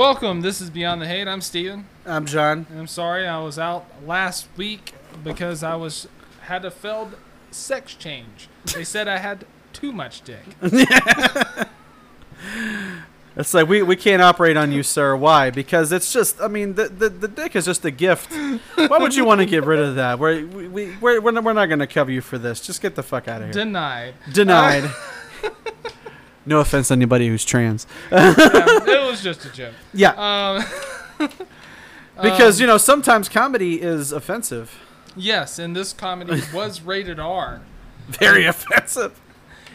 Welcome. This is Beyond the Hate. I'm Steven. I'm John. And I'm sorry I was out last week because I was had a failed sex change. They said I had too much dick. It's like we, we can't operate on you, sir. Why? Because it's just. I mean, the the, the dick is just a gift. Why would you want to get rid of that? We're we, we we're we're not, we're not going to cover you for this. Just get the fuck out of here. Denied. Denied. Uh, no offense to anybody who's trans. Yeah, it was just a joke. Yeah, Um, because um, you know sometimes comedy is offensive. yes, and this comedy was rated R. Very offensive.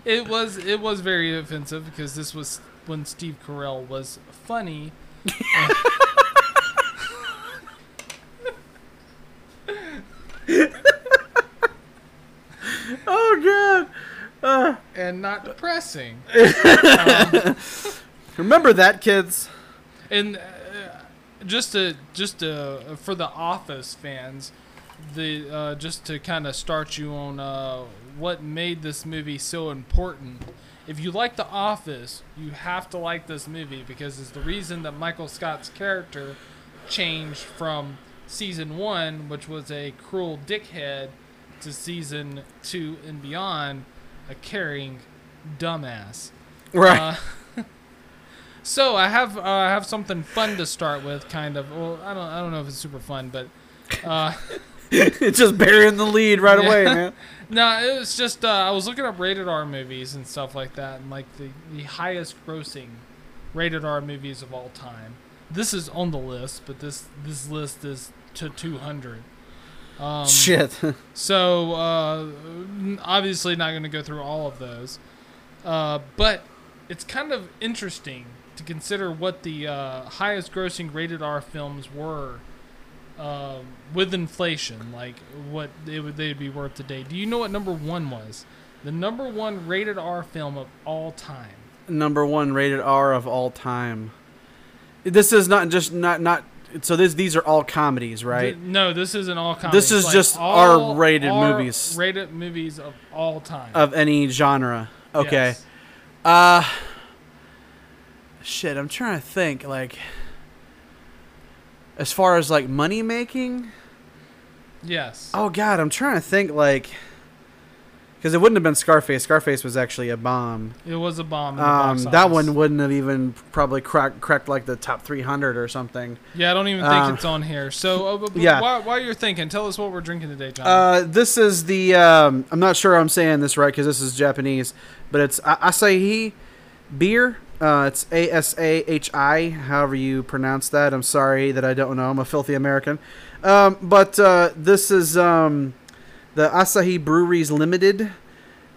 It was it was very offensive because this was when Steve Carell was funny. Oh god. and not depressing. Um, Remember that, kids. and uh, just to just to, for the Office fans, the uh, just to kind of start you on uh, what made this movie so important. If you like The Office, you have to like this movie because it's the reason that Michael Scott's character changed from season one, which was a cruel dickhead, to season two and beyond, a caring dumbass. Right. Uh, so I have uh, I have something fun to start with, kind of. Well, I don't I don't know if it's super fun, but uh, it's just burying the lead right Yeah. away, man. no, it was just uh, I was looking up rated R movies and stuff like that, and like the the highest grossing rated R movies of all time. This is on the list, but this this list is to 200. Um, Shit. So uh, obviously not going to go through all of those, uh, but it's kind of interesting to consider what the uh, highest grossing rated R films were um with inflation, like what they would they'd be worth today. Do you know what number one was? The number one rated R film of all time. number one rated R of all time. This is not just not not. So this these are all comedies, right? No, this isn't all comedy. This is just R-rated movies. Rated movies of all time. Of any genre. Okay. Yes. Uh. Shit, I'm trying to think. Like, as far as like money making. Yes. Oh God, I'm trying to think. Like, because it wouldn't have been Scarface. Scarface was actually a bomb. It was a bomb. Um, that one wouldn't have even probably cracked cracked like the top 300 or something. Yeah, I don't even think Um, it's on here. So, uh, yeah. while, while you're thinking, tell us what we're drinking today, John. Uh, this is the. Um, I'm not sure I'm saying this right because this is Japanese, but it's Asahi beer. Uh, it's A S A H I, however you pronounce that. I'm sorry that I don't know. I'm a filthy American. Um, but uh, this is um, the Asahi Breweries Limited.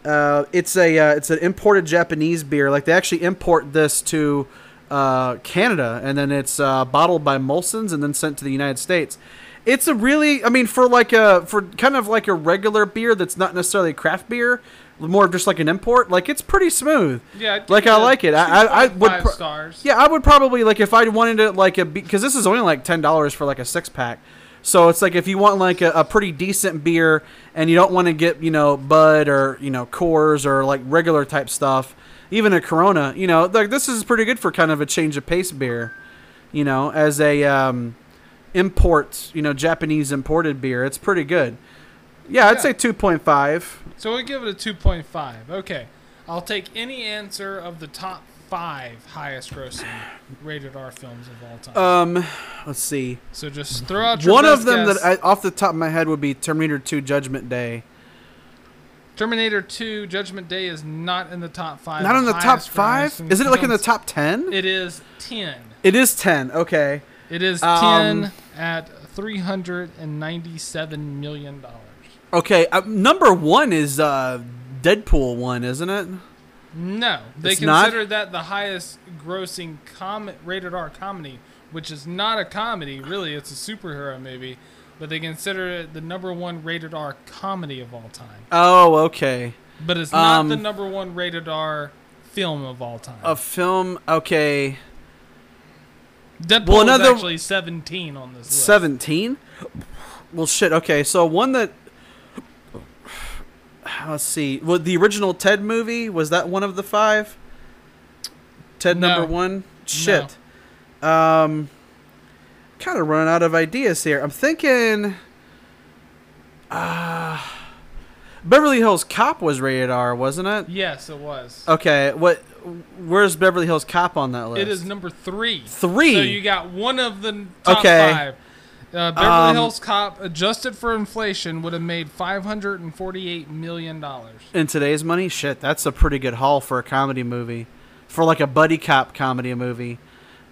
Uh, it's a uh, it's an imported Japanese beer. Like they actually import this to uh, Canada, and then it's uh, bottled by Molson's and then sent to the United States. It's a really, I mean, for like a for kind of like a regular beer that's not necessarily a craft beer, more of just like an import. Like it's pretty smooth. yeah, like, I like it. I- I- I would 2.5 pro- stars. Yeah, I would probably like if I wanted it like a because this is only like ten dollars for like a six pack. So it's like if you want like a, a pretty decent beer and you don't want to get you know Bud or you know Coors or like regular type stuff, even a Corona, you know, like this is pretty good for kind of a change of pace beer. You know, as a um, import, you know, Japanese imported beer, it's pretty good. Yeah, I'd Yeah. say two point five. So we give it a 2.5. Okay, I'll take any answer of the top five highest grossing rated R films of all time. Um, let's see. so just throw out One of them guess. that I, off the top of my head would be Terminator Two Judgment Day. Terminator 2 Judgment Day is not in the top five. Not in the top five? Is it like in the top ten? It is 10. It is ten. Okay. It is Um, 10 at 397 million dollars. Okay. Uh, number one is uh, Deadpool one, isn't it? No, they It's not? consider that the highest grossing com- rated R comedy, which is not a comedy, really, it's a superhero movie, but they consider it the number one rated R comedy of all time. Oh, okay. But it's not Um, the number one rated R film of all time. A film. Okay. Deadpool well, is another- actually 17 on this list. Seventeen. Well, shit. Okay, so one that. Let's see. Well, the original Ted movie was that one of the five? Ted No. number one. Shit. Um, kind of running out of ideas here. I'm thinking. Uh, Beverly Hills Cop was rated R, wasn't it? Yes, it was. Okay, what? Where's Beverly Hills Cop on that list? It is number three. Three? So you got one of the top Okay. five. Uh, Beverly Um, Hills Cop, adjusted for inflation, would have made five hundred and forty-eight million dollars. In today's money, shit, that's a pretty good haul for a comedy movie, for like a buddy cop comedy movie.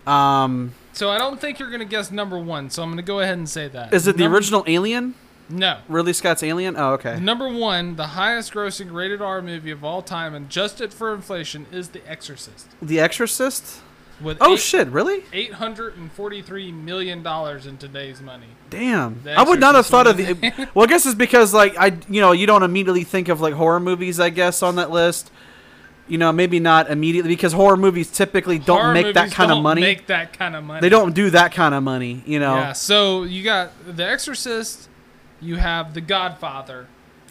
Um, So I don't think you're gonna guess number one. So I'm gonna go ahead and say that. is it the original Alien? No. Ridley Scott's Alien? Oh, okay. Number one, the highest-grossing rated R movie of all time, adjusted for inflation, is The Exorcist, The Exorcist? With Oh eight- shit, really? eight hundred and forty-three million dollars in today's money. Damn. The I would not have thought of the. well, I guess it's because like I, you know, you don't immediately think of like horror movies. I guess on that list, you know, maybe not immediately because horror movies typically don't Horror make that kind of don't money. Make that kind of money. they don't do that kind of money. You know. Yeah. So you got The Exorcist. You have The Godfather.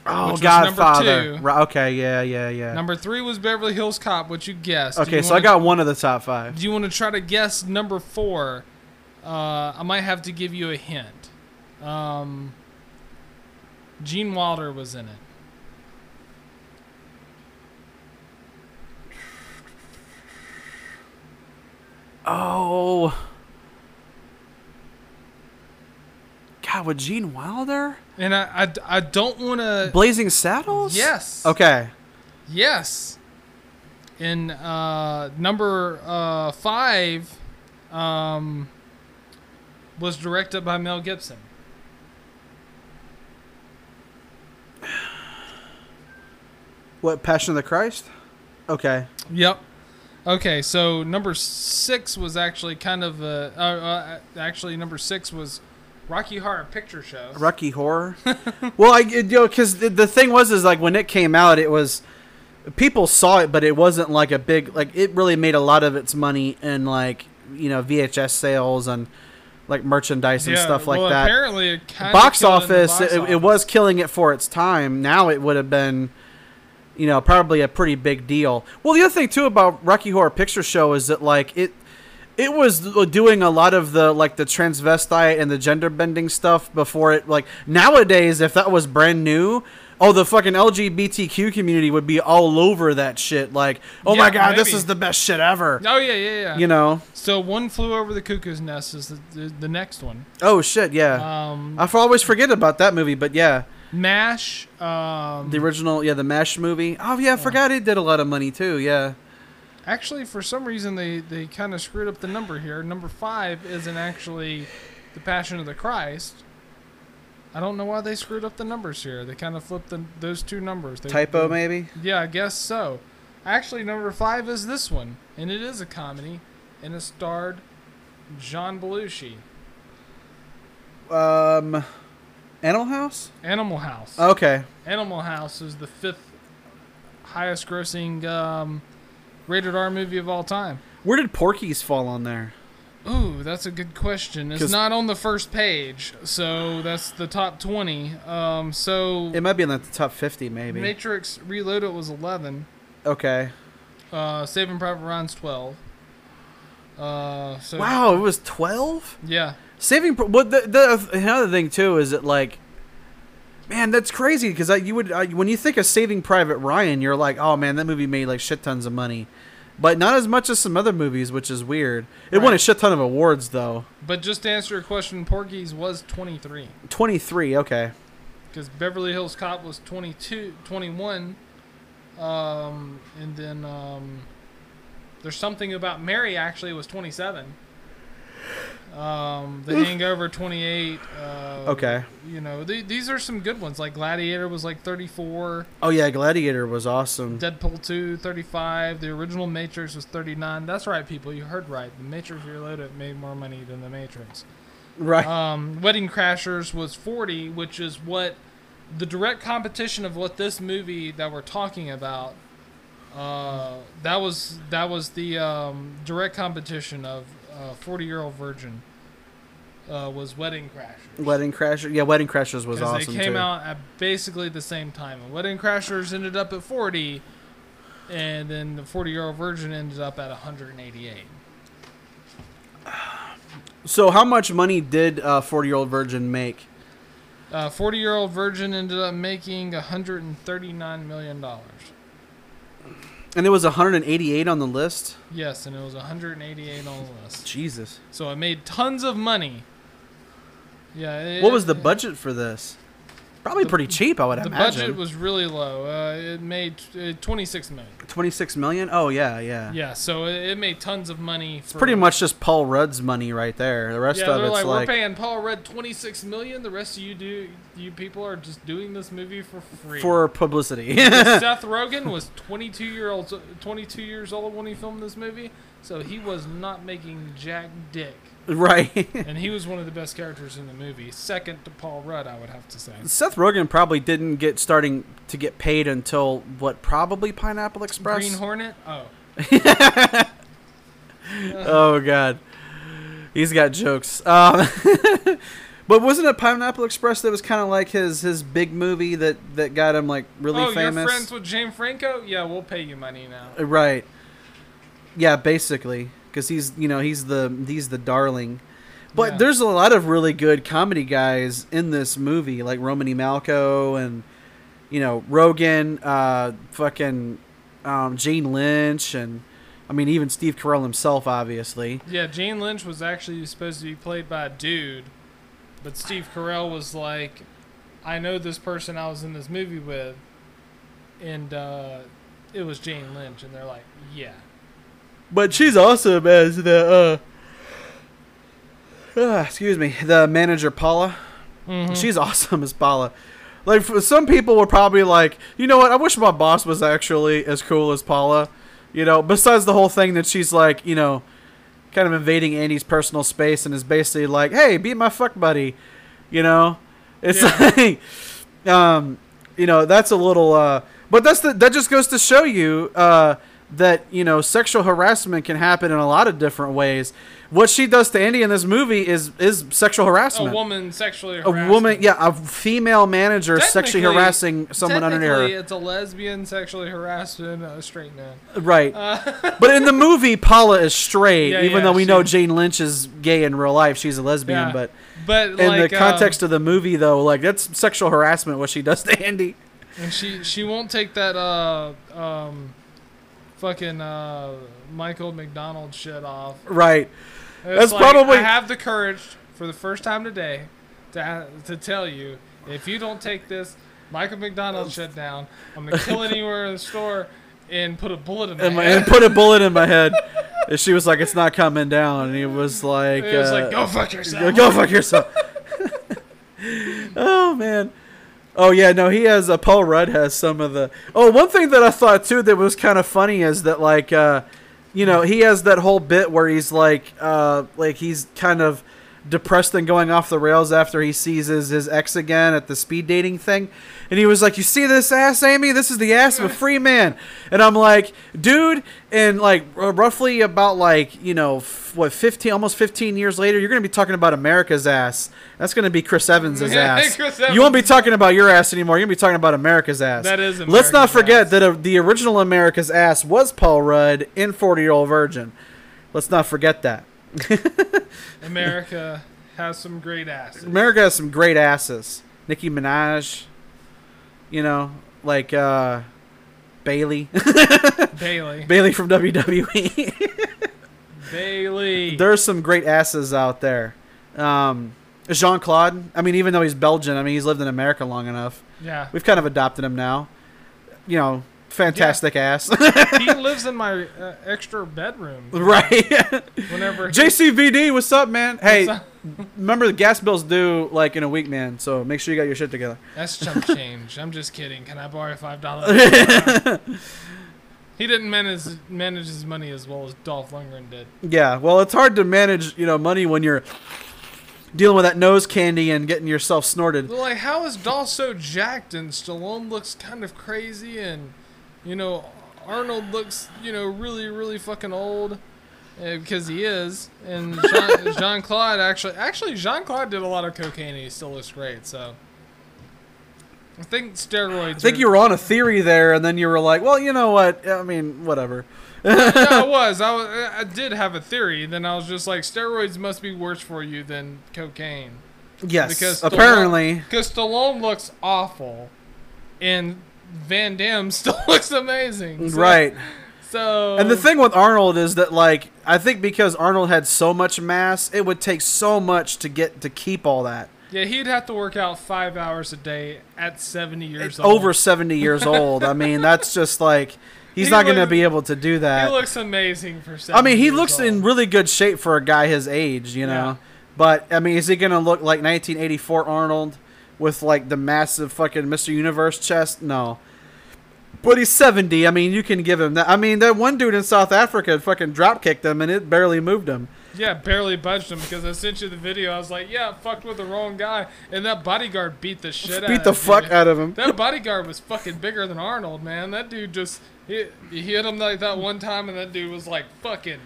Oh, which was number Godfather. two. Right, okay. Yeah. Yeah. Yeah. Number three was Beverly Hills Cop, which you guessed. Okay, you so I got one of the top five. Do you want to try to guess number four? Uh, I might have to give you a hint. Um, Gene Wilder was in it. Oh. God, with Gene Wilder, And I, I, I don't want to. Blazing Saddles. Yes. Okay. Yes. In uh, number uh, five, um, was directed by Mel Gibson. What Passion of the Christ? Okay. Yep. Okay, so number six was actually kind of uh, uh, uh, actually number six was Rocky Horror Picture Show. Rocky Horror. well, I you know because the, the thing was is like when it came out, it was people saw it, but it wasn't like a big like it really made a lot of its money in like you know VHS sales and like merchandise and Yeah, stuff like well, that. Apparently, Box killed in the office, box it, it was killing it for its time. Now it would have been. You know, probably a pretty big deal. Well, the other thing too about Rocky Horror Picture Show is that like it, it was doing a lot of the like the transvestite and the gender bending stuff before it like nowadays if that was brand new oh the fucking lgbtq community would be all over that shit. Like oh my Yeah, god this is the best shit ever. Oh yeah, yeah, yeah. you know? So one flew over the cuckoo's nest is the, the, the next one. oh shit yeah. Um, i always forget about that movie but yeah. Mash. Um, the original yeah the mash movie. Oh yeah i forgot it did a lot of money too yeah actually, for some reason, they they kind of screwed up the number here. Number five isn't actually the Passion of the Christ. I don't know why they screwed up the numbers here. They kind of flipped the, those two numbers. They, typo they- maybe Yeah, I guess so. Actually, number five is this one, and it is a comedy, and it starred John Belushi. um animal house Animal House. okay Animal House is the fifth highest grossing um, rated R movie of all time. where did porky's fall on there Ooh, that's a good question. It's not on the first page, so that's the top 20. Um, so it might be in the top 50 maybe Matrix Reloaded was 11. okay Uh, Saving Private Ryan's 12. Uh, so wow it was 12 Yeah. Saving. What the, the another thing too is that like, man, that's crazy because you would I, when you think of Saving Private Ryan, you're like, oh man, that movie made like shit tons of money, but not as much as some other movies, which is weird. It won a shit ton of awards though. But just to answer your question, Porky's was 23. Twenty three, okay. Because Beverly Hills Cop was 22, 21. Um, and then um, there's something about Mary actually was 27. Um, the Hangover 28. Uh, Okay. You know, th- these are some good ones. Like Gladiator was like 34. Oh yeah, Gladiator was awesome. Deadpool 2, 35. The original Matrix was 39. That's right, people. You heard right. The Matrix Reloaded made more money than the Matrix. Right. Um, Wedding Crashers was 40, which is what the direct competition of what this movie that we're talking about. Uh, that was that was the um, direct competition of uh, 40 Year Old Virgin. Uh, was Wedding Crashers. Wedding Crashers. Yeah, Wedding Crashers was awesome they came too. out at basically the same time. And Wedding Crashers ended up at 40, and then the 40 Year Old Virgin ended up at 188. So how much money did uh, Forty Year Old Virgin make? Uh, 40 year old virgin ended up making $139 million. And it was 188 on the list. Yes, and it was 188 on the list. Jesus. So it made tons of money. Yeah. It, What was the budget for this? Probably The- pretty cheap, I would The imagine. The budget was really low. Uh, it made uh, 26 million. 26 million. Oh yeah, yeah. Yeah, so it, it made tons of money. It's for, pretty much just Paul Rudd's money right there. The rest Yeah, of it's like, like, we're paying Paul Rudd 26 million. The rest of you do, you people are just doing this movie for free. for publicity. Seth Rogen was 22 year old, 22 years old when he filmed this movie, so he was not making jack dick, right. and he was one of the best characters in the movie, second to Paul Rudd, I would have to say. Seth Rogen probably didn't get starting to get paid until what? Probably Pineapple Express. Green Hornet, oh, oh god, he's got jokes. Um, but wasn't it Pineapple Express that was kind of like his his big movie that that got him like really oh, famous? you're friends with James Franco? Yeah, we'll pay you money now. Uh, Right. Yeah, basically, because he's you know he's the he's the darling. But Yeah. there's a lot of really good comedy guys in this movie, like Romany Malco and you know Rogen, uh, fucking um, Jane Lynch, and I mean even Steve Carell himself, obviously. Yeah, Jane Lynch was actually supposed to be played by a dude, but Steve Carell was like, I know this person I was in this movie with, and uh, it was Jane Lynch, and they're like, yeah. But she's awesome as the uh, uh, excuse me, the manager Paula. Mhm. She's awesome as Paula. Like some people were probably like, you know what? I wish my boss was actually as cool as Paula. You know, besides the whole thing that she's like, you know, kind of invading Andy's personal space and is basically like, "Hey, be my fuck buddy." You know, it's Yeah. like, um, you know, that's a little. uh But that's the that just goes to show you uh that you know sexual harassment can happen in a lot of different ways. What she does to Andy in this movie is is sexual harassment. a woman sexually a woman, yeah, a female manager sexually harassing someone under her. it's a lesbian sexually harassing a straight man. Right. Uh, but in the movie, Paula is straight, Yeah, even yeah, though we she- know Jane Lynch is gay in real life. She's a lesbian, Yeah. but but in like, the context um, of the movie, though, like that's sexual harassment what she does to Andy. and she she won't take that uh um fucking uh Michael McDonald shit off. Right. That's like, probably- I have the courage for the first time today to to tell you if you don't take this Michael McDonald shit down, I'm gonna kill anywhere in the store and put a bullet in my And, my- head. and put a bullet in my head. And she was like, "It's not coming down," and he was like, it was uh, like go fuck yourself. go fuck yourself. oh man. Oh yeah, no, he has. Uh, Paul Rudd has some of the. Oh, one thing that I thought too that was kind of funny is that like, uh, you know, he has that whole bit where he's like, uh, like he's kind of depressed and going off the rails after he sees his, his ex again at the speed dating thing. And he was like, You see this ass, Amy? This is the ass of a free man. And I'm like, Dude, and like roughly about like, you know, f- what, 15, almost 15 years later, you're going to be talking about America's ass. That's going to be Chris Evans' Yeah, ass. Chris You won't be talking about your ass anymore. You're going to be talking about America's ass. That is Let's not forget ass. that uh, the original America's ass was Paul Rudd in 40 Year Old Virgin. Let's not forget that. America has some great asses. America has some great asses. Nicki Minaj, you know, like uh, Bayley, Bayley. Bayley from WWE. Bayley. There's some great asses out there. Um, Jean Claude. I mean, even though he's Belgian, I mean, he's lived in America long enough. yeah. We've kind of adopted him now. You know, fantastic ass. he lives in my uh, extra bedroom. right. Whenever he- JCVD, what's up, man? Hey, up? remember the gas bills due like in a week, man. So make sure you got your shit together. That's chump change. I'm just kidding. Can I borrow five dollars? he didn't manage manage his money as well as Dolph Lundgren did. Yeah, well, it's hard to manage, you know, money when you're dealing with that nose candy and getting yourself snorted. Like, how is Dolph so jacked and Stallone looks kind of crazy and you know Arnold looks you know really really fucking old. uh, because he is, and Jean, Jean Claude actually, actually Jean Claude did a lot of cocaine, and he still looks great. So, I think steroids. I think are- you were on a theory there, and then you were like, well, you know what? I mean, whatever. yeah, I was. I was. I did have a theory. Then I was just like, steroids must be worse for you than cocaine. Yes, Because apparently. Because Stallone looks awful, and Van Damme still looks amazing. So- Right. So. And the thing with Arnold is that like I think because Arnold had so much mass, it would take so much to get to keep all that. Yeah, he'd have to work out five hours a day at 70 years old. Over 70 years old. I mean, that's just like he's He not going to be able to do that. He looks amazing for 70 I mean, he looks old. in really good shape for a guy his age, you know. Yeah. But I mean, is he going to look like 1984 Arnold with like the massive fucking Mr. Universe chest? No. But he's 70. I mean, you can give him that. I mean, that one dude in South Africa fucking drop kicked him and it barely moved him. Yeah, barely budged him because I sent you the video. I was like, yeah, I fucked with the wrong guy. And that bodyguard beat the shit out Beat the him, fuck dude. out of him. That bodyguard was fucking bigger than Arnold, man. That dude just he, he hit him like that one time, and that dude was like fucking.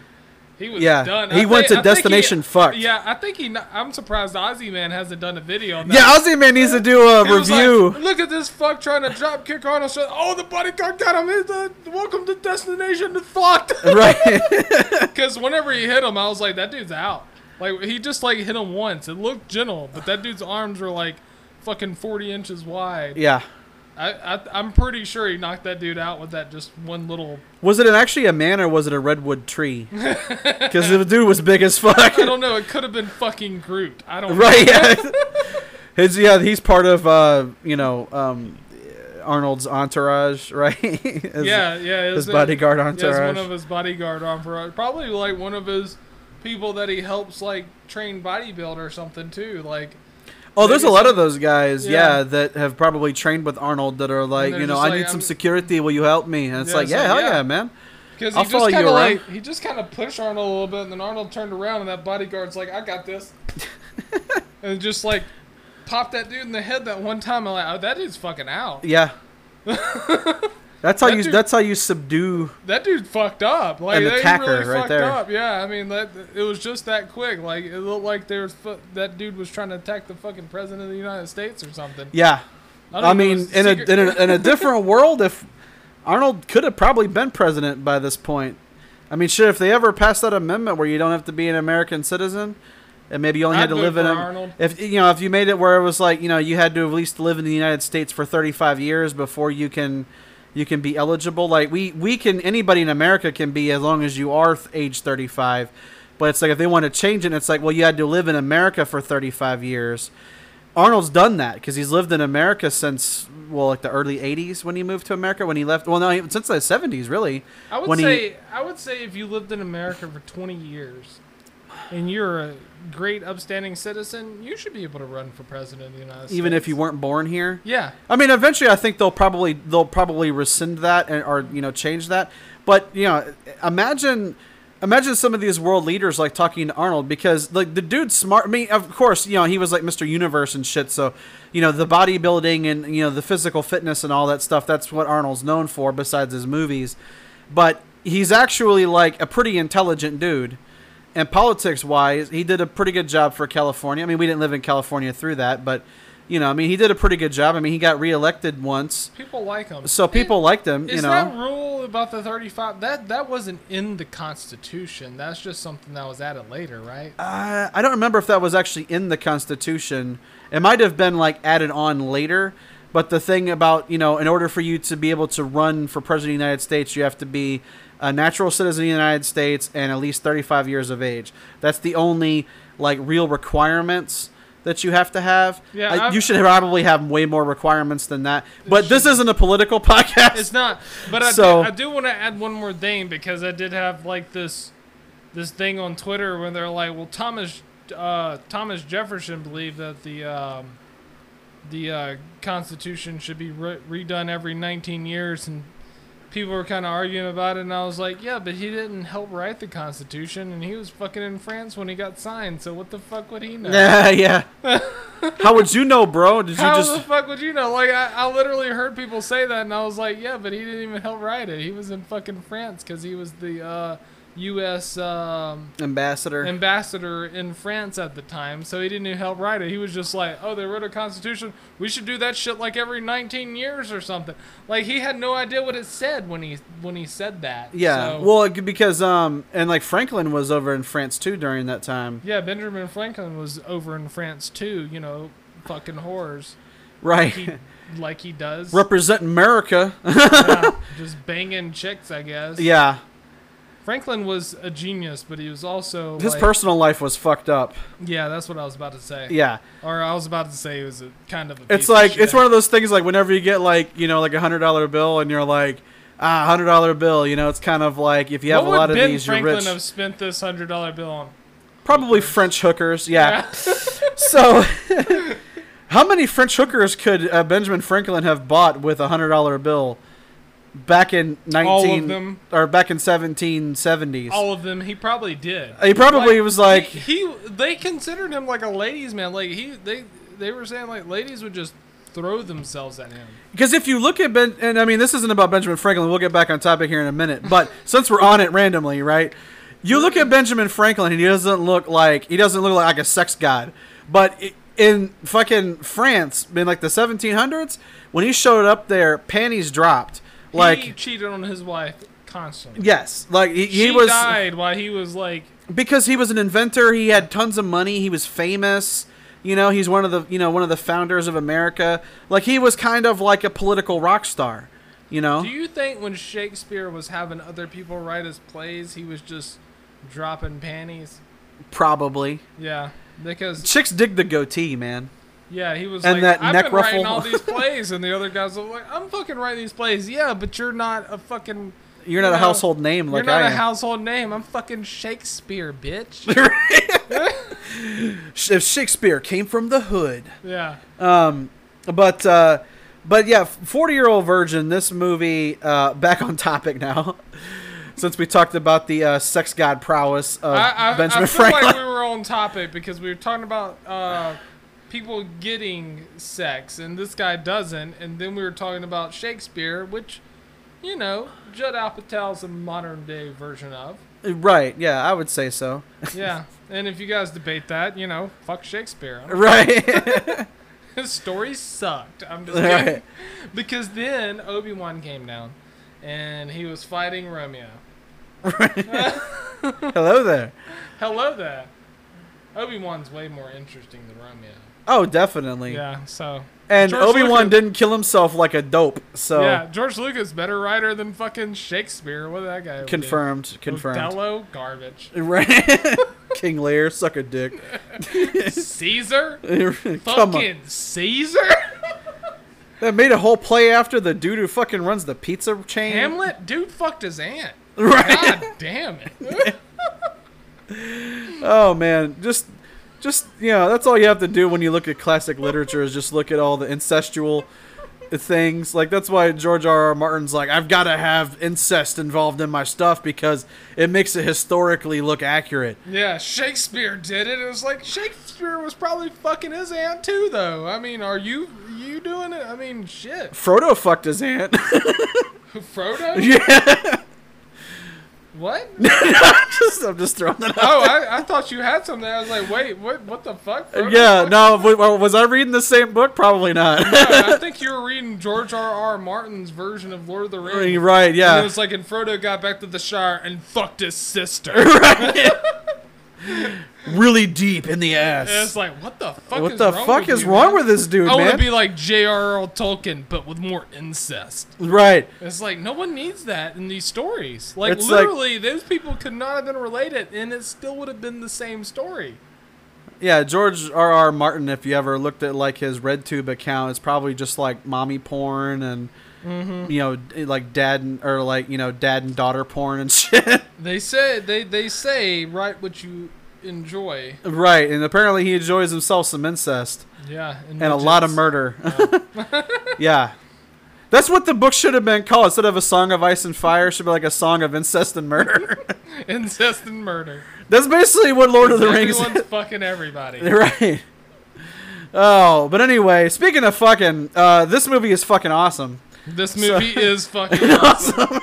He was Yeah, done. he went to I think he- Destination Fucked. Yeah, I think he. I'm surprised Ozzy Man hasn't done a video on that. Yeah, Ozzy Man needs to do a He review. like, Look at this fuck trying to drop kick Arnold. Schwarzenegger. Oh, the bodyguard got him. He's, uh, welcome to Destination Fucked. right. Because whenever he hit him, I was like, that dude's out. Like he just like hit him once. It looked gentle, but that dude's arms were like fucking 40 inches wide. yeah. I, I I'm pretty sure he knocked that dude out with that just one little. Was it an, actually a man or was it a redwood tree? Because the dude was big as fuck. I don't know. It could have been fucking Groot. I don't. right. Yeah. His yeah, he's part of uh, you know um, Arnold's entourage, right? His- yeah, yeah. his bodyguard yeah, entourage. one of his bodyguard entourage. Probably like one of his people that he helps like train bodybuild or something too. Like oh, there's a lot of those guys, yeah. Yeah. that have probably trained with Arnold that are like, you know, I like, need some I'm- security. Will you help me? And it's Yeah, like, it's yeah, like, hell yeah. yeah, man. because he follow just you kind of around. like he just kind of pushed Arnold a little bit, and then Arnold turned around, and that bodyguard's like, "I got this," and just like popped that dude in the head that one time. I'm like, "Oh, that dude's fucking out." Yeah. that's how That you. dude- That's how you subdue. That dude fucked up. Like An they attacker really right fucked there. up. Yeah, I mean that it was just that quick. Like it looked like there was fu- that dude was trying to attack the fucking president of the United States or something. Yeah. don't I mean, in a, in a in a different world, if Arnold could have probably been president by this point. I mean, shit, if they ever passed that amendment where you don't have to be an American citizen, and maybe you only I'd had to live in a, Arnold. if you know if you made it where it was like you know you had to at least live in the United States for 35 years before you can you can be eligible. Like we we can anybody in America can be as long as you are th- age 35. But it's like if they want to change it, it's like well you had to live in America for 35 years. Arnold's done that because he's lived in America since well like the early 80s when he moved to America when he left. Well no, since the 70s really. I would when he- say I would say if you lived in America for 20 years and you're a great upstanding citizen, you should be able to run for president of the United States. Even if you weren't born here. Yeah. I mean, eventually, I think they'll probably they'll probably rescind that and, or you know change that. But you know, imagine imagine some of these world leaders like talking to Arnold because like the dude's smart. I mean, of course, you know he was like Mr. Universe and shit. So you know the bodybuilding and you know the physical fitness and all that stuff. That's what Arnold's known for besides his movies. But he's actually like a pretty intelligent dude. And politics wise, he did a pretty good job for California. I mean, we didn't live in California through that, but you know, I mean, he did a pretty good job. I mean, he got reelected once, People like him. so people liked him. Is You that know, rule about the 35 that that wasn't in the Constitution? That's just something that was added later, right? uh, I don't remember if that was actually in the Constitution. It might have been like added on later. But the thing about you know, in order for you to be able to run for president of the United States, you have to be a natural citizen of the United States and at least 35 years of age. That's the only like real requirements that you have to have. Yeah, you should probably have way more requirements than that. But this should- isn't a political podcast. It's not. But I So- do, I do want to add one more thing because I did have like this this thing on Twitter where they're like, well, Thomas uh, Thomas Jefferson believed that the um, the uh, Constitution should be re- redone every 19 years, and people were kind of arguing about it. And I was like, yeah, but he didn't help write the Constitution, and he was fucking in France when he got signed. So what the fuck would he know? Yeah, yeah. How would you know, bro? Did you How just the fuck would you know? Like, I, I literally heard people say that, and I was like, yeah, but he didn't even help write it. He was in fucking France because he was the uh, U.S. Um, Ambassador. ambassador in France at the time, so he didn't even help write it. He was just like, "Oh, they wrote a constitution. We should do that shit like every 19 years or something." Like he had no idea what it said when he when he said that. yeah. So- Well, because um, and like Franklin was over in France too during that time. yeah, Benjamin Franklin was over in France too. You know, fucking whores. Right. He, like he does. Represent America. Yeah, just banging chicks, I guess. yeah. Franklin was a genius, but he was also His like- personal life was fucked up. Yeah, that's what I was about to say. Yeah. Or I was about to say it was a kind of a. It's piece of like it's one of those things like whenever you get like you know like a hundred dollar bill and you're like ah hundred dollar bill you know it's kind of like if you have what a lot of Ben these Franklin you're rich have spent this hundred dollar bill on? probably French hookers yeah, so how many French hookers could uh, Benjamin Franklin have bought with a hundred dollar bill back in all nineteen of them. or back in seventeen seventies All of them. He probably did. he probably was like he, he. They considered him like a ladies' man. Like he. They. They were saying like ladies would just throw themselves at him. Because if you look at Ben, and I mean, this isn't about Benjamin Franklin. We'll get back on topic here in a minute. But since we're on it randomly, right? You look at Benjamin Franklin, and he doesn't look like he doesn't look like a sex god. But in fucking France, in like the 1700s, when he showed up there, panties dropped. Like he cheated on his wife constantly. yes, like he, he she was died while he was like. because he was an inventor. He had tons of money. He was famous. You know, he's one of the you know one of the founders of America. Like he was kind of like a political rock star. You know. Do you think when Shakespeare was having other people write his plays, he was just dropping panties? Probably. Yeah, because Chicks dig the goatee, man. Yeah, he was And like, that I've neck been writing all these plays, and the other guys were like, I'm fucking writing these plays. Yeah, but you're not a fucking. You're not You a household name like you're not I a am. household name. I'm fucking Shakespeare, bitch. if Shakespeare came from the hood. yeah. Um, but uh, but yeah, forty year old virgin. This movie. Uh, back on topic now. Since we talked about the uh, sex god prowess of I, I, Benjamin I feel Franklin. like we were on topic because we were talking about uh, people getting sex, and this guy doesn't. And then we were talking about Shakespeare, which, you know, Judd Apatow's a modern day version of. right? Yeah, I would say so. Yeah. and if you guys debate that, you know, fuck Shakespeare. right. His story sucked. I'm just kidding. right. Because then Obi Wan came down, and he was fighting Romeo. Hello there. Hello there. Obi Wan's way more interesting than Romeo. Oh, definitely. Yeah, so And Obi Wan didn't kill himself like a dope. So yeah, George Lucas better writer than fucking Shakespeare. What did that guy? confirmed. Confirmed. Othello, garbage. Right. King Lear, suck a dick. Caesar, fucking Caesar. That made a whole play after the dude who fucking runs the pizza chain. Hamlet, dude, fucked his aunt. Right. God damn it. Oh man, just just you know, that's all you have to do when you look at classic literature is just look at all the incestual things. Like that's why George R. R. Martin's like, I've got to have incest involved in my stuff because it makes it historically look accurate. Yeah, Shakespeare did it. It was like Shakespeare was probably fucking his aunt too, though. I mean, are you you doing it? I mean, shit. Frodo fucked his aunt. Frodo? yeah. What? just, I'm just throwing that out. Oh, I, I thought you had something. I was like, wait, what? What the fuck? Frodo Yeah, no, was I reading the same book? Probably not. No, I think you were reading George R. R. Martin's version of Lord of the Rings. Mm, right, And it was like, and Frodo got back to the Shire and fucked his sister. really deep in the And it's like, what the fuck? What is the wrong fuck with is you, wrong man? with this dude, I want to be like J.R.R. Tolkien, but with more incest. right. It's like no one needs that in these stories. Like It's like- literally, those people could not have been related, and it still would have been the same story. Yeah, George R. R. Martin. If you ever looked at like his RedTube account, it's probably just like mommy porn and Mm-hmm. you know like dad and, or like you know dad and daughter porn and shit. They say they they say write what you enjoy. right, and apparently he enjoys himself some incest Yeah, and a lot of murder. yeah. That's what the book should have been called. Instead of a song of ice and fire, it should be like a song of incest and murder. incest and murder. That's basically what Lord of the Rings Everyone's fucking everybody. right. Oh, but anyway, speaking of fucking, uh, this movie is fucking awesome. This movie is fucking awesome.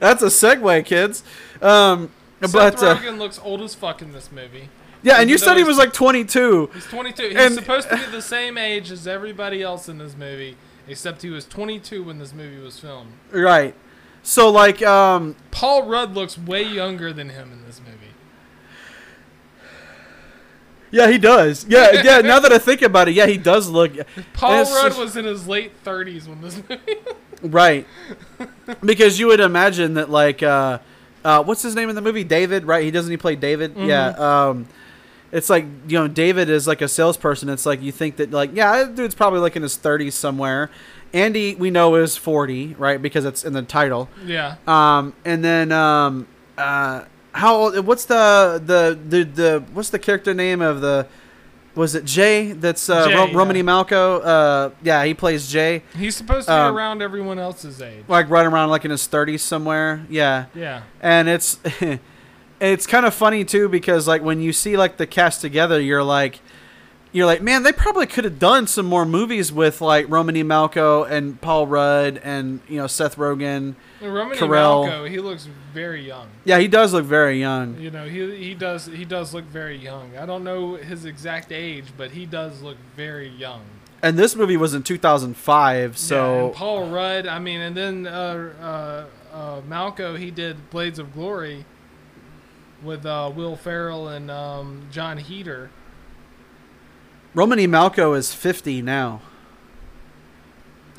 That's a segue, kids. Um, Seth but uh, looks old as fuck in this movie. yeah, and you said he was like 22. He's 22. He's And- supposed to be the same age as everybody else in this movie, except he was 22 when this movie was filmed. Right. So like, um, Paul Rudd looks way younger than him in this movie. yeah, he does. Yeah, yeah. Now that I think about it, yeah, he does look. Paul Rudd just- was in his late 30s when this movie. Right. because you would imagine that like uh uh what's his name in the movie? David, right? He doesn't he play David? Mhm. Yeah. Um it's like, you know, David is like a salesperson. It's like you think that like, yeah, that dude's probably like in his 30s somewhere. Andy we know is 40, right? Because it's in the title. yeah. Um and then um uh how old what's the the the, the what's the character name of the was it Jay? That's uh, Jay, Ro- yeah. Romany Malco. Uh, yeah, he plays Jay. He's supposed to be Um, around everyone else's age. like right around like in his 30s somewhere. Yeah. Yeah. And it's it's kind of funny too because like when you see like the cast together, you're like you're like, man, they probably could have done some more movies with like Romany Malco and Paul Rudd and you know Seth Rogen. Romany Carell. Malco, he looks very young. Yeah, he does look very young. You know, he he does he does look very young. I don't know his exact age, but he does look very young. And this movie was in 2005, Yeah, so and Paul Rudd, I mean, and then uh, uh, uh, Malco, he did Blades of Glory with uh, Will Ferrell and um, Jon Heder. Romany Malco is 50 now.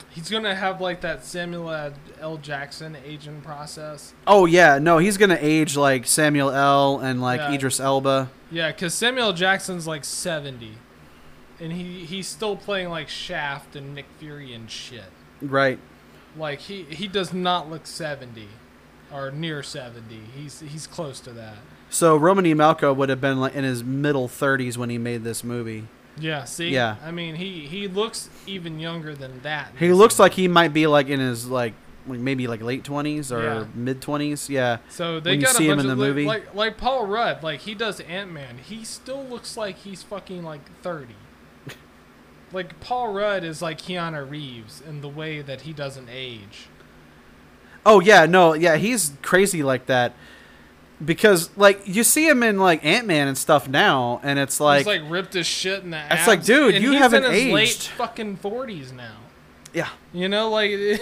He's gonna have like that Samuel L. Jackson aging process. Oh yeah, no, he's gonna age like Samuel L. and like Yeah. Idris Elba. Yeah, because Samuel Jackson's like seventy, and he he's still playing like Shaft and Nick Fury and shit. Right. Like he he does not look seventy, or near seventy. He's he's close to that. So Romany Malco would have been like in his middle 30s when he made this movie. Yeah, see. Yeah. I mean, he he looks even younger than that. He looks like he might be like in his like like, maybe like late 20s or Yeah. mid 20s. Yeah. So they when got see a him in of the li- movie. like like Paul Rudd, like he does Ant Man. He still looks like he's fucking like thirty. like Paul Rudd is like Keanu Reeves in the way that he doesn't age. Oh yeah, no, yeah, he's crazy like that. Because like you see him in like Ant Man and stuff now, and it's like, he's like ripped as shit in the It's like, dude, you he's haven't in his late aged. fucking forties now. yeah, You know, like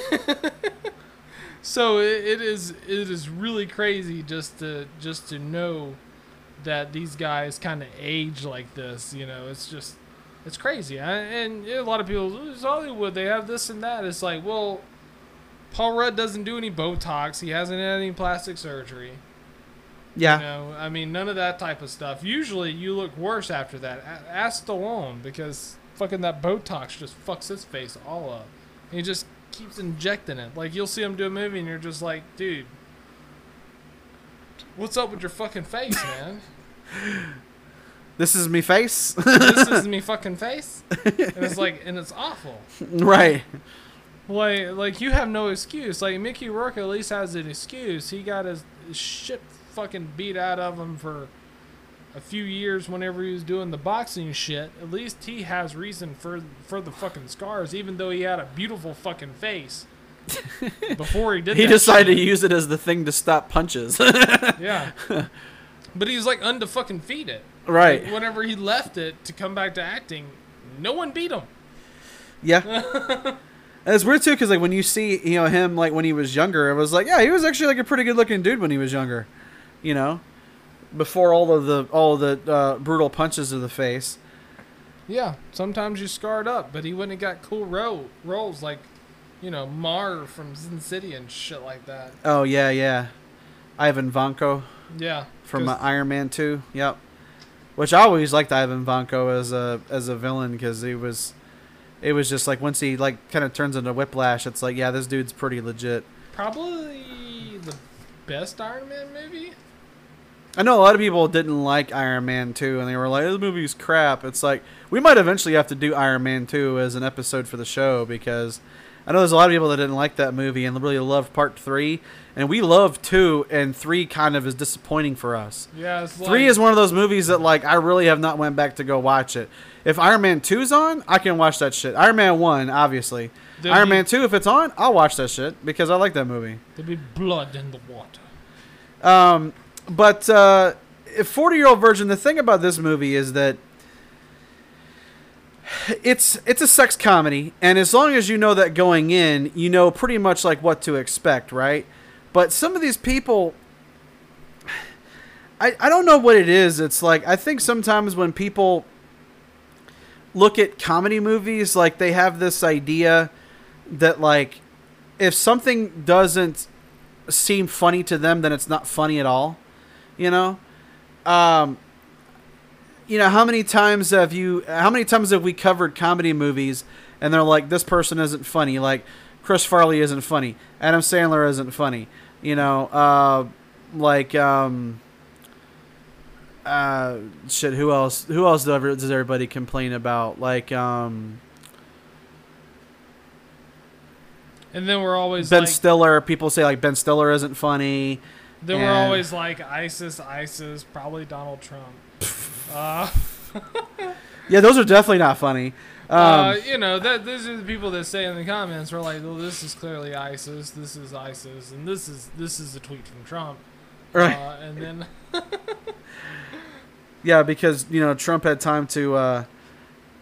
so it, it is it is really crazy just to just to know that these guys kind of age like this. You know, it's just it's crazy. I, and a lot of people, "Oh, it's Hollywood. They have this and that. It's like, well, Paul Rudd doesn't do any Botox. He hasn't had any plastic surgery. Yeah, You know, I mean, none of that type of stuff. Usually, you look worse after that. A- Ask Stallone because fucking that Botox just fucks his face all up. He just keeps injecting it. Like you'll see him do a movie, and you're just like, dude, what's up with your fucking face, man? this is me face, this is me fucking face, and it's like, and it's awful. right? Like, like you have no excuse. Like Mickey Rourke at least has an excuse. He got his shit fucking beat out of him for a few years whenever he was doing the boxing shit. At least he has reason for for the fucking scars, even though he had a beautiful fucking face before he did. He decided shit. to use it as the thing to stop punches, Yeah. But he was like undefucking feed it. right? Like, whenever he left it to come back to acting, no one beat him. Yeah. And it's weird too, because like when you see you know him like when he was younger, it was like yeah, he was actually like a pretty good looking dude when he was younger, you know, before all of the all of the uh, brutal punches to the face. Yeah, sometimes you scarred up, but he wouldn't have got cool ro- roles like, you know, Mar from Sin City and shit like that. Oh yeah, yeah, Ivan Vanko Yeah, from uh, Iron Man Two. Yep. Which I always liked Ivan Vanko as a as a villain because he was, it was just like once he like kind of turns into Whiplash, it's like yeah, this dude's pretty legit. probably the best Iron Man movie. I know a lot of people didn't like Iron Man 2 and they were like, this movie's crap. It's like, we might eventually have to do Iron Man 2 as an episode for the show because I know there's a lot of people that didn't like that movie and really loved part 3. And we love 2, and 3 kind of is disappointing for us. Yeah, it's like, 3 is one of those movies that, like, I really have not went back to go watch it. If Iron Man 2's on, I can watch that shit. Iron Man 1, obviously. There'll Iron be- Man two, if it's on, I'll watch that shit because I like that movie. There'll be blood in the water. Um, but uh, forty year old virgin. The thing about this movie is that it's it's a sex comedy, and as long as you know that going in, you know pretty much like what to expect, right? But some of these people. I, I don't know what it is. It's like I think sometimes when people look at comedy movies, like they have this idea that like if something doesn't seem funny to them, then it's not funny at all. You know, um, you know how many times have you? How many times have we covered comedy movies and they're like, this person isn't funny. Like Chris Farley isn't funny. Adam Sandler isn't funny. You know, uh, like um, uh, shit. Who else? Who else does everybody complain about? Like um, And then we're always Ben like, Stiller. People say like Ben Stiller isn't funny. Then we're always like ISIS, ISIS, probably Donald Trump. uh, Yeah, those are definitely not funny. Um, uh, you know, that those are the people that say in the comments, we're like, well, this is clearly ISIS, this is ISIS, and this is this is a tweet from Trump. right. Uh, and then Yeah, because you know Trump had time to uh,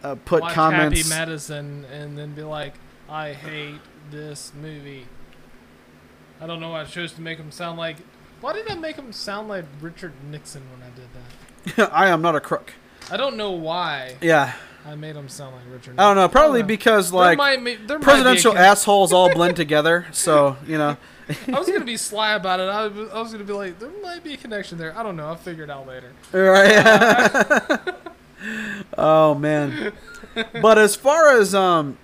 uh, put watch comments. Happy Madison and then be like, I hate this movie. I don't know why I chose to make him sound like. Why did I make him sound like Richard Nixon when I did that? I am not a crook. I don't know why Yeah, I made him sound like Richard. I don't know. Probably I don't know. because There like there might be presidential assholes all blend together. So you know, I was gonna be sly about it. I was, I was gonna be like, there might be a connection there. I don't know. I'll figure it out later. right? oh man. But as far as um,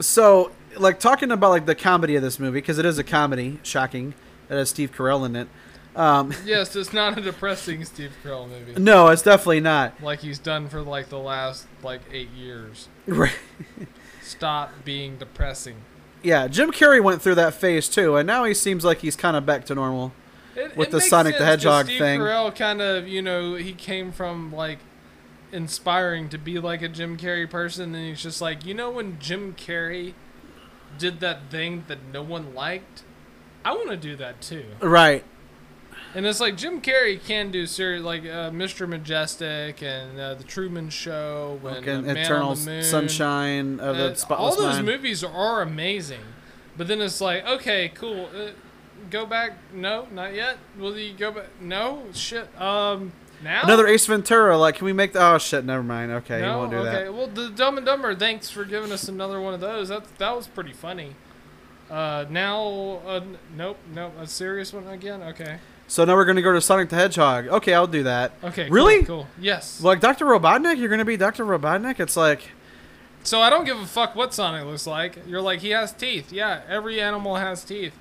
so like talking about like the comedy of this movie because it is a comedy. Shocking. It has Steve Carell in it. Um, Yes, it's not a depressing Steve Carell movie no, it's definitely not. like he's done for like the last like eight years. Right. Stop being depressing. Yeah, Jim Carrey went through that phase too, and now he seems like he's kind of back to normal. It, With it the Sonic the Hedgehog Steve thing. Carell kind of, you know, he came from like inspiring to be like a Jim Carrey person, and he's just like, you know, when Jim Carrey did that thing that no one liked, I want to do that too. Right. And it's like Jim Carrey can do serious like uh, Mr. Majestic and uh, the Truman Show and Okay, uh, Eternal on the Moon. Sunshine of the Spotless all those Mind. movies are amazing, but then it's like, okay, cool. Uh, go back? No, not yet. Will you go back? No, shit. Um, now Another Ace Ventura. Like, can we make the? Oh shit! Never mind. Okay, No, you won't do okay. that. Well, the Dumb and Dumber. Thanks for giving us another one of those. That that was pretty funny. Uh, now, uh, nope, nope. A serious one again. Okay, So now we're gonna go to Sonic the Hedgehog. Okay, I'll do that. okay. Really? Cool. cool. Yes. Like Dr. Robotnik, you're gonna be Dr. Robotnik. It's like, So I don't give a fuck what Sonic looks like. You're like, he has teeth. Yeah, every animal has teeth.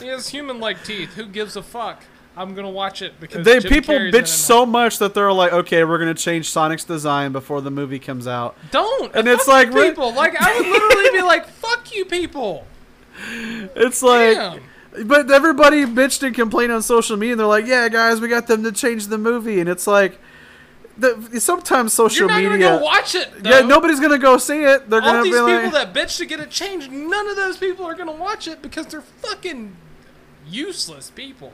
he has human-like teeth. Who gives a fuck? I'm gonna watch it because they Jim people Carrey's bitch so much that they're like, okay, we're gonna change Sonic's design before the movie comes out. Don't. And it's like, people. Like I would literally be like, fuck you people. It's like, Damn. but everybody bitched and complained on social media. and They're like, yeah, guys, we got them to change the movie, and it's like, the, sometimes social You're not media. gonna go watch it. yeah, nobody's gonna go see it. They're All gonna these be people like, that bitch to get it changed, none of those people are gonna watch it because they're fucking useless people.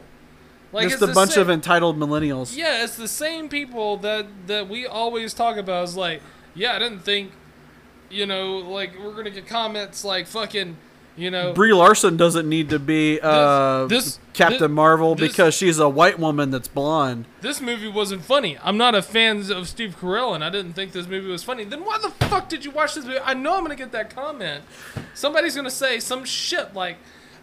Like just a bunch same- of entitled millennials. Yeah, it's the same people that that we always talk about. Is like, yeah, I didn't think, you know, like we're gonna get comments like fucking, you know, Brie Larson doesn't need to be uh, this- Captain this- Marvel this- because she's a white woman that's blonde. this movie wasn't funny. I'm not a fan of Steve Carell, and I didn't think this movie was funny. Then why the fuck did you watch this movie? I know I'm gonna get that comment. Somebody's gonna say some shit like,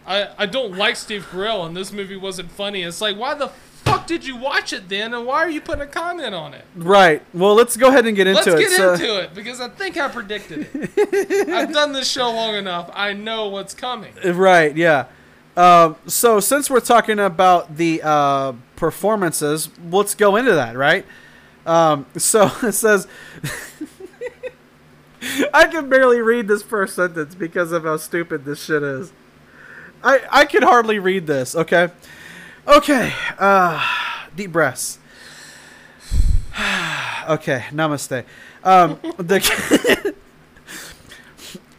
I I don't like Steve Carell, and this movie wasn't funny. It's like, why the fuck did you watch it then, and why are you putting a comment on it? Right. Well, let's go ahead and get into it. Let's get So- into it because I think I predicted it. I've done this show long enough. I know what's coming. Right, yeah. Um, so since we're talking about the uh, performances, let's go into that, right? Um, so it says, I can barely read this first sentence because of how stupid this shit is. I I can hardly read this. Okay, okay. Uh, deep breaths. okay, namaste. Um, the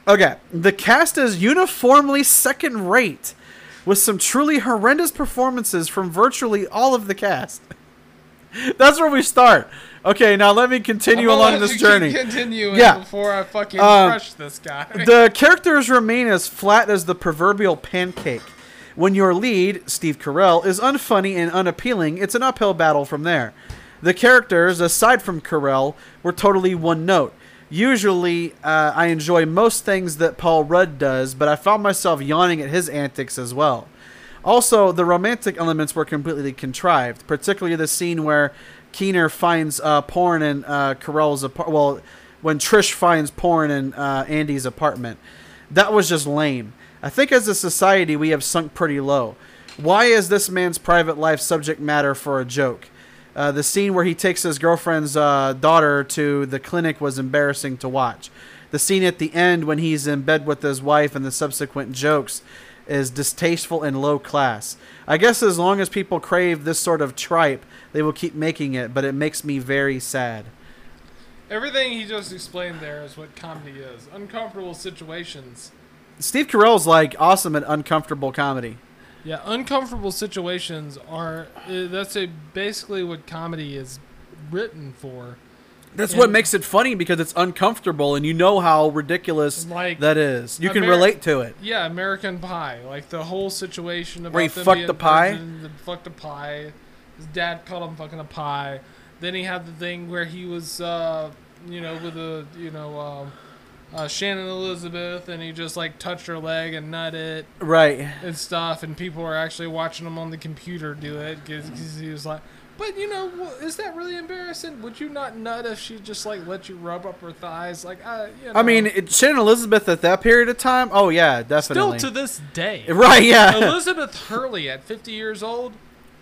Okay, the cast is uniformly second rate, with some truly horrendous performances from virtually all of the cast. That's where we start. Okay, now let me continue I'm along this journey. Continue Yeah. before I fucking Um, crush this guy. the characters remain as flat as the proverbial pancake. When your lead, Steve Carell, is unfunny and unappealing, it's an uphill battle from there. The characters, aside from Carell, were totally one note. Usually, uh, I enjoy most things that Paul Rudd does, but I found myself yawning at his antics as well. Also, the romantic elements were completely contrived, particularly the scene where Keener finds uh, porn in uh, Carell's apartment. Well, when Trish finds porn in uh, Andy's apartment. That was just lame. I think as a society, we have sunk pretty low. Why is this man's private life subject matter for a joke? Uh, the scene where he takes his girlfriend's uh, daughter to the clinic was embarrassing to watch. The scene at the end when he's in bed with his wife and the subsequent jokes is distasteful and low class. I guess as long as people crave this sort of tripe, they will keep making it, but it makes me very sad. Everything he just explained there is what comedy is. Uncomfortable situations. Steve Carell's like awesome at uncomfortable comedy. Yeah, uncomfortable situations are. Uh, that's a, basically what comedy is written for. That's And- what makes it funny because it's uncomfortable and you know how ridiculous Like that is. You can relate to it. Yeah, American Pie. Like the whole situation about Where he fucked the pie? the fucked a pie. His dad called him fucking a pie. Then he had the thing where he was, uh, you know, with a, you know, um uh, Shannon Elizabeth, and he just like touched her leg and nutted Right. and stuff, and people were actually watching him on the computer do it because he was like. But you know, is that really embarrassing? Would you not nut if she just like let you rub up her thighs? Like, uh, you know, I mean, it, Shannon Elizabeth at that period of time. Oh yeah, definitely. still to this day, right. Yeah. Elizabeth Hurley at 50 years old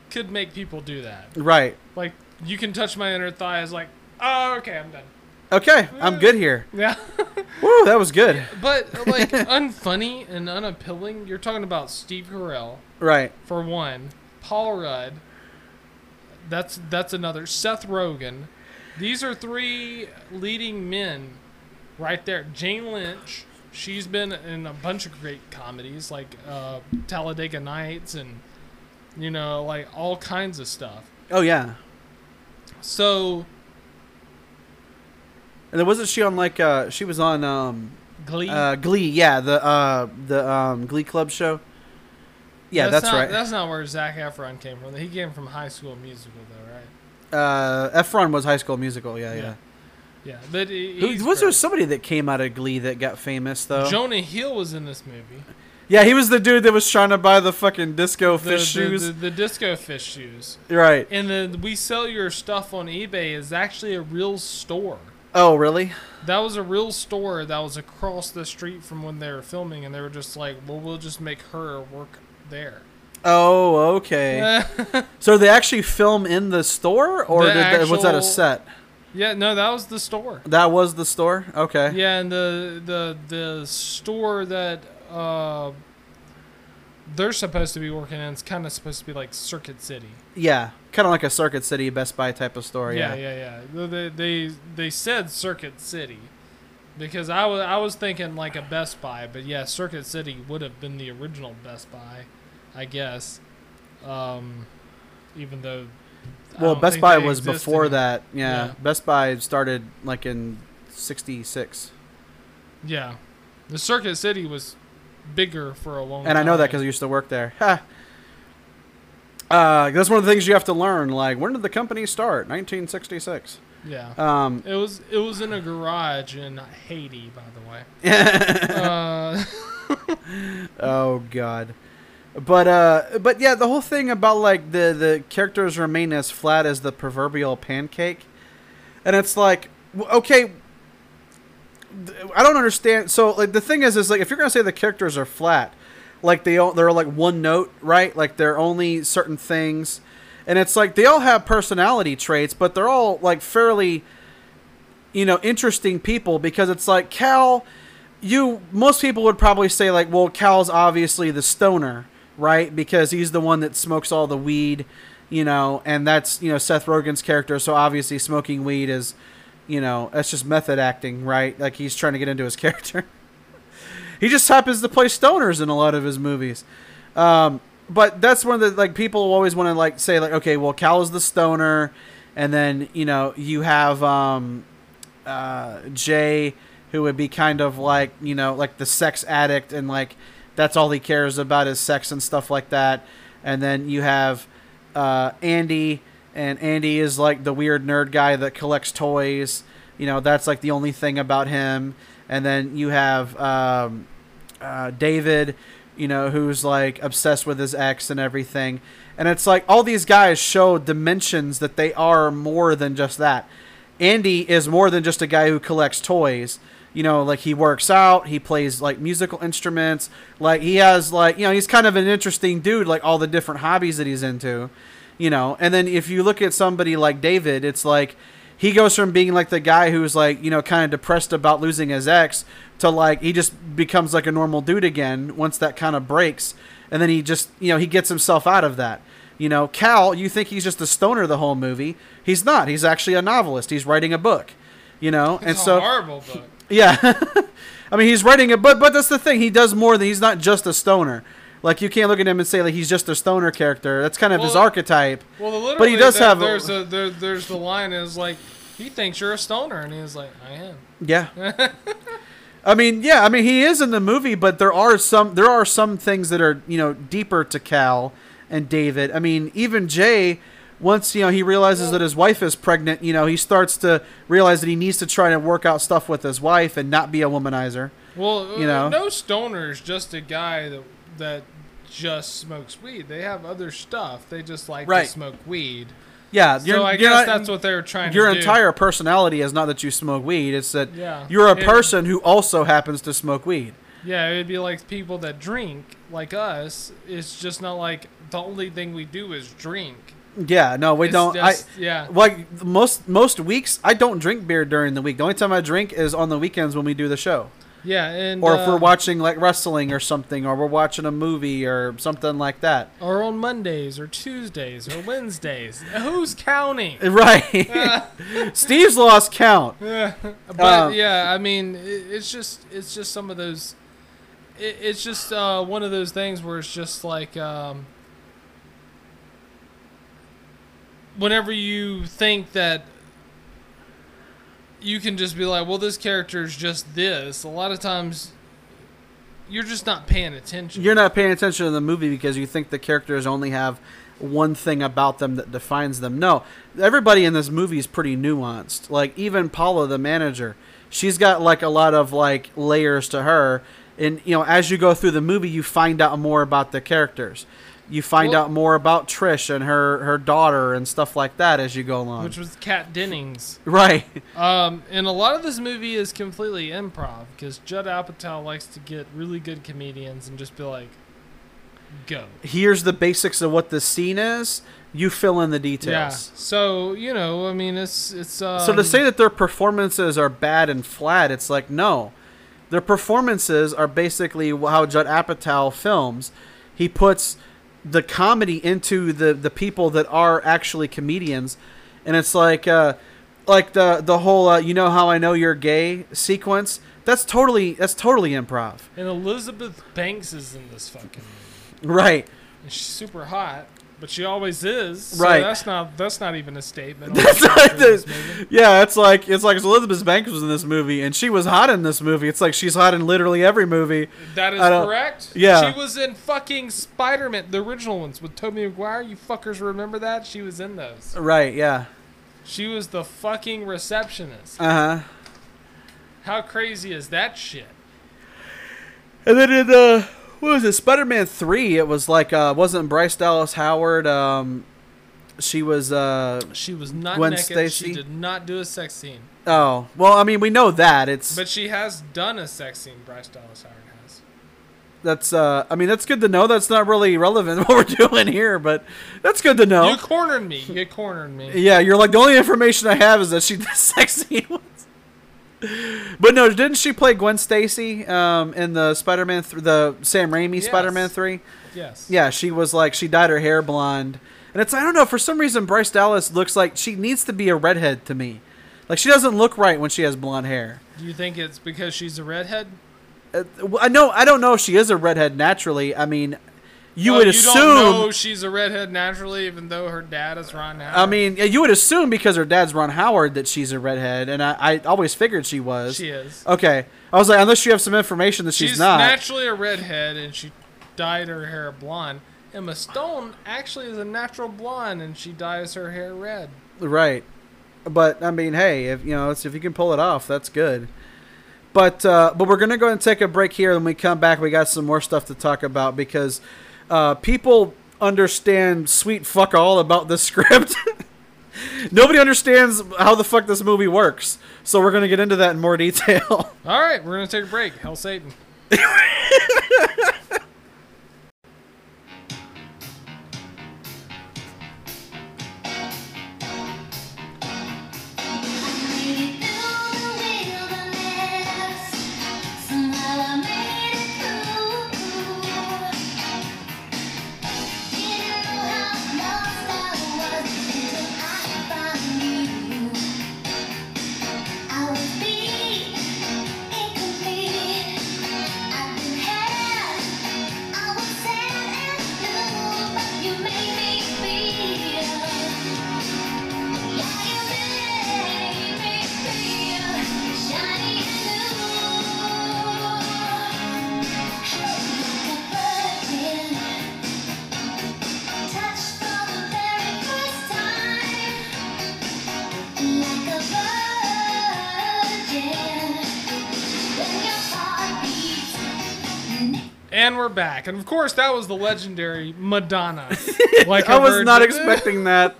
could make people do that. right. Like, you can touch my inner thighs, like, oh, okay, I'm done. Okay, I'm good here. Yeah. Woo, that was good. but, like, unfunny and unappealing, you're talking about Steve Carell, Right. for one, Paul Rudd, that's, that's another, Seth Rogen. These are three leading men right there. Jane Lynch, she's been in a bunch of great comedies like uh, Talladega Nights and, you know, like all kinds of stuff. Oh yeah. So And then wasn't she on like uh she was on um Glee. uh Glee, yeah, the uh the um Glee Club show. Yeah, that's, not, right. That's not where Zac Efron came from. He came from High School Musical, though, right? uh Efron was High School Musical, yeah, yeah. Yeah. Yeah, but he, Who- he's was there somebody that came out of Glee that got famous though? Jonah Hill was in this movie. yeah, he was the dude that was trying to buy the fucking disco The, fish the, shoes. the, the disco fish shoes. right. And the we sell your stuff on eBay is actually a real store. Oh, really? That was a real store that was across the street from when they were filming, and they were just like, "Well, we'll just make her work there." Oh, okay. so they actually film in the store, or The did that, was that a set? yeah, no, that was the store. That was the store. Okay. Yeah, and the the the store that uh, they're supposed to be working in is kind of supposed to be like Circuit City. Yeah, kind of like a Circuit City Best Buy type of store. Yeah, Yeah. yeah, yeah. They they they said Circuit City because I was I was thinking like a Best Buy, but yeah, Circuit City would have been the original Best Buy, I guess. Um, even though. Well, Best Buy was before that. Yeah. Yeah. Best Buy started like in '66, Yeah, the Circuit City was bigger for a long. and I know that because I used to work there. Ha. Uh, that's one of the things you have to learn. Like, when did the company start? 1966. yeah. Um, It was it was in a garage in Haiti, by the way. uh, oh God. But uh, but yeah, the whole thing about like the the characters remain as flat as the proverbial pancake, and it's like, okay, I don't understand. So like the thing is, is like if you're gonna say the characters are flat, like they all they're like one note, right? Like they're only certain things, and it's like they all have personality traits, but they're all like fairly, you know, interesting people because it's like Cal you most people would probably say like well cal's obviously the stoner right? Because he's the one that smokes all the weed you know and that's you know seth rogen's character so obviously smoking weed is you know that's just method acting right? Like he's trying to get into his character he just happens to play stoners in a lot of his movies. Um, but that's one of the like people always want to like say like okay, well Cal is the stoner, and then you know you have um, uh, Jay who would be kind of like you know like the sex addict and like that's all he cares about is sex and stuff like that, and then you have uh, Andy and Andy is like the weird nerd guy that collects toys. You know that's like the only thing about him, and then you have um, uh, David you know, who's like obsessed with his ex and everything. And it's like all these guys show dimensions that they are more than just that. Andy is more than just a guy who collects toys. You know, like he works out, he plays like musical instruments, like he has like, you know, he's kind of an interesting dude like all the different hobbies that he's into, you know. And then if you look at somebody like David, it's like he goes from being like the guy who's like you know kind of depressed about losing his ex to like he just becomes like a normal dude again once that kind of breaks and then he just you know he gets himself out of that. You know cal you think he's just a stoner the whole movie. He's not. He's actually a novelist. He's writing a book you know? It's and a so horrible book. yeah. I mean he's writing a book but that's the thing. He does more than he's not just a stoner. Like you can't look at him and say like he's just a stoner character. That's kind of his archetype. Well, literally, But he does there- have a- There's a there, there's the line is like he thinks you're a stoner, and he's like, I am. Yeah. I mean, yeah, I mean he is in the movie, but there are some there are some things that are, you know, deeper to Cal and David. I mean, even Jay once, you know, he realizes that his wife is pregnant, you know, he starts to realize that he needs to try to work out stuff with his wife and not be a womanizer. Well, You uh, know? no stoner's just a guy that that just smokes weed. They have other stuff. They just like Right. to smoke weed. Yeah, So I guess not- that's what they were trying your to do. entire personality is not that you smoke weed, it's that Yeah. you're a It- person who also happens to smoke weed. Yeah, it'd be like people that drink, like us. It's just not like the only thing we do is drink. Yeah, no, we It's don't just- I yeah. like most most weeks I don't drink beer during the week. The only time I drink is on the weekends when we do the show. Yeah, and or if we're um, watching like wrestling or something, or we're watching a movie or something like that. or on Mondays or Tuesdays or Wednesdays. Who's counting? Right. Steve's lost count. Yeah, but Um, yeah, I mean, it, it's just it's just some of those. It, it's just uh, one of those things where it's just like um, whenever you think that you can just be like, well, this character is just this. A lot of times, you're just not paying attention. You're not paying attention to the movie because you think the characters only have one thing about them that defines them. No, everybody in this movie is pretty nuanced. Like even Paula, the manager, she's got like a lot of like layers to her. And you know, as you go through the movie, you find out more about the characters. You find Well- out more about Trish and her her daughter and stuff like that as you go along. which was Kat Dennings. right. Um, and a lot of this movie is completely improv because Judd Apatow likes to get really good comedians and just be like, "Go." Here's the basics of what the scene is. You fill in the details. Yeah. So you know, I mean, it's it's. Um, So to say that their performances are bad and flat, it's like no, their performances are basically how Judd Apatow films. He puts the comedy into the the people that are actually comedians, and it's like uh, like the the whole uh, you know how I know you're gay sequence. That's totally that's totally improv, and Elizabeth Banks is in this fucking movie. right? And she's super hot, but she always is. So Right. That's not that's not even a statement. That's not the- Yeah, it's like it's like Elizabeth Banks was in this movie, and she was hot in this movie. It's like she's hot in literally every movie. That is correct. yeah. She was in fucking Spider Man, the original ones with Tobey Maguire. You fuckers remember that? She was in those. Right? Yeah. She was the fucking receptionist. Uh huh. How crazy is that shit? And then in uh, what was it? Spider Man three. It was like uh, wasn't Bryce Dallas Howard? Um, she was uh. She was not Gwen naked. Stacy? She did not do a sex scene. Oh well, I mean we know that it's But she has done a sex scene, Bryce Dallas Howard has. that's uh. I mean that's good to know. That's not really relevant what we're doing here, but that's good to know. You cornered me. You cornered me. Yeah, you're like the only information I have is that she did sex scene. But no, didn't she play Gwen Stacy um, in the Spider-Man, th- the Sam Raimi Yes. Spider-Man three? Yes. Yeah, she was like she dyed her hair blonde, and it's I don't know for some reason Bryce Dallas looks like she needs to be a redhead to me. Like she doesn't look right when she has blonde hair. Do you think it's because she's a redhead? Uh, well, I know. I don't know if she is a redhead naturally. I mean, you Oh, would you assume. don't know she's a redhead naturally, even though her dad is Ron Howard. I mean, you would assume because her dad's Ron Howard that she's a redhead, and I, I always figured she was. she is. Okay, I was like, unless you have some information that she's, She's, not. naturally a redhead, and she dyed her hair blonde. Emma Stone actually is a natural blonde, and she dyes her hair red. Right. But I mean, hey, if you know, it's, if you can pull it off, that's good. But uh, but we're gonna go and take a break here. When we come back, we got some more stuff to talk about because uh, people understand sweet fuck all about this script. Nobody understands how the fuck this movie works. So we're gonna get into that in more detail. All right, we're gonna take a break. Hell Satan. back. And of course, that was the legendary Madonna. Like I was not expecting that.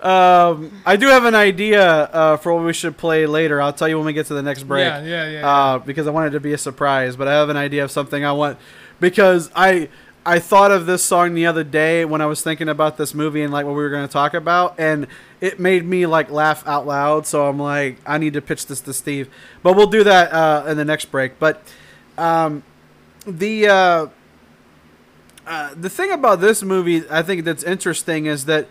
Um, I do have an idea uh, for what we should play later. I'll tell you when we get to the next break. Yeah, yeah, yeah. uh, because I wanted to be a surprise. But I have an idea of something I want because I I thought of this song the other day when I was thinking about this movie and like what we were going to talk about, and it made me like laugh out loud. So I'm like, I need to pitch this to Steve. But we'll do that uh, in the next break. But um, the uh, the thing about this movie, I think that's interesting is that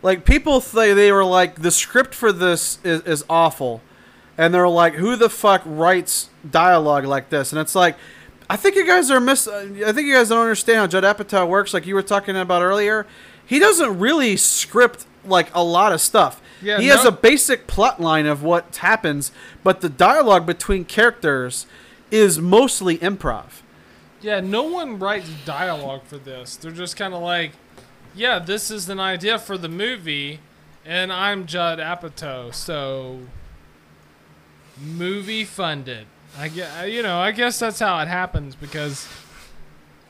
like people say they were like the script for this is, is awful. And they're like who the fuck writes dialogue like this? And it's like i think you guys are miss i think you guys don't understand how judd apatow works like you were talking about earlier. He doesn't really script like a lot of stuff. Yeah, he has a basic plot line of what happens but the dialogue between characters is mostly improv Yeah, no one writes dialogue for this. They're just kind of like, yeah, this is an idea for the movie, and I'm Judd Apatow, so movie funded. I get, you know, I guess that's how it happens because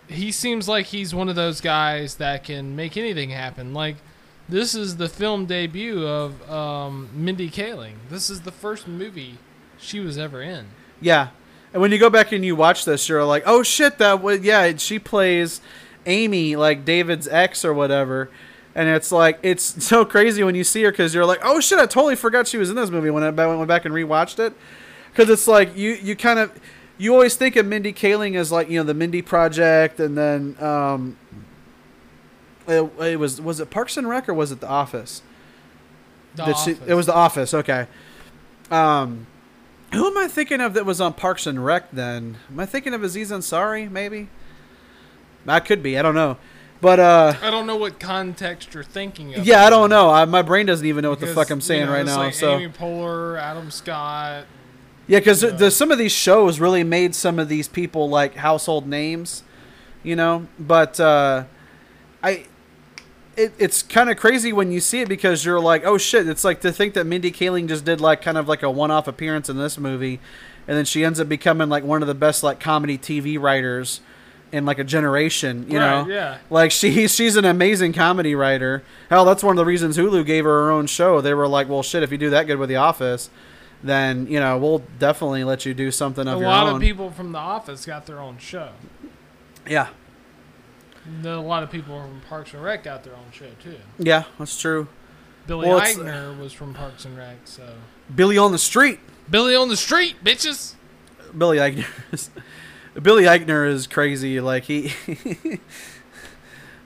he seems like he's one of those guys that can make anything happen. Like this is the film debut of um, Mindy Kaling. This is the first movie she was ever in. Yeah. And when you go back and you watch this, you're like, oh shit, that was, yeah, she plays Amy, like David's ex or whatever. And it's like, it's so crazy when you see her because you're like, oh shit, I totally forgot she was in this movie when I went back and rewatched it. Because it's like, you, you kind of, you always think of Mindy Kaling as like, you know, the Mindy Project and then, um, it, it was, was it Parks and Rec or was it The Office? The That she- Office. it was The Office. Okay. Um, who am I thinking of that was on Parks and Rec? Then am I thinking of Aziz Ansari? Maybe. I could be. I don't know. But uh, I don't know what context you're thinking of. yeah, I don't know. I, my brain doesn't even know what the fuck I'm you saying know, right now. Like so Amy Poehler, Adam Scott. yeah, because Yeah. the some of these shows really made some of these people like household names, you know. But uh, I. It, it's kind of crazy when you see it because you're like, oh shit! It's like to think that Mindy Kaling just did like kind of like a one-off appearance in this movie, and then she ends up becoming like one of the best like comedy TV writers in like a generation. You Right, know, yeah. like she she's an amazing comedy writer. Hell, that's one of the reasons Hulu gave her her own show. They were like, well, shit, if you do that good with The Office, then you know we'll definitely let you do something A of your own. A lot of people from The Office got their own show. yeah, A lot of people from Parks and Rec got their own show too. yeah, that's true. Billy Well, Eichner was from Parks and Rec, so Billy on the street. Billy on the street, bitches. Billy Eichner is Billy Eichner is crazy. Like he,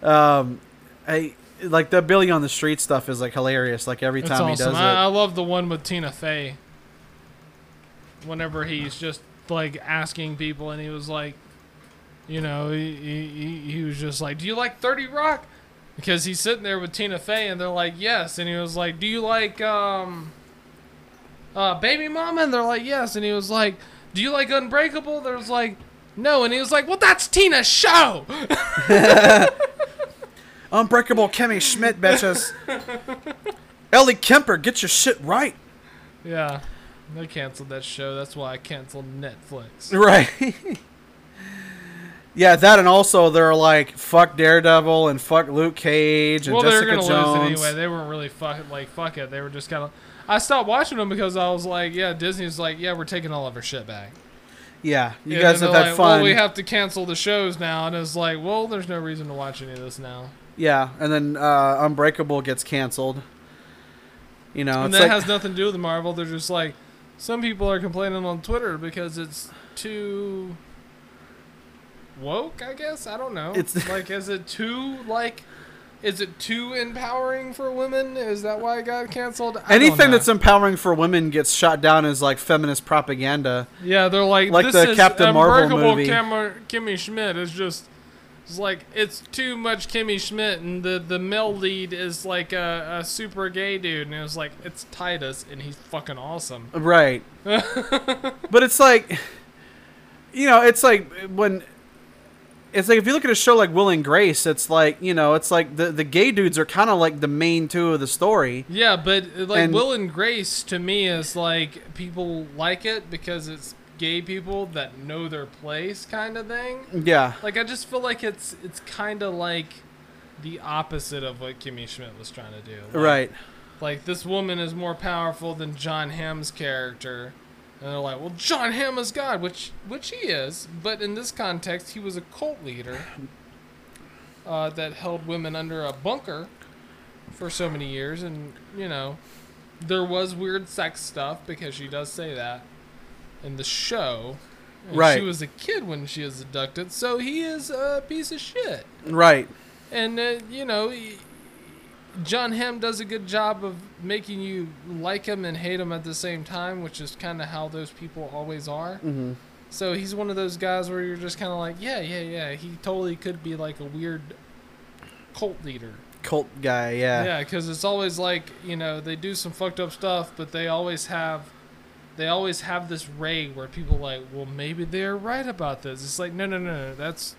um, I like the Billy on the street stuff is like hilarious. Like every time he awesome. does I, I love the one with Tina Fey. Whenever he's just like asking people, and he was like, you know, he he, he- was just like, "Do you like Thirty Rock?" Because he's sitting there with Tina Fey, and they're like, "Yes," and he was like, "Do you like um, uh, Baby Mama?" And they're like, "Yes," and he was like, "Do you like Unbreakable?" There was like, "No," and he was like, "Well, that's Tina's show." Unbreakable Kimmy Schmidt, bitches. Ellie Kemper, get your shit right. Yeah, they canceled that show. That's why I canceled Netflix. Right. yeah, that and also they're like fuck Daredevil and fuck Luke Cage and well, they were gonna Jones. lose it anyway. They weren't really fuck like fuck it. They were just kind of. I stopped watching them because I was like, yeah, Disney's like, yeah, we're taking all of our shit back. yeah, you And guys have had like, fun. Well, we have to cancel the shows now, and it's like, well, there's no reason to watch any of this now. yeah, and then uh, Unbreakable gets canceled. You know, and that like has nothing to do with Marvel. They're just like, some people are complaining on Twitter because it's too woke. I guess I don't know. It's- like, is it too like? Is it too empowering for women? Is that why it got canceled? I anything that's empowering for women gets shot down as like feminist propaganda. Yeah, they're like, Like this the is Captain Marvel movie. Kim- Kimmy Schmidt is just, it's like it's too much Kimmy Schmidt, and the the male lead is like a, a super gay dude, and it was like it's Titus, and he's fucking awesome. Right. but it's like, you know, it's like when. It's like if you look at a show like Will and Grace, it's like you know, it's like the the gay dudes are kind of like the main two of the story. Yeah, but like And- Will and Grace to me is like people like it because it's gay people that know their place, kind of thing. Yeah, Like I just feel like it's it's kind of like the opposite of what Kimmy Schmidt was trying to do. Like, right. like this woman is more powerful than Jon Hamm's character. And they're like, well, Jon Hamm is God, which which he is, but in this context, he was a cult leader uh, that held women under a bunker for so many years, and you know, there was weird sex stuff because she does say that in the show. And Right. She was a kid when she was abducted, so he is a piece of shit. Right. And uh, you know, he- Jon Hamm does a good job of making you like him and hate him at the same time, which is kind of how those people always are. hmm So he's one of those guys where you're just kind of like, yeah, yeah, yeah. He totally could be like a weird cult leader. Cult guy. Yeah. Yeah, because it's always like you know they do some fucked up stuff, but they always have. They always have this ray where people are like, well, maybe they're right about this. It's like, no, no, no, no. That's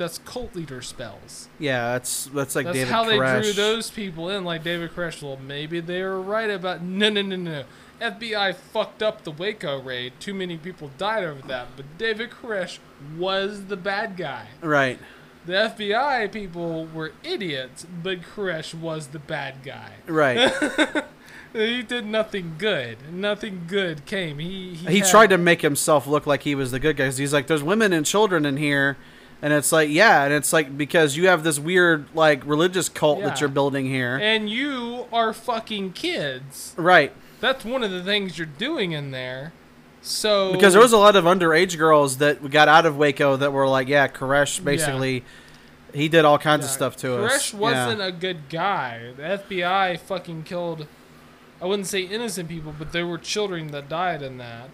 that's cult leader spells. Yeah, that's that's like That's David how they drew those people in, like David Koresh. Well, maybe they were right about. No, no, no, no. FBI fucked up the Waco raid. Too many people died over that. But David Koresh was the bad guy. Right. The FBI people were idiots, but Koresh was the bad guy. Right. He did nothing good. Nothing good came. He he, he had- tried to make himself look like he was the good guy. he's like, "There's women and children in here," and it's like, yeah, and it's like because you have this weird like religious cult Yeah. that you're building here. And you are fucking kids. right. That's one of the things you're doing in there. So Because there was a lot of underage girls that got out of Waco that were like, yeah, Koresh basically, he did all kinds of stuff to Koresh us. Koresh wasn't yeah. a good guy. The FBI fucking killed. I wouldn't say innocent people, but there were children that died in that.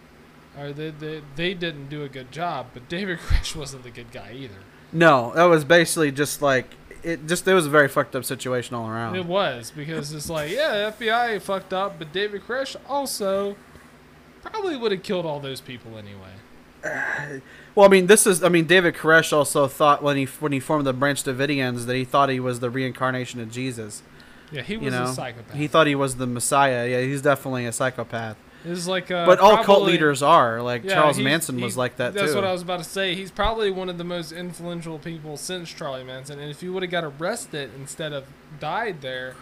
Or they, they, they didn't do a good job. But David Koresh wasn't the good guy either. no, that was basically just like it. Just it was a very fucked up situation all around. It was because it's like, yeah, the FBI fucked up, but David Koresh also probably would have killed all those people anyway. Well, I mean, this is. I mean, David Koresh also thought when he when he formed the Branch Davidians that he thought he was the reincarnation of Jesus. Yeah, he was You know, a psychopath. he thought he was the Messiah. Yeah, he's definitely a psychopath. Was like, uh, but all cult leaders are. Like Yeah, Charles Manson was like that That's too. what I was about to say. He's probably one of the most influential people since Charlie Manson. And if he would have got arrested instead of died there,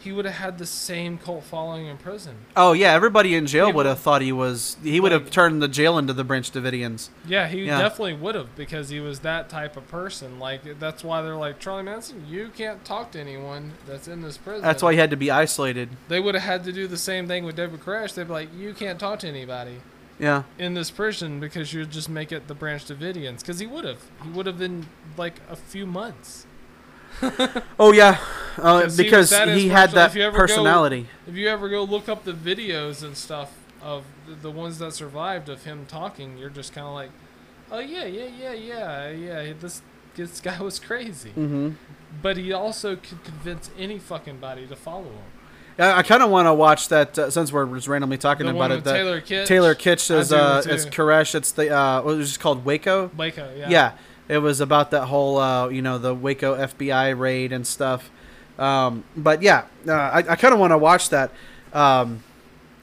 he would have had the same cult following in prison. oh yeah, everybody in jail would have thought he was. He would have Like- turned the jail into the Branch Davidians. Yeah, he Yeah. definitely would have because he was that type of person. Like that's why they're like Charlie Manson. You can't talk to anyone that's in this prison. That's why he had to be isolated. they would have had to do the same thing with David Koresh. They'd be like, you can't talk to anybody Yeah. in this prison because you would just make it the Branch Davidians. Because he would have. He would have been like a few months. Oh yeah, uh, Because he was because that he had that If ever go- personality. If you ever go look up the videos and stuff of the, the ones that survived of him talking, you're just kind of like, oh yeah, yeah, yeah, yeah, yeah. This this guy was crazy, Mm-hmm. but he also could convince any fucking body to follow him. I, I kind of want to watch that uh, since we're just randomly talking The about it. Taylor Kitsch. Taylor Kitsch I as uh, as Koresh. It's the uh, what was it just called Waco? Waco, yeah. Yeah. It was about that whole uh, you know the Waco FBI raid and stuff. Um, but yeah, uh, I, I kind of want to watch that. Um,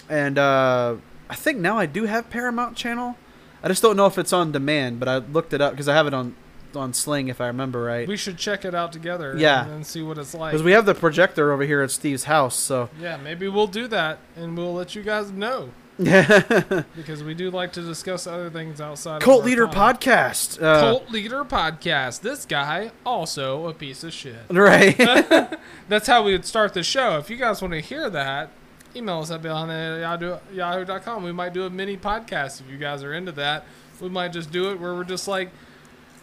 and uh, I think now I do have Paramount Channel. I just don't know if it's on demand, but I looked it up because I have it on on Sling if I remember right. We should check it out together. Yeah. and, see what it's like. Because we have the projector over here at Steve's house, so yeah, maybe we'll do that, and we'll let you guys know. because we do like to discuss other things outside. Cult of Leader time. Podcast. Uh, Cult Leader Podcast. This guy also a piece of shit. Right. That's how we would start the show. If you guys want to hear that, email us at beyond yahoo- yahoo.com. We might do a mini podcast if you guys are into that. We might just do it where we're just like,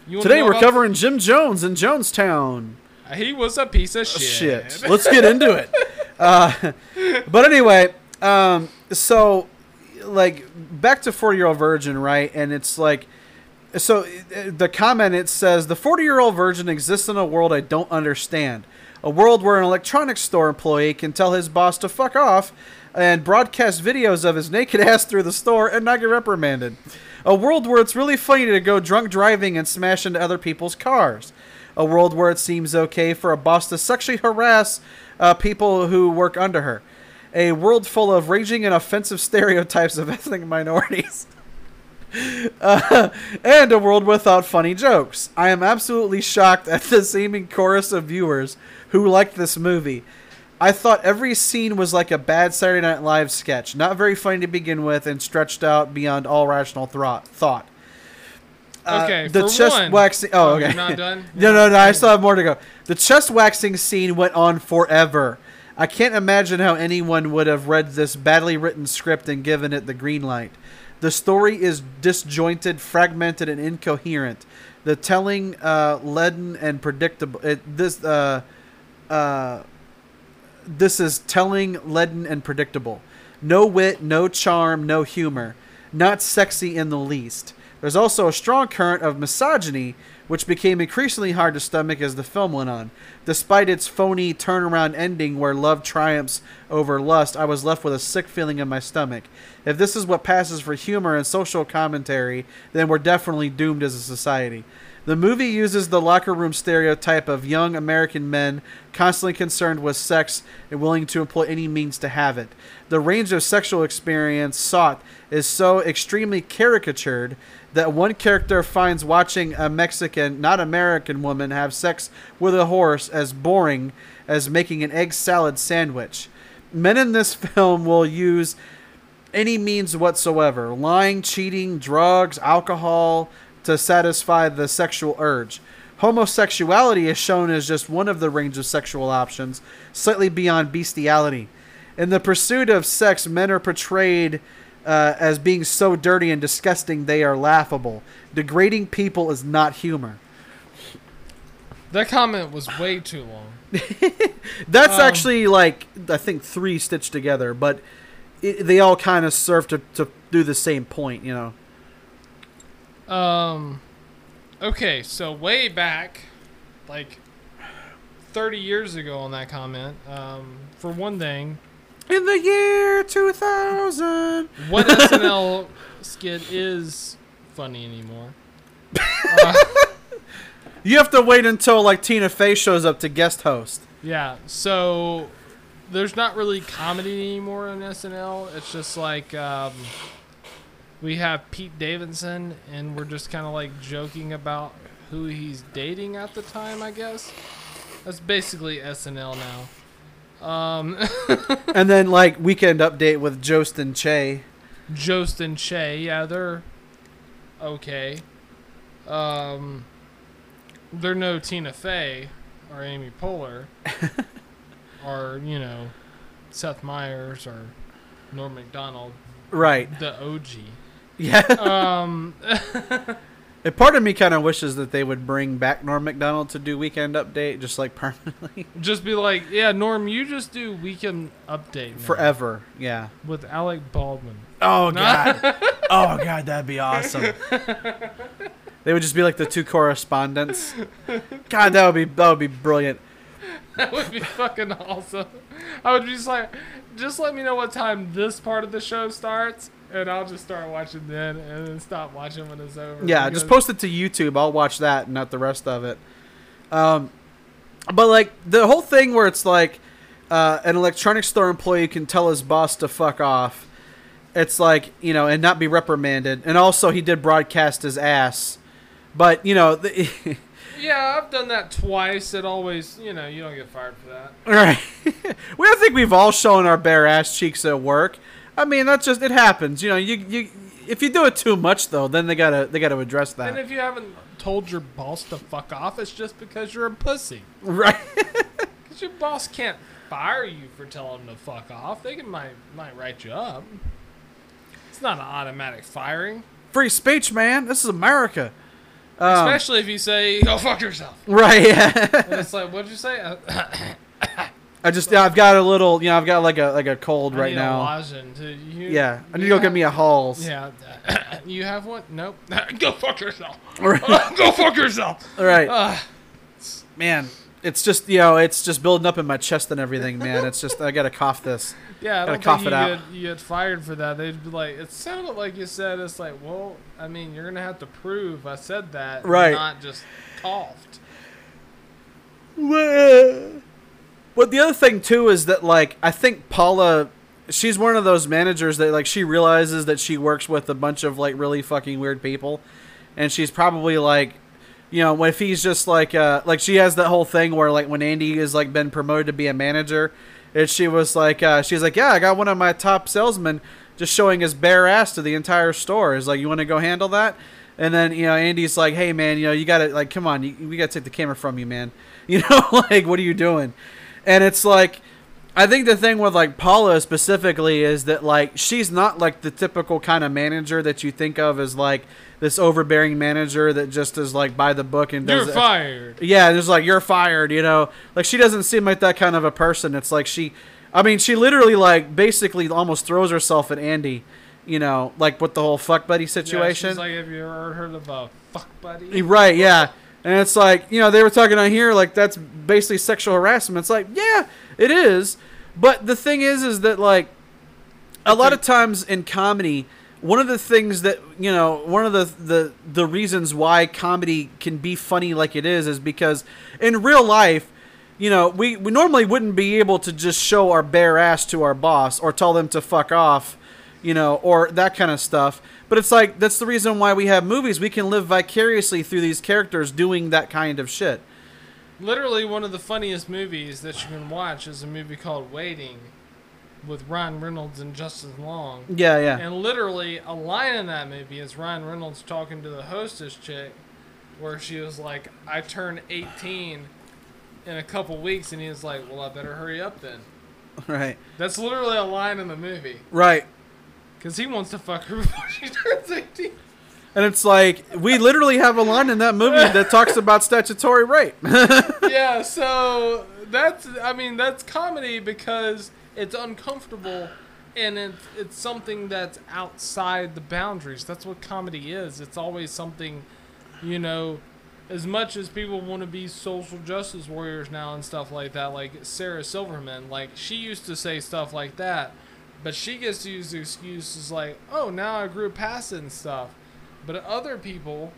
Today we're covering Jim Jones in Jonestown. He was a piece of shit. Shit. Let's get into it. Uh, but anyway, um, so like back to 40 year old virgin, right? And it's like, so uh, the comment it says the 40 year old virgin exists in a world I don't understand. A world where an electronics store employee can tell his boss to fuck off and broadcast videos of his naked ass through the store and not get reprimanded. A world where it's really funny to go drunk driving and smash into other people's cars. A world where it seems okay for a boss to sexually harass uh, people who work under her. A world full of raging and offensive stereotypes of ethnic minorities. Uh, and a world without funny jokes. I am absolutely shocked at the seeming chorus of viewers who liked this movie. I thought every scene was like a bad Saturday Night Live sketch, not very funny to begin with, and stretched out beyond all rational thro- thought. Uh, Okay, the chest one- waxing. Oh, Oh, okay. you're not done? no, no, no. I still have more to go. The chest waxing scene went on forever. I can't imagine how anyone would have read this badly written script and given it the green light. The story is disjointed, fragmented, and incoherent. The telling, uh, leaden and predictable. It, this, uh, uh, this is telling, leaden, and predictable. No wit, no charm, no humor. Not sexy in the least. There's also a strong current of misogyny, which became increasingly hard to stomach as the film went on. Despite its phony turnaround ending where love triumphs over lust, I was left with a sick feeling in my stomach. If this is what passes for humor and social commentary, then we're definitely doomed as a society. The movie uses the locker room stereotype of young American men constantly concerned with sex and willing to employ any means to have it. The range of sexual experience sought is so extremely caricatured that one character finds watching a Mexican, not American woman have sex with a horse as boring as making an egg salad sandwich. Men in this film will use any means whatsoever lying, cheating, drugs, alcohol to satisfy the sexual urge. Homosexuality is shown as just one of the range of sexual options, slightly beyond bestiality. In the pursuit of sex, men are portrayed uh, as being so dirty and disgusting they are laughable. Degrading people is not humor. That comment was way too long. That's Um, actually like I think three stitched together, but it, they all kind of serve to, to do the same point, you know. Um, okay, so way back, like 30 years ago on that comment, um, for one thing, In the year 2000. what SNL skit is funny anymore? Uh, You have to wait until like Tina Fey shows up to guest host. yeah, so there's not really comedy anymore on SNL. It's just like um, we have Pete Davidson, and we're just kind of like joking about who he's dating at the time, I guess. That's basically SNL now. Um, and then like weekend update with Jost and Che. Jost and Che, yeah, they're okay. Um, they're no Tina Fey or Amy Poehler or you know Seth Meyers or Norm Macdonald, Right. the OG. Yeah. Um, A part of me kind of wishes that they would bring back Norm Macdonald to do Weekend Update, just like permanently, Just be like, yeah, Norm, you just do weekend update now forever. Yeah. with Alec Baldwin. Oh god. oh god, that'd be awesome. they would just be like the two correspondents. God, that would be that would be brilliant. That would be fucking awesome. I would be just like, just let me know what time this part of the show starts, and I'll just start watching then, and then stop watching when it's over. Yeah, because- just post it to YouTube. I'll watch that, and not the rest of it. Um, but like the whole thing where it's like uh, an electronics store employee can tell his boss to fuck off. It's like you know, and not be reprimanded. And also, he did broadcast his ass. But you know, the, Yeah, I've done that twice. It always, you know, you don't get fired for that. right? we I think we've all shown our bare ass cheeks at work. I mean, that's just it happens. You know, you you if you do it too much though, then they gotta they gotta address that. And if you haven't told your boss to fuck off, it's just because you're a pussy. right? Because your boss can't fire you for telling them to fuck off. They can might might write you up. It's not an automatic firing, Free speech, man. This is America. Um, especially if you say "go fuck yourself." Right. Yeah. And it's like, what'd you say? I just yeah, I've got a little you know I've got like a like a cold I right now. You, Yeah, I need to go get me a Halls. Yeah. you have one? Nope. go fuck yourself. Right. go fuck yourself. All right, Uh, man. It's just you know it's just building up in my chest and everything, man. It's just I gotta cough this. yeah, I Gotta don't cough think it you out. get, you get fired for that. They'd be like, it sounded like you said. It's like, well, I mean, you're gonna have to prove I said that, Right. Not just coughed. But the other thing too is that like I think Paula, she's one of those managers that like she realizes that she works with a bunch of like really fucking weird people, and she's probably like, you know, if he's just like uh like she has that whole thing where like when Andy is like been promoted to be a manager, and she was like uh she's like yeah I got one of my top salesmen just showing his bare ass to the entire store is like you want to go handle that. And then you know Andy's like, "Hey man, you know you gotta like, come on, you, we gotta take the camera from you, man. You know, like what are you doing?" And it's like, I think the thing with like Paula specifically is that like she's not like the typical kind of manager that you think of as like this overbearing manager that just is like by the book and does You're it- fired. yeah, just like you're fired, you know. Like she doesn't seem like that kind of a person. It's like she I mean, she literally like basically almost throws herself at Andy, you know, like with the whole fuck buddy situation. Yeah, she's like, have you ever heard of a fuck buddy? Right, yeah. And it's like, you know, they were talking on here like that's basically sexual harassment. It's like, yeah, it is. But the thing is is that like a lot of times in comedy, one of the things that, you know, one of the the the reasons why comedy can be funny like it is is because in real life you know, we, we normally wouldn't be able to just show our bare ass to our boss or tell them to fuck off, you know, or that kind of stuff. But it's like that's the reason why we have movies. We can live vicariously through these characters doing that kind of shit. Literally, one of the funniest movies that you can watch is a movie called Waiting with Ryan Reynolds and Justin Long. Yeah, yeah. And literally, a line in that movie is Ryan Reynolds talking to the hostess chick, where she was like, "I turn 18 in a couple weeks," and he was like, "Well, I better hurry up then." Right. That's literally a line in the movie, Right. Because he wants to fuck her before she turns 18. And it's like we literally have a line in that movie that talks about statutory rape. yeah, so that's I mean that's comedy because it's uncomfortable and it's it's something that's outside the boundaries. That's what comedy is. It's always something, you know, as much as people want to be social justice warriors now and stuff like that, like Sarah Silverman, like she used to say stuff like that, but she gets to use the excuses like, "Oh, now I grew past it and stuff." But other people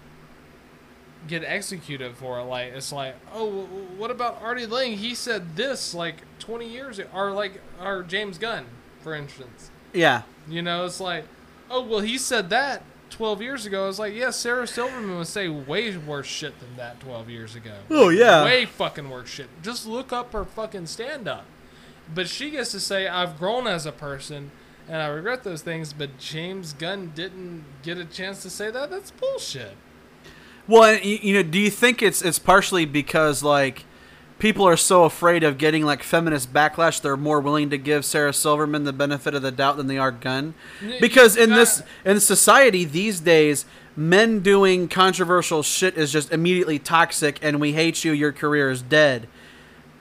get executed for it. Like it's like, oh, what about Artie Lange? He said this like 20 years ago, or like, or James Gunn, for instance. yeah. You know, it's like, oh, well, he said that 12 years ago. It's like, yeah, Sarah Silverman would say way worse shit than that 12 years ago. Oh, yeah. way fucking worse shit. Just look up her fucking stand up. But she gets to say, I've grown as a person. And I regret those things, but James Gunn didn't get a chance to say that. That's bullshit. Well, you, know, do you think it's it's partially because like people are so afraid of getting like feminist backlash, they're more willing to give Sarah Silverman the benefit of the doubt than they are Gunn? Because in this in society these days, men doing controversial shit is just immediately toxic and we hate you, your career is dead.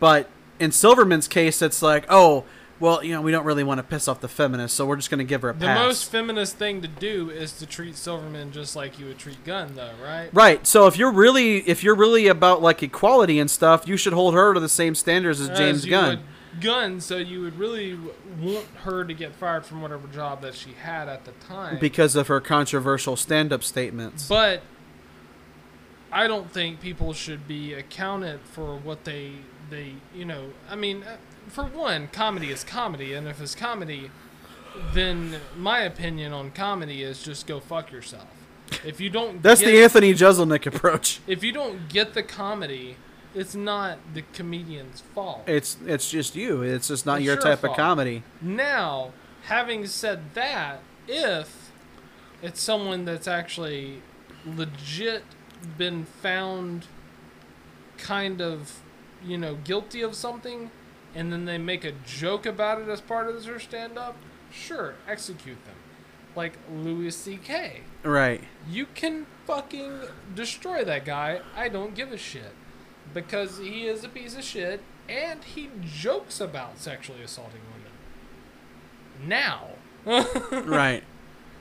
But in Silverman's case, it's like, oh, well, you know, we don't really want to piss off the feminists, so we're just going to give her a pass. The most feminist thing to do is to treat Silverman just like you would treat Gunn, though, right? Right. So if you're really if you're really about like equality and stuff, you should hold her to the same standards as James As you Gunn. Gunn, so you would really want her to get fired from whatever job that she had at the time. because of her controversial stand-up statements. But I don't think people should be accounted for what they they you know. I mean, uh, for one, comedy is comedy, and if it's comedy, then my opinion on comedy is just go fuck yourself. If you don't, That's get, the Anthony Jeselnik approach. If you don't get the comedy, it's not the comedian's fault. It's it's just you. It's just not It's your your type fault. of comedy. Now, having said that, if it's someone that's actually legit been found kind of, you know, guilty of something, and then they make a joke about it as part of their stand up, sure, execute them. Like Louis C.K. Right. You can fucking destroy that guy. I don't give a shit. Because he is a piece of shit and he jokes about sexually assaulting women. Now. right.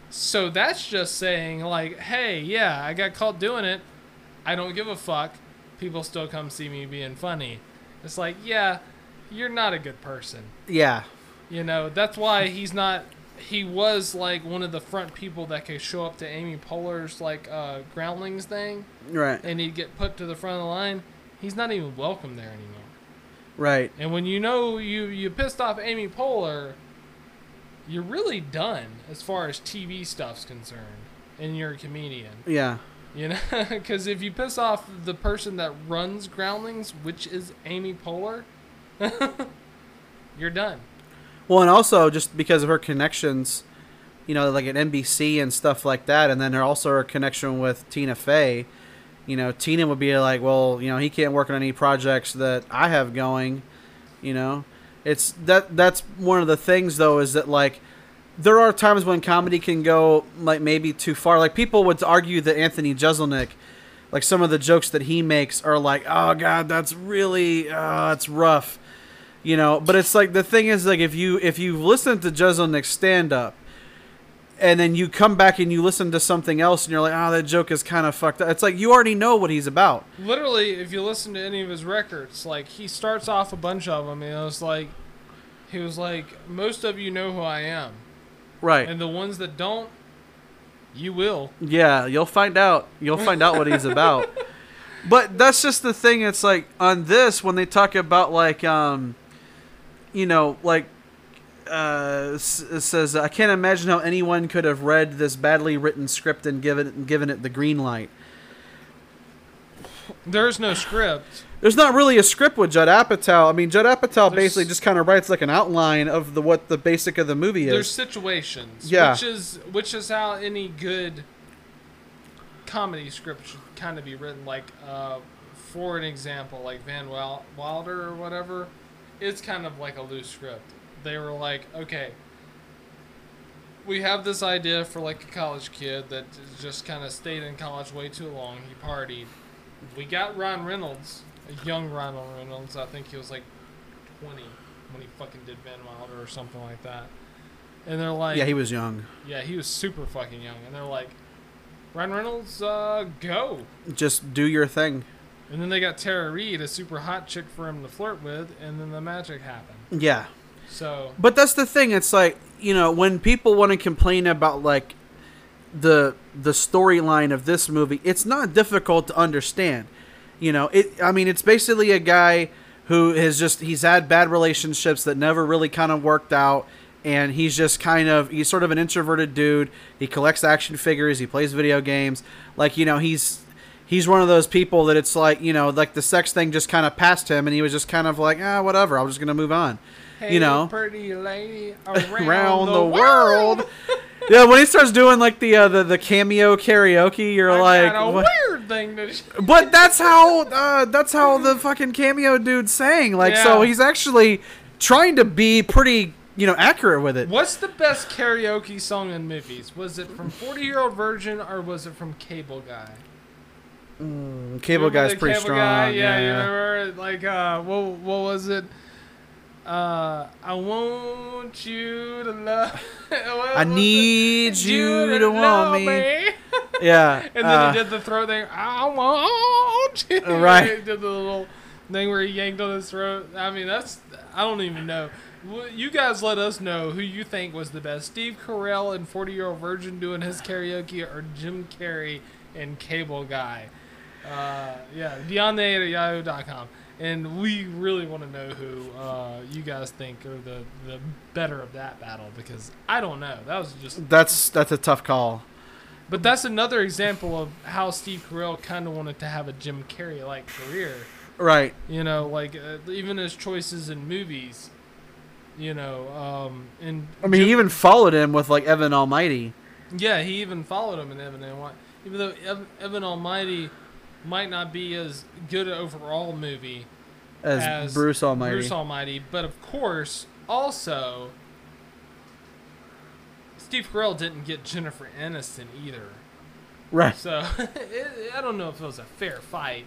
So that's just saying, like, hey, yeah, I got caught doing it. I don't give a fuck. People still come see me being funny. It's like, yeah, you're not a good person. Yeah. You know, that's why he's not. He was like one of the front people that could show up to Amy Poehler's like uh, Groundlings thing, Right. and he'd get put to the front of the line. He's not even welcome there anymore. Right. And when you know you you pissed off Amy Poehler, you're really done as far as TV stuff's concerned, and you're a comedian. Yeah. You know, because if you piss off the person that runs Groundlings, which is Amy Poehler, you're done. Well, and also just because of her connections, you know, like at NBC and stuff like that, and then also her connection with Tina Fey. You know, Tina would be like, well, you know, he can't work on any projects that I have going. You know, it's that that's one of the things though is that like there are times when comedy can go like maybe too far. Like people would argue that Anthony Jeselnik, like some of the jokes that he makes are like, oh god, that's really, uh, that's rough you know? But it's like the thing is like if you if you listen to Jeselnik's stand up and then you come back and you listen to something else and you're like oh that joke is kind of fucked up it's like you already know what he's about. Literally, if you listen to any of his records, like he starts off a bunch of them, and it was like, he was like, most of you know who I am, right and the ones that don't, you will. yeah you'll find out you'll find out what he's about but that's just the thing it's like on this when they talk about like um you know like uh, it says I can't imagine how anyone could have read this badly written script and given it, given it the green light. There's no script. There's not really a script with Judd Apatow. I mean, Judd Apatow There's- basically just kind of writes like an outline of the what the basic of the movie is. There's situations. Yeah. Which is which is how any good comedy script should kind of be written. Like, uh, for an example, like Van Wilder or whatever, it's kind of like a loose script. They were like, okay, we have this idea for like a college kid that just kind of stayed in college way too long. He partied. We got Ron Reynolds, young Ron Reynolds. I think he was like 20 when he fucking did Van Wilder or something like that. And they're like, yeah, he was young. yeah, he was super fucking young. And they're like, Ryan Reynolds, uh, go. Just do your thing. And then they got Tara Reid, a super hot chick for him to flirt with, and then the magic happened. Yeah. So, But that's the thing. It's like you know when people want to complain about like the the storyline of this movie, it's not difficult to understand. You know, it. I mean, it's basically a guy who has just he's had bad relationships that never really kind of worked out, and he's just kind of he's sort of an introverted dude. He collects action figures. He plays video games. Like you know, he's he's one of those people that it's like you know like the sex thing just kind of passed him, and he was just kind of like ah whatever. I'm just gonna move on hey, you know, pretty lady around, around the, the world. world. yeah, when he starts doing like the uh, the the cameo karaoke, you're I like, got a what? weird thing to. but that's how uh, that's how the fucking cameo dude sang. Like, so he's actually trying to be pretty you know accurate with it. What's the best karaoke song in movies? Was it from Forty Year Old Virgin or was it from Cable Guy? Mm, Cable Remember Guy's pretty Cable strong. Guy? yeah, Yeah, you remember like uh, what what was it? Uh, I want you to love. what I need you to want me. Yeah. And then uh, he did the throat thing. I want you. Right. He did the little thing where he yanked on his throat. I mean, that's I don't even know. You guys let us know who you think was the best: Steve Carell and Forty Year Old Virgin doing his karaoke, or Jim Carrey and Cable Guy. Uh, yeah, beyond the eight at yahoo.com. And we really want to know who uh, you guys think are the, the better of that battle because I don't know. That was just that's that's a tough call. but that's another example of how Steve Carell kind of wanted to have a Jim Carrey like career. Right. You know, like uh, even his choices in movies. You know, um, and I mean, Jim- he even followed him with like Evan Almighty. yeah, he even followed him in Evan White. Even though Evan Almighty might not be as good an overall movie As, as Bruce Almighty. Bruce Almighty, but of course, also Steve Carell didn't get Jennifer Aniston either. right. So it, I don't know if it was a fair fight.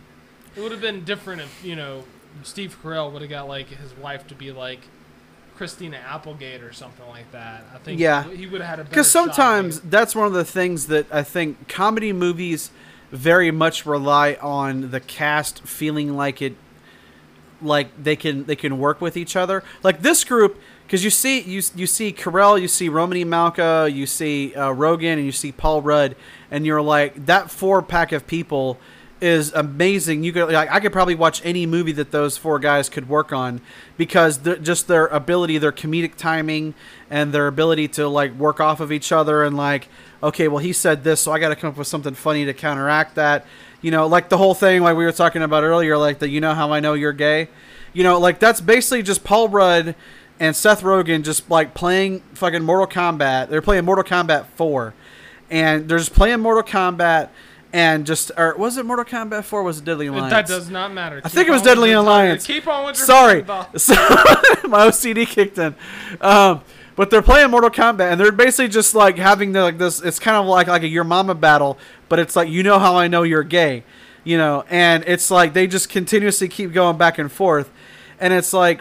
It would have been different if you know Steve Carell would have got like his wife to be like Christina Applegate or something like that. I think Yeah. he would have had a better Because sometimes at that's one of the things that I think comedy movies very much rely on the cast feeling like it, like they can they can work with each other. Like this group, because you see you you see Carell, you see Romany Malco, you see uh, Rogen, and you see Paul Rudd, and you're like that four pack of people is amazing. You could like I could probably watch any movie that those four guys could work on because just their ability, their comedic timing, and their ability to like work off of each other and like okay, well he said this, so I got to come up with something funny to counteract that. You know, like the whole thing like we were talking about earlier, like the you know how I know you're gay. You know, like that's basically just Paul Rudd and Seth Rogen just like playing fucking Mortal Kombat. They're playing Mortal Kombat 4. And they're just playing Mortal Kombat and just or was it Mortal Kombat 4 or was it Deadly. Alliance? That does not matter. I think it was Deadly Alliance. Keep on with your Sorry. So, my OCD kicked in. Um, but they're playing Mortal Kombat, and they're basically just like having the, like this. It's kind of like like a your mama battle, but it's like you know how I know you're gay, you know, and it's like they just continuously keep going back and forth, and it's like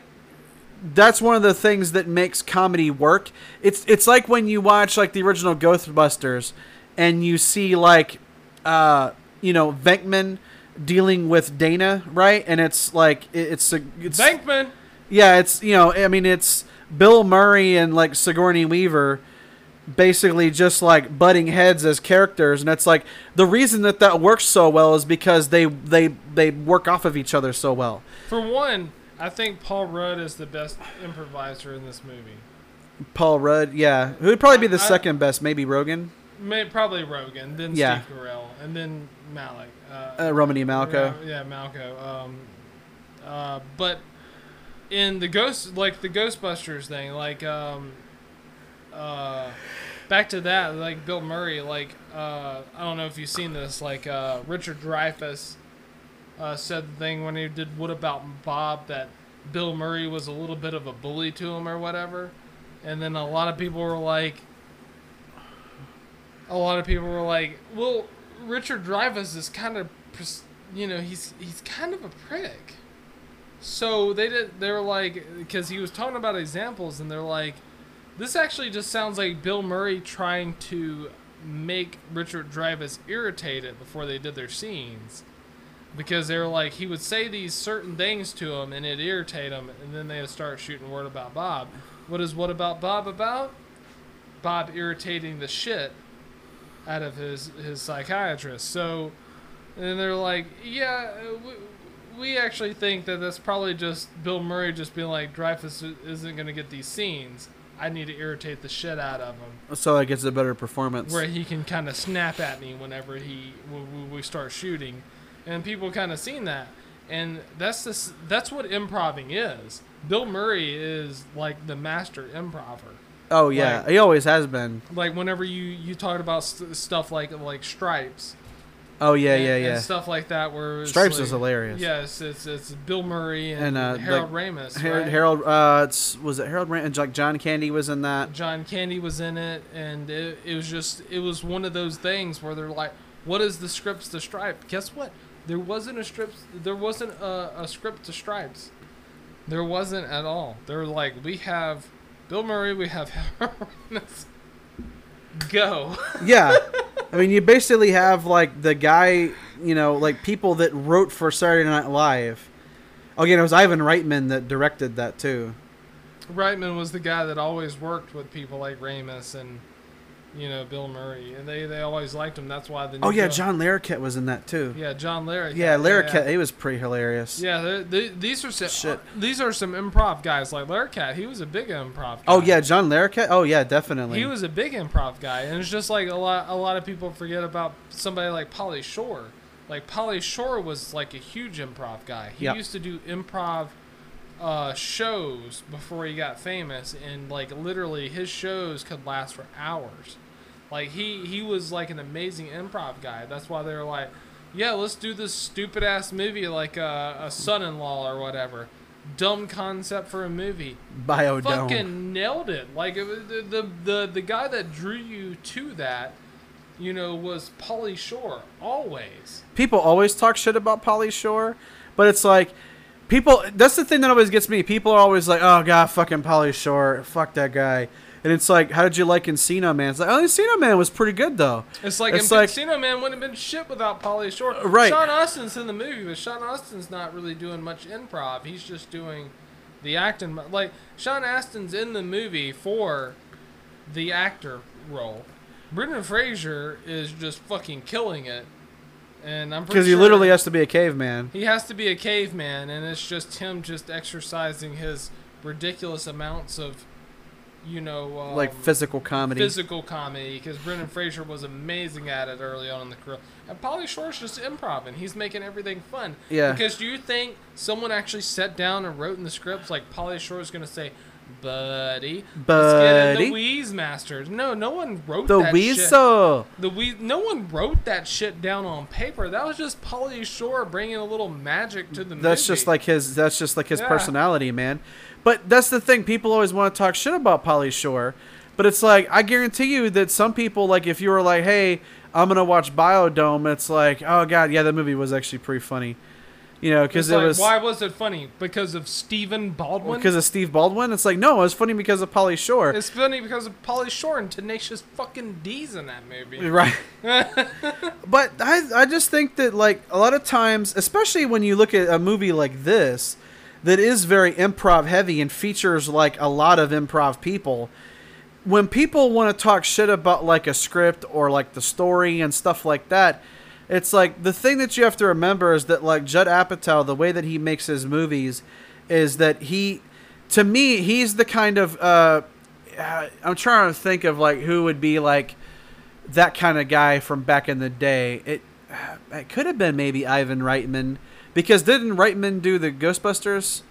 that's one of the things that makes comedy work. It's it's like when you watch like the original Ghostbusters, and you see like, uh, you know, Venkman dealing with Dana, right? And it's like it- it's a it's Bankman. yeah, it's you know, I mean, it's Bill Murray and like Sigourney Weaver, basically just like butting heads as characters, and it's like the reason that that works so well is because they they they work off of each other so well. For one, I think Paul Rudd is the best improviser in this movie. Paul Rudd, yeah, who would probably be the I- second best, maybe Rogen, May, probably Rogen, then Yeah. Steve Carell, and then Malik. Uh, uh, Romany Malco. Yeah, yeah, Malco. Um, uh, but in the ghost, like the Ghostbusters thing, like um, uh, back to that, like Bill Murray, like uh, I don't know if you've seen this, like uh, Richard Dreyfuss uh, said the thing when he did What About Bob that Bill Murray was a little bit of a bully to him or whatever, and then a lot of people were like. A lot of people were like, "Well, Richard Dreyfuss is kind of, you know, he's he's kind of a prick." So they did. They were like, because he was talking about examples, and they're like, "This actually just sounds like Bill Murray trying to make Richard Dreyfuss irritated before they did their scenes." Because they were like, he would say these certain things to him, and it'd irritate him, and then they would start shooting word about Bob. What is what about Bob about? Bob irritating the shit out of his his psychiatrist. So, and they're like, yeah, we, we actually think that that's probably just Bill Murray just being like, Dreyfuss isn't going to get these scenes. I need to irritate the shit out of him, So it gets a better performance. where he can kind of snap at me whenever he when we start shooting, and people kind of seen that, and that's this that's what improving is. Bill Murray is like the master improver Oh yeah, Like- he always has been. like whenever you you talked about st- stuff like like stripes Oh yeah, and, yeah, and yeah. stuff like that. Where Stripes like, is hilarious. Yes, it's it's Bill Murray and, And, uh, Harold like, Ramis. Harold, right? Harold uh, it's, was it Harold and like John Candy was in that. John Candy was in it, and it, it was just it was one of those things where they're like, "What is the scripts to Stripe?" Guess what? There wasn't a script. There wasn't a, a script to Stripes. There wasn't at all. They're like, "We have Bill Murray. We have Harold Ramis. Go." Yeah, I mean, you basically have like the guy, you know, like people that wrote for Saturday Night Live. Again, it was Ivan Reitman that directed that too. Reitman was the guy that always worked with people like Ramis and, you know, Bill Murray, and they they always liked him. That's why the Oh yeah, show- John Larroquette was in that too. Yeah, John Larroquette. Yeah, Larroquette, Yeah, he was pretty hilarious. yeah they- these are some Shit. these are some improv guys like Larroquette. He was a big improv. guy. Oh yeah, John Larroquette. Oh yeah, definitely. he was a big improv guy, and it's just like a lot a lot of people forget about somebody like Pauly Shore. Like Pauly Shore was like a huge improv guy. He Yeah. used to do improv uh, shows before he got famous, and like literally his shows could last for hours. Like he he was like an amazing improv guy. That's why they were like, yeah, let's do this stupid ass movie like uh, a son-in-law or whatever. Dumb concept for a movie Biodome. fucking nailed it. Like it the, the the the guy that drew you to that, you know, was Pauly Shore always. people always talk shit about Pauly Shore, but it's like people. That's the thing that always gets me. People are always like, "Oh god, fucking Pauly Shore, fuck that guy." And it's like, how did you like Encino Man? It's like, oh, Encino Man was pretty good though. It's like It's like- Encino Man wouldn't have been shit without Pauly Shore. Uh, right. Sean Astin's in the movie, but Sean Astin's not really doing much improv. He's just doing the acting. Like Sean Astin's in the movie for the actor role. Brendan Fraser is just fucking killing it, and I'm Because he sure- literally has to be a caveman. He has to be a caveman, and it's just him just exercising his ridiculous amounts of, you know, um, like physical comedy. physical comedy. Because Brendan Fraser was amazing at it early on in the career, and Pauly Shore's just improv, and he's making everything fun. Yeah. Because do you think someone actually sat down and wrote in the scripts like Pauly Shore's going to say? Buddy, let's get in Buddy. the Wheeze Masters. No, no one wrote the that shit. The we no one wrote that shit down on paper. That was just Pauly Shore bringing a little magic to the movie. That's just like his. That's just like his Yeah. personality, man. But that's the thing. People always want to talk shit about Pauly Shore, but it's like I guarantee you that some people, like, if you were like, "Hey, I'm gonna watch Biodome," it's like, "Oh God, yeah, that movie was actually pretty funny," you know, because it like, was why was it funny? Because of Stephen Baldwin. because of Steve Baldwin. It's like, no, it was funny because of Pauly Shore, it's funny because of Pauly Shore and Tenacious fucking D's in that movie. right? but I, I just think that like a lot of times, especially when you look at a movie like this, that is very improv heavy and features like a lot of improv people. When people want to talk shit about like a script or like the story and stuff like that, it's like the thing that you have to remember is that like Judd Apatow, the way that he makes his movies, is that he, to me, he's the kind of uh, uh, I'm trying to think of like who would be like that kind of guy from back in the day. It it could have been maybe Ivan Reitman because didn't Reitman do the Ghostbusters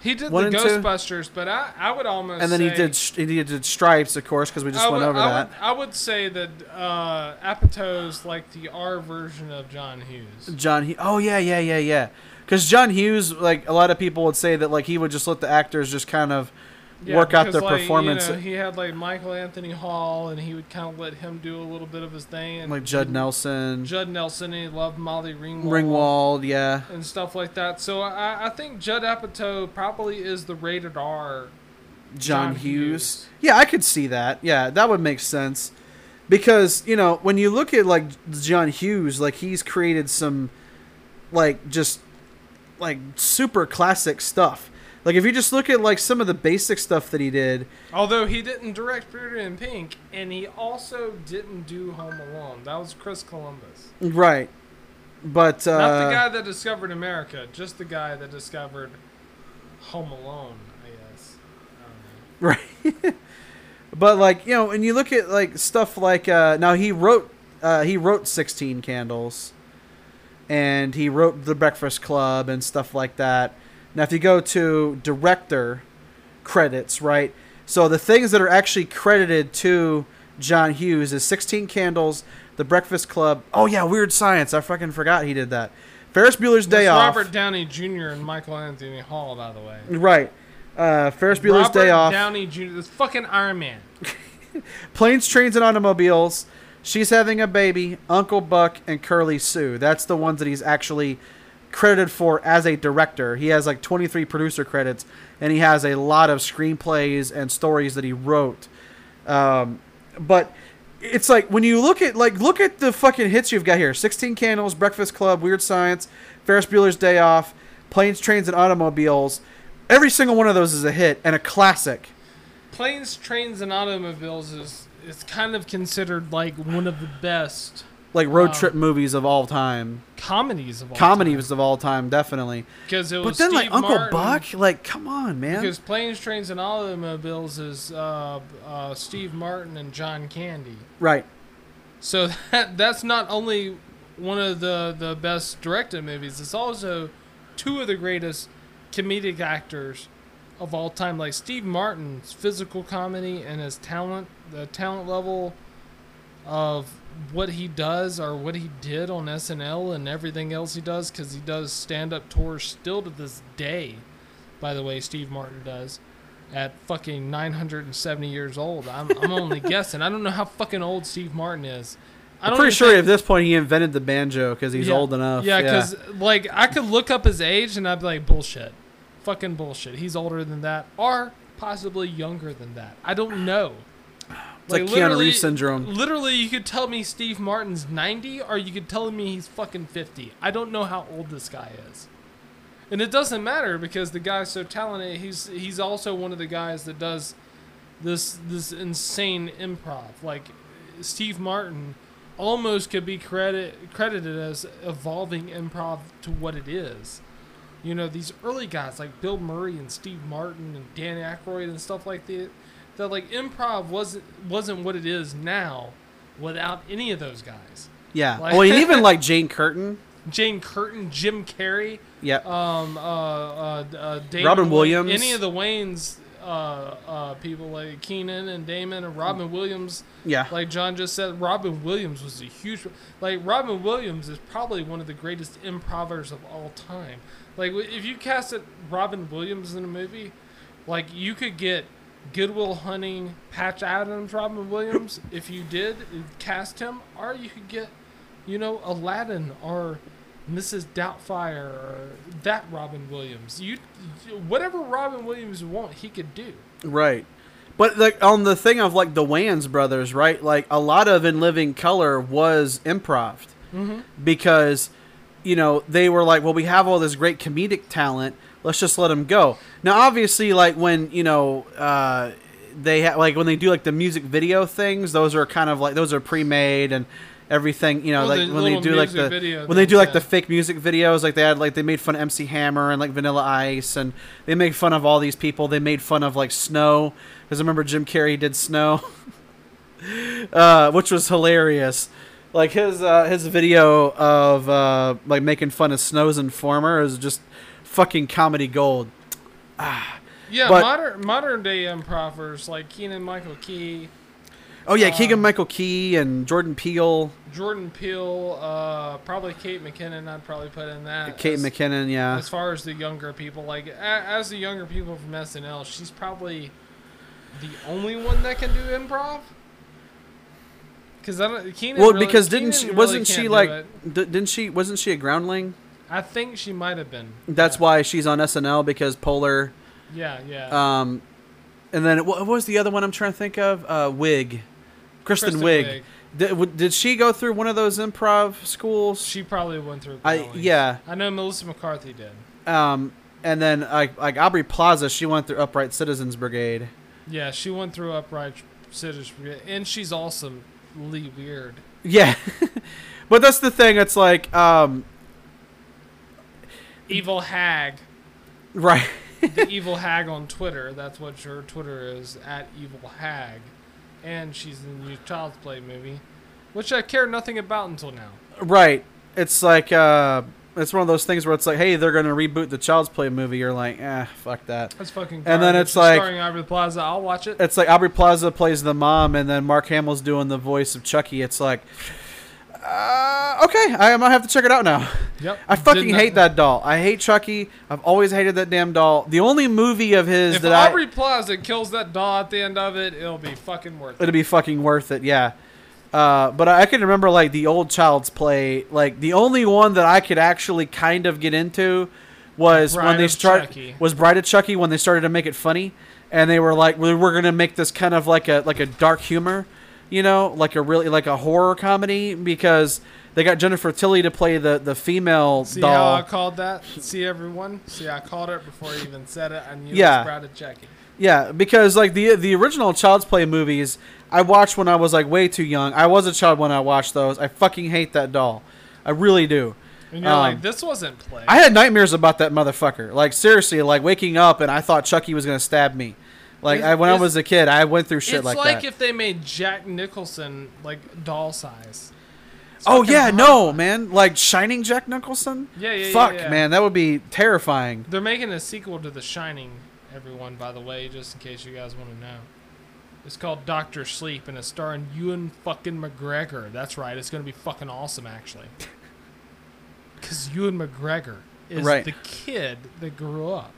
He did the and two? Ghostbusters, but I, I would almost and then he did he did Stripes of course because we just I went would, over I that. Would, I would say that uh, Apatow's like the R version of John Hughes. John Hughes. Oh yeah, yeah, yeah, yeah. Because John Hughes, like a lot of people would say that like he would just let the actors just kind of Yeah, work out their like, performance. You know, he had like Michael Anthony Hall, and he would kind of let him do a little bit of his thing. And like Judd Nelson, Judd Nelson, and he loved Molly Ringwald, Ringwald, yeah. and stuff like that. So I, I think Judd Apatow probably is the rated R. John, John Hughes. Hughes. Yeah, I could see that. Yeah, that would make sense. Because, you know, when you look at like John Hughes, like he's created some like just like super classic stuff. Like if you just look at like some of the basic stuff that he did, Although he didn't direct Beauty in Pink, and he also didn't do Home Alone. That was Chris Columbus. right. But uh Not the guy that discovered America, just the guy that discovered Home Alone, I guess. I. Right. but like, you know, and you look at like stuff like uh now he wrote uh he wrote 16 Candles and he wrote The Breakfast Club and stuff like that. Now if you go to director credits, right? So the things that are actually credited to John Hughes is 16 Candles, The Breakfast Club. Oh yeah, Weird Science. I fucking forgot he did that. Ferris Bueller's Day That's Off. Robert Downey Jr. and Michael Anthony Hall, by the way. Right. Uh, Ferris Bueller's Robert Day Off. Downey Jr. This fucking Iron Man. Planes, Trains, and Automobiles. She's having a baby. Uncle Buck and Curly Sue. That's the ones that he's actually credited for as a director. He has like 23 producer credits, and he has a lot of screenplays and stories that he wrote. Um, but it's like when you look at like look at the fucking hits you've got here: 16 Candles, Breakfast Club, Weird Science, Ferris Bueller's Day Off, Planes, Trains, and Automobiles. Every single one of those is a hit and a classic. Planes, Trains, and Automobiles is is kind of considered like one of the best Like road Wow. trip movies of all time. comedies of all comedies of all time, definitely. Because it was But then, like Uncle Martin- Buck, like come on, man. Because Planes, Trains, and Automobiles is uh, uh, Steve Martin and John Candy. right, So that that's not only one of the the best directed movies. It's also two of the greatest comedic actors of all time. Like Steve Martin's physical comedy and his talent, the talent level of what he does or what he did on SNL and everything else he does, because he does stand up tours still to this day. By the way, Steve Martin does. At fucking 970 years old, I'm, I'm only guessing. I don't know how fucking old Steve Martin is. I I'm pretty sure think- at this point he invented the banjo because he's Yeah. old enough. Yeah, because like I could look up his age and I'd be like, bullshit, fucking bullshit. He's older than that, or possibly younger than that. I don't know. It's like, Keanu Reeves syndrome. Literally, you could tell me Steve Martin's 90, or you could tell me he's fucking 50. I don't know how old this guy is. And it doesn't matter because the guy's so talented. He's he's also one of the guys that does this this insane improv. Like Steve Martin almost could be credit credited as evolving improv to what it is. You know, these early guys like Bill Murray and Steve Martin and Dan Aykroyd and stuff like that. That like improv wasn't wasn't what it is now without any of those guys. Yeah. like- well, and even like Jane Curtin. Jane Curtin, Jim Carrey, Yeah. um, uh, uh, uh, Damon Robin Williams. any of the Wayne's uh, uh, people like Keenan and Damon and Robin Williams. yeah. Like John just said, Robin Williams was a huge. Like Robin Williams is probably one of the greatest improvers of all time. Like if you casted Robin Williams in a movie, like you could get Goodwill Hunting, Patch Adams, Robin Williams. if you did cast him, or you could get, you know, Aladdin or Mrs. Doubtfire or that Robin Williams. You, whatever Robin Williams want, he could do. Right. But like on the thing of like the Wayans brothers, right? Like a lot of In Living Color was improv Mm-hmm. because you know they were like, well, we have all this great comedic talent. Let's just let them go. Now, obviously, like when you know uh, they ha- like when they do like the music video things, those are kind of like those are pre-made and everything. You know, like the when they do like the when they do like the fake music videos, like they had like they made fun of MC Hammer and like Vanilla Ice, and they made fun of all these people. They made fun of like Snow because I remember Jim Carrey did Snow, uh, which was hilarious. Like his uh, his video of uh, like making fun of Snow's Informer is just fucking comedy gold. Yeah, But- modern modern day improvers like Keenan Michael Key, Oh yeah, Um, Keegan Michael Key and Jordan Peele, Jordan Peele, uh, probably Kate McKinnon. I'd probably put in that. Kate as, McKinnon. Yeah, As far as the younger people, like as the younger people from SNL, she's probably the only one that can do improv. Because I don't. Keenan well really- because didn't Keenan she wasn't can't she like d- didn't she wasn't she a groundling? I think she might have been. That's yeah. why she's on SNL because Poehler. Yeah, yeah. Um, and then what what was the other one I'm trying to think of? Uh, Wiig, Kristen, Kristen. Wiig. Did, w- did she go through one of those improv schools? She probably went through. I yeah. I know Melissa McCarthy did. Um, and then like like Aubrey Plaza, she went through Upright Citizens Brigade. Yeah, she went through upright Citizens Brigade, and she's awesomely weird. Yeah, but that's the thing. It's like um, Evil hag, right. the evil hag on Twitter. That's what her Twitter is at evil hag, and she's in the new Child's Play movie, which I care nothing about until now. Right. It's like uh it's one of those things where it's like, hey, they're gonna reboot the Child's Play movie. You're like, eh, fuck that. That's fucking. And then garbage. it's like- starring Aubrey Plaza. I'll watch it. It's like Aubrey Plaza plays the mom, and then Mark Hamill's doing the voice of Chucky. It's like, uh, okay, I might have to check it out now. Yep. I fucking Didn't- hate that doll. I hate Chucky. I've always hated that damn doll. The only movie of his that If that Aubrey I Plaza kills that doll at the end of it, it'll be fucking worth it. it'll be fucking worth it. Yeah. Uh, but I, can remember like the old Child's Play. Like the only one that I could actually kind of get into was Bride when they of start was Bride of Chucky when they started to make it funny, and they were like, we we're gonna make this kind of like a like a dark humor, you know, like a really like a horror comedy because they got Jennifer Tilly to play the the female doll See how. I called that? See everyone? See, I called it before I even said it. I knew Yeah. was Bride of Chucky. Yeah, because like the the original Child's Play movies, I watched when I was like way too young. I was a child when I watched those. I fucking hate that doll. I really do. And you're Um, like, this wasn't play. I had nightmares about that motherfucker. Like seriously, like waking up and I thought Chucky was gonna stab me. Like I, when I was a kid, I went through shit like that. it's like, like, that. if they made Jack Nicholson like doll size. It's oh yeah, horrifying. no man, like Shining Jack Nicholson. Yeah, yeah, yeah, Fuck yeah. man, that would be terrifying. They're making a sequel to The Shining, everyone, by the way, just in case you guys want to know. It's called Doctor Sleep, and it's starring Ewan fucking McGregor. That's right, it's going to be fucking awesome, actually. Because Ewan McGregor is Right. the kid that grew up.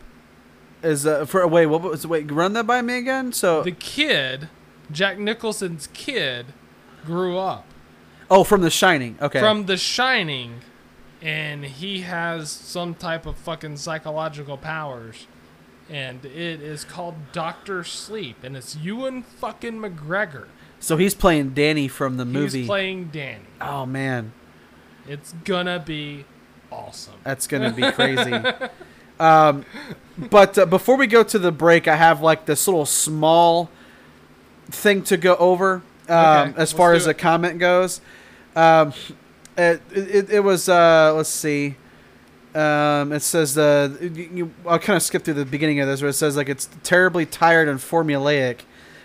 Is uh, for wait, what was wait? Run that by me again. So The kid, Jack Nicholson's kid, grew up oh, from The Shining. Okay. from The Shining, and he has some type of fucking psychological powers. And it is called Doctor Sleep, and it's Ewan fucking McGregor. so he's playing Danny from the movie. He's playing Danny. oh man. It's gonna be awesome. That's gonna be crazy. um, but uh, before we go to the break, I have like this little small thing to go over um, Okay, as far as the it. comment goes. Um, it, it, it was uh, let's see. Um, it says uh, you, you- I'll kind of skip through the beginning of this where it says like it's terribly tired and formulaic.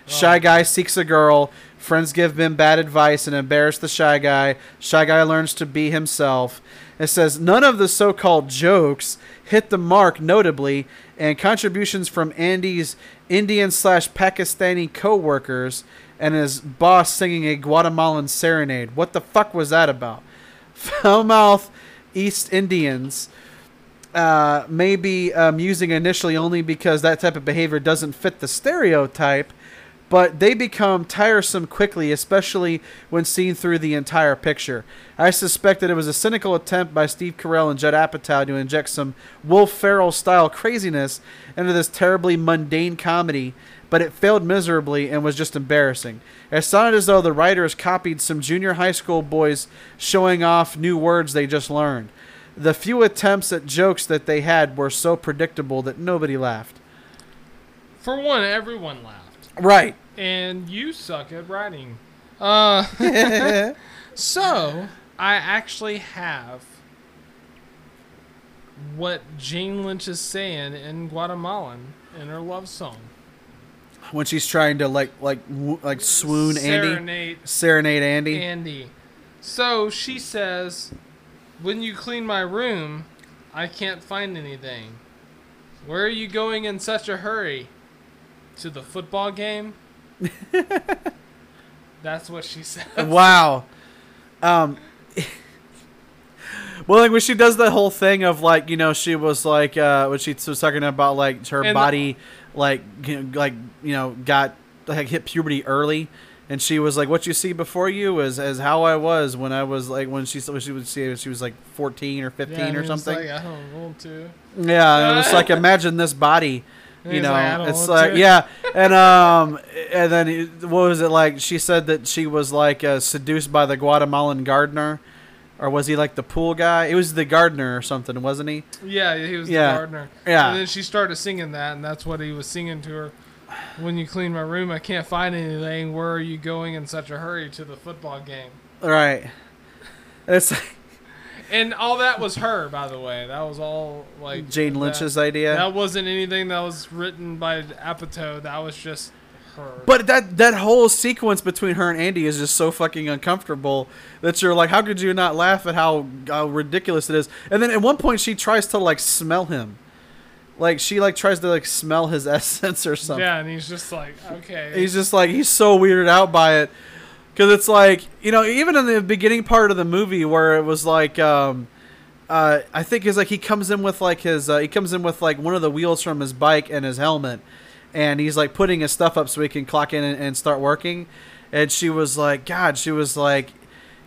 Shy Oh. guy seeks a girl. Friends give him bad advice and embarrass the shy guy. Shy guy learns to be himself. It says none of the so-called jokes hit the mark notably, and contributions from Andy's Indian slash Pakistani co-workers and his boss singing a Guatemalan serenade. What the fuck was that about? Foul-mouth East Indians uh, may be amusing initially only because that type of behavior doesn't fit the stereotype, but they become tiresome quickly, especially when seen through the entire picture. I suspect that it was a cynical attempt by Steve Carell and Judd Apatow to inject some Will Ferrell style craziness into this terribly mundane comedy, but it failed miserably and was just embarrassing. It sounded as though the writers copied some junior high school boys showing off new words they just learned. The few attempts at jokes that they had were so predictable that nobody laughed. For one, everyone laughed. Right. And you suck at writing. Uh, so, I actually have what Jane Lynch is saying in Guatemalan in her love song. when she's trying to like like like swoon Andy, Serenade serenade Andy. Andy. So she says, When you clean my room, I can't find anything. Where are you going in such a hurry? To the football game? That's what she said. wow. Um. well, like when she does the whole thing of like you know she was like uh when she was talking about like her And the- body like you know, like you know got like hit puberty early. And she was like, "What you see before you is as how I was when I was like when she when she would see she was like fourteen or fifteen Yeah, or something." Like, I don't want to. Yeah, it was like imagine this body. You he's know, don't it's like to." yeah, and um, and then what was it like? She said that she was like uh, seduced by the Guatemalan gardener, or was he like the pool guy? It was the gardener or something, wasn't he? Yeah, he was Yeah. the gardener. Yeah. And then she started singing that, and that's what he was singing to her. When you clean my room, I can't find anything. Where are you going in such a hurry to the football game? Right. It's like And all that was her, by the way. That was all like Jane that- Lynch's idea. That wasn't anything that was written by Apatow. That was just her. But that that whole sequence between her and Andy is just so fucking uncomfortable that you're like, how could you not laugh at how, how ridiculous it is? And then at one point she tries to like smell him, like she like tries to like smell his essence or something. yeah, and he's just like, okay. He's just like he's so weirded out by it because it's like you know even in the beginning part of the movie where it was like um uh I think is like he comes in with like his uh, he comes in with like one of the wheels from his bike and his helmet and he's like putting his stuff up so he can clock in and, and start working and she was like God she was like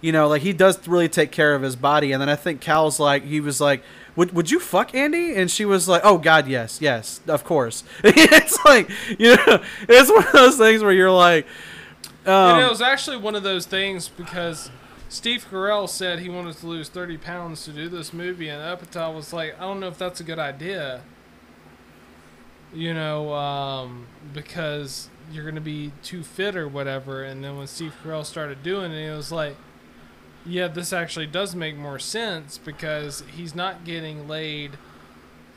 you know like he does really take care of his body and then I think Cal's like he was like would, would you fuck Andy? And she was like, "Oh God, yes, yes, of course." it's like you know, it's one of those things where you're like, um, and it was actually one of those things because Steve Carell said he wanted to lose 30 pounds to do this movie, and Apatow was like, I don't know if that's a good idea. You know, um, because you're going to be too fit or whatever. And then when Steve Carell started doing it, he was like, yeah, this actually does make more sense because he's not getting laid.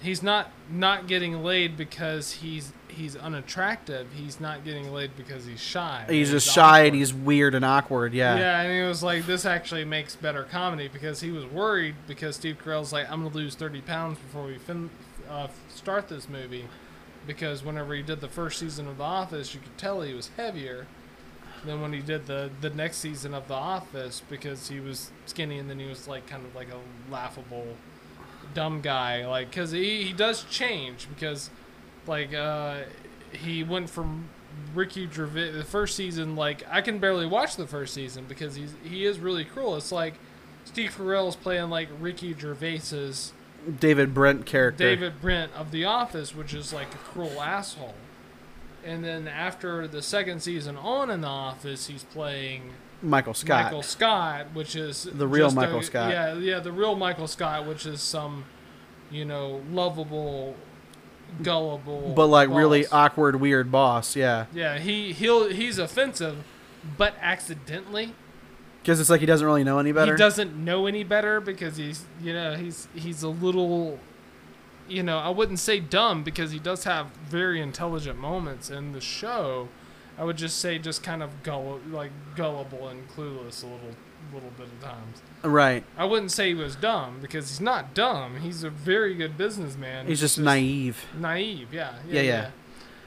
He's not not getting laid because he's he's unattractive. He's not getting laid because he's shy. he's just shy and he's weird and awkward. Yeah. Yeah, and he was like, this actually makes better comedy because he was worried because Steve Carell's like, I'm gonna lose 30 pounds before we fin- uh, start this movie, because whenever he did the first season of The Office, you could tell he was heavier than when he did the the next season of The Office because he was skinny and then he was like kind of like a laughable dumb guy like because he, he does change because like uh he went from Ricky Gervais the first season like I can barely watch the first season because he's he is really cruel it's like Steve Carell's playing like Ricky Gervais's David Brent character. David Brent of The Office, which is like a cruel asshole. And then after the second season on in The Office, he's playing Michael Scott. Michael Scott, which is The real just a- Michael Scott. Yeah, yeah, the real Michael Scott, which is some, you know, lovable, gullible, but like really awkward, weird boss. Yeah. Yeah, he he'll he's offensive, but accidentally. Because it's like he doesn't really know any better. He doesn't know any better because he's you know he's he's a little you know I wouldn't say dumb because he does have very intelligent moments in the show. I would just say just kind of gull like gullible and clueless a little little bit of times. Right. I wouldn't say he was dumb because he's not dumb. He's a very good businessman. He's just naive. naive. Yeah, Yeah, yeah.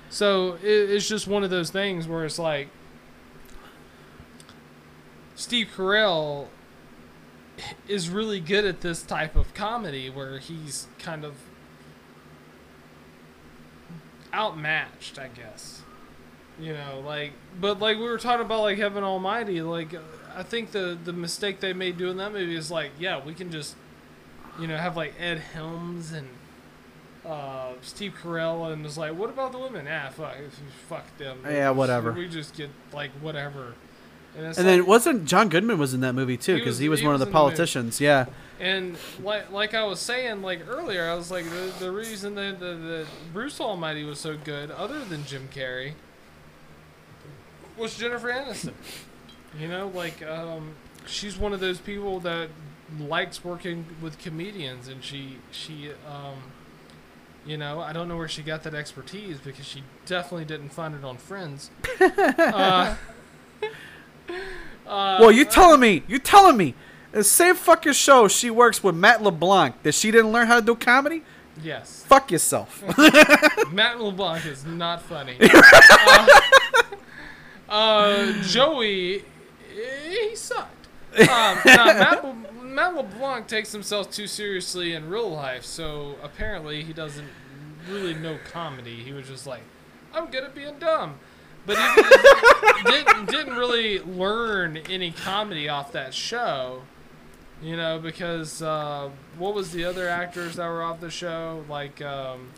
So it, it's just one of those things where it's like Steve Carell is really good at this type of comedy where he's kind of outmatched, I guess. You know, like, but like we were talking about, like Evan Almighty. Like, uh, I think the the mistake they made doing that movie is like, yeah, we can just, you know, have like Ed Helms and uh, Steve Carell, and it's like, what about the women? Ah, fuck, fuck them. Yeah, whatever. We just get like whatever. And, And like, then wasn't John Goodman was in that movie too? He Because was- he was he one of the in the politicians. Yeah. And like like I was saying like earlier, I was like the, the reason that the, the Bruce Almighty was so good, other than Jim Carrey, was Jennifer Aniston. You know, like um, she's one of those people that likes working with comedians, and she she um, you know I don't know where she got that expertise because she definitely didn't find it on Friends. uh, uh, well, you telling me? You telling me? The same fucking show she works with Matt LeBlanc that she didn't learn how to do comedy? yes. Fuck yourself. Matt LeBlanc is not funny. uh, uh, Joey, he sucked. Um, now, Matt, Matt LeBlanc takes himself too seriously in real life, so apparently he doesn't really know comedy. He was just like, I'm good at being dumb. But he didn't, didn't really learn any comedy off that show. You know, because uh, what was the other actors that were off the show? Like, um,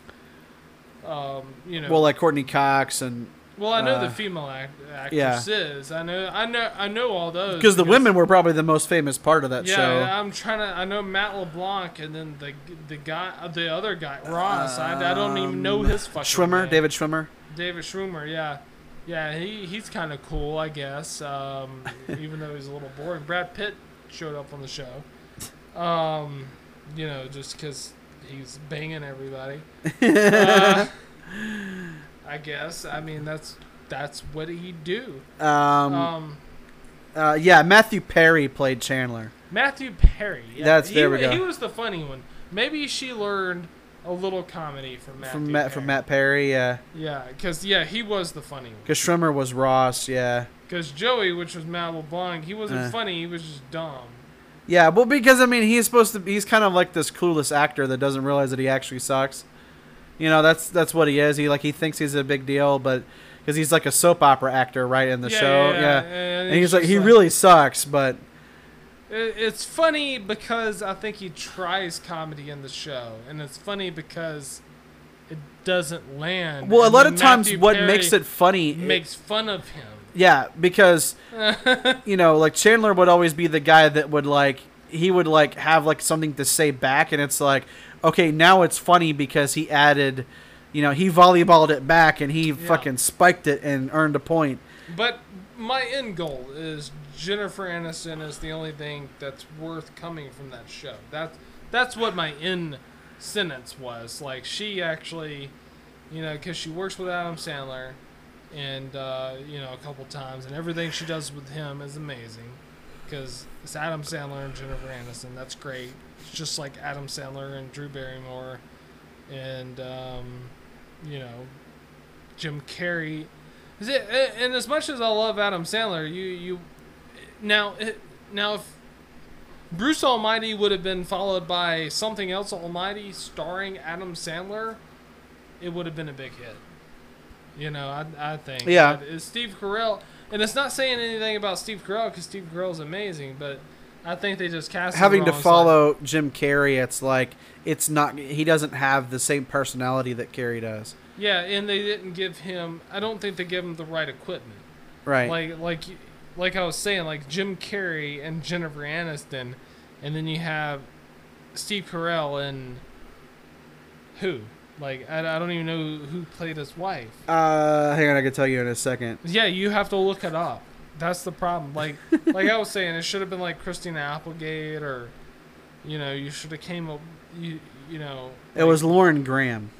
um, you know, well, like Courteney Cox and well, I know uh, the female act- yeah. actresses. I know, I know, I know all those because the women were probably the most famous part of that Yeah, show. I'm trying to. I know Matt LeBlanc, and then the the guy, the other guy, Ross. I, I don't even know his fucking Schwimmer, name. David Schwimmer. David Schwimmer. Yeah, yeah. He he's kind of cool, I guess. Um, even though he's a little boring. Brad Pitt showed up on the show. Um, you know, just because he's banging everybody. Uh, I guess. I mean, that's that's what he do. Um, Um, uh, yeah, Matthew Perry played Chandler. Matthew Perry. Yeah, That's- he, there we go. He was the funny one. Maybe she learned a little comedy from Matthew from Matt Perry. from Matt Perry. Yeah, Yeah, because yeah, he was the funny one. because Schwimmer was Ross. Yeah, Because Joey, which was Matt LeBlanc, he wasn't Uh. funny. He was just dumb. yeah. Well, because I mean, he's supposed to. He's kind of like this clueless actor that doesn't realize that he actually sucks. You know, that's that's what he is. He like he thinks he's a big deal, but because he's like a soap opera actor, right in the Yeah, show. yeah, Yeah, yeah, and he's like he like- really sucks, but It's funny because I think he tries comedy in the show, and it's funny because it doesn't land. well, a lot of times Matthew what Perry makes it funny, makes fun of him. yeah, because you know, like Chandler would always be the guy that would like he would like have like something to say back, and it's like, okay, now it's funny because he added, you know, he volleyballed it back and he fucking spiked it and earned a point. But my end goal is Jennifer Aniston is the only thing that's worth coming from that show. That that's what my end sentence was. Like she actually, you know, because she works with Adam Sandler, and uh, you know a couple times, and everything she does with him is amazing. Because it's Adam Sandler and Jennifer Aniston. That's great. Just like Adam Sandler and Drew Barrymore, and um, you know, Jim Carrey. Is it? And as much as I love Adam Sandler, you you now now if Bruce Almighty would have been followed by something else Almighty starring Adam Sandler, it would have been a big hit. You know, I I think. Yeah. It's Steve Carell, and it's not saying anything about Steve Carell because Steve Carell's amazing, but I think they just cast Having to follow Jim Carrey, it's like it's not he doesn't have the same personality that Carrey does. yeah, and they didn't give him. I don't think they gave him the right equipment. Right. like like like I was saying, like Jim Carrey and Jennifer Aniston, and then you have Steve Carell and who? Like I, I don't even know who played his wife. uh, hang on, I can tell you in a second. Yeah, you have to look it up. That's the problem. Like like I was saying, it should have been like Christina Applegate or, you know, you should have came up. You you know. It was Lauren Graham.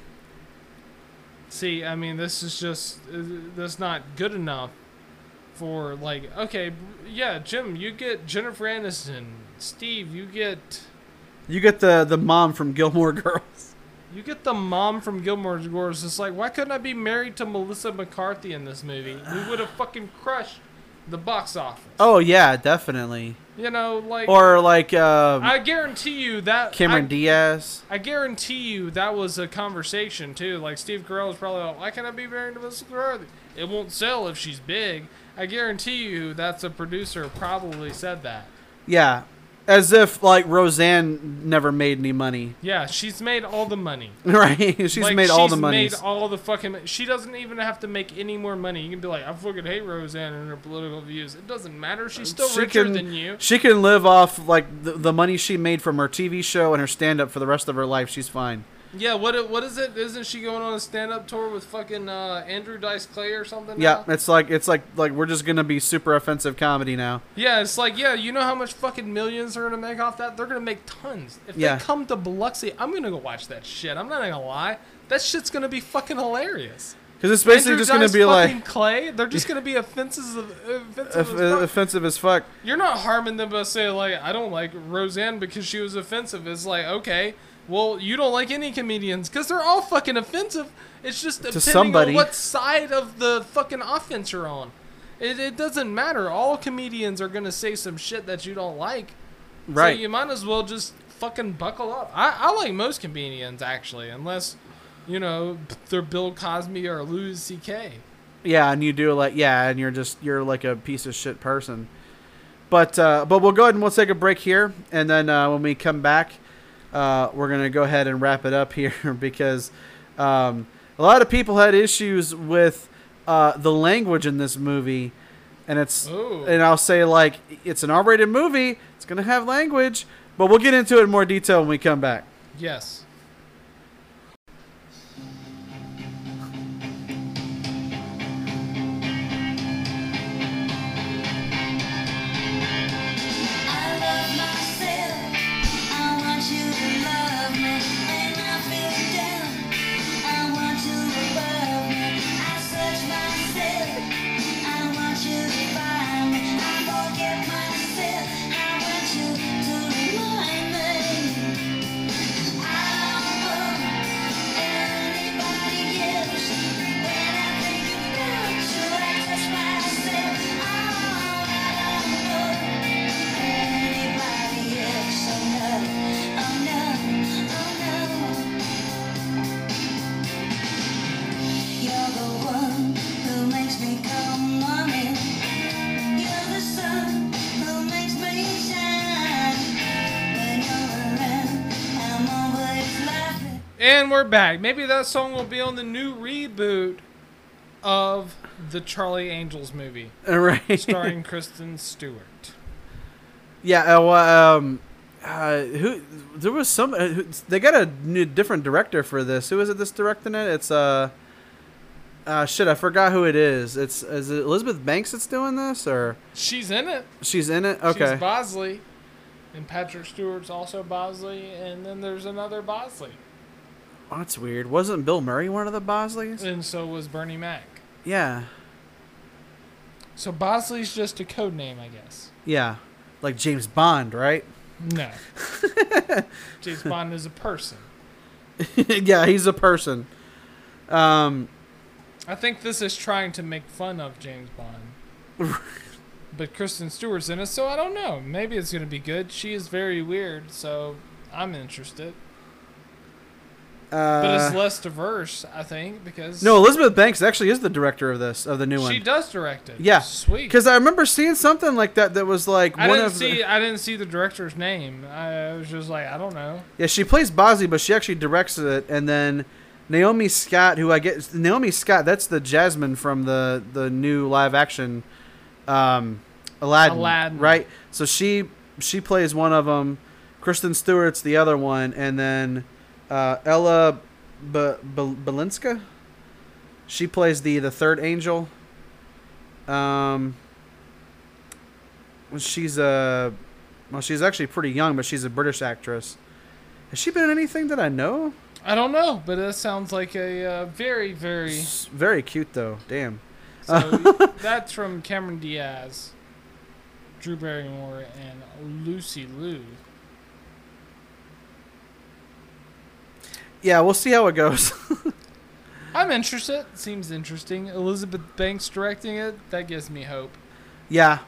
See, I mean, this is just uh, that's not good enough for like. Okay, yeah, Jim, you get Jennifer Aniston. Steve, you get You get the the mom from Gilmore Girls. you get the mom from Gilmore Girls. It's like, why couldn't I be married to Melissa McCarthy in this movie? We would have fucking crushed the box office. Oh yeah, definitely. You know, like Or like um, I guarantee you that Cameron I, Diaz. I guarantee you that was a conversation too. Like Steve Carell was probably like, "Why can't I be married to Melissa McCarthy? It won't sell if she's big." I guarantee you that's a producer probably said that. Yeah, as if like Roseanne never made any money. Yeah, she's made all the money. Right? she's Like, made all the she's money. Made all the fucking. She doesn't even have to make any more money. You can be like, I fucking hate Roseanne and her political views. It doesn't matter. She's still She richer can- than you. She can live off like the, the money she made from her TV show and her stand up for the rest of her life. She's fine. Yeah. What? What is it? Isn't she going on a stand-up tour with fucking uh, Andrew Dice Clay or something? Yeah, now? it's like it's like like we're just gonna be super offensive comedy now. Yeah, it's like, yeah, you know how much fucking millions they're gonna make off that? They're gonna make tons. If Yeah. they come to Biloxi, I'm gonna go watch that shit. I'm not gonna lie. That shit's gonna be fucking hilarious. Because it's basically Andrew just gonna be like Clay. They're just gonna be offenses of offensive. off- as fuck. offensive as fuck. You're not harming them by saying like, I don't like Roseanne because she was offensive. It's like, okay, well, you don't like any comedians because they're all fucking offensive. It's just depending somebody. on what side of the fucking offense you're on. It, it doesn't matter. All comedians are gonna say some shit that you don't like. Right. So you might as well just fucking buckle up. I, I like most comedians actually, unless you know they're Bill Cosby or Louis C.K. Yeah, and you do like yeah, and you're just you're like a piece of shit person. But uh, but we'll go ahead and we'll take a break here, and then uh, when we come back, uh, we're gonna go ahead and wrap it up here because um, a lot of people had issues with uh, the language in this movie, and it's Ooh. and I'll say like it's an R-rated movie, it's gonna have language, but we'll get into it in more detail when we come back. Yes. And we're back. Maybe that song will be on the new reboot of the Charlie Angels movie, right. starring Kristen Stewart. Yeah. Uh, well, um, uh, who there was some. Uh, who, they got a new different director for this. Who is it? This directing it? It's uh. Uh, shit, I forgot who it is. It's is it Elizabeth Banks that's doing this, or She's in it. she's in it? Okay. She's Bosley. And Patrick Stewart's also Bosley. And then there's another Bosley. Oh, that's weird. Wasn't Bill Murray one of the Bosleys? And so was Bernie Mac. Yeah. So Bosley's just a code name, I guess. Yeah. Like James Bond, right? No. James Bond is a person. yeah, he's a person. Um, I think this is trying to make fun of James Bond. but Kristen Stewart's in it, so I don't know. Maybe it's going to be good. She is very weird, so I'm interested. But it's uh, less diverse, I think, because no, Elizabeth Banks actually is the director of this, of the new she one. She does direct it. Yeah, sweet. Because I remember seeing something like that that was like I one didn't of see. the, I didn't see the director's name. I was just like, I don't know. yeah she plays Bosley, but she actually directs it, and then Naomi Scott, who I get Naomi Scott, that's the Jasmine from the the new live action um, Aladdin, Aladdin. right? So she she plays one of them. Kristen Stewart's the other one, and then uh, Ella B- B- Balinska. She plays the the third angel. Um, she's a well, she's actually pretty young, but she's a British actress. Has she been in anything that I know? I don't know, but it sounds like a uh, very, very. S- Very cute though. Damn. So that's from Cameron Diaz, Drew Barrymore, and Lucy Liu. Yeah, we'll see how it goes. I'm interested. Seems interesting. Elizabeth Banks directing it. That gives me hope. yeah,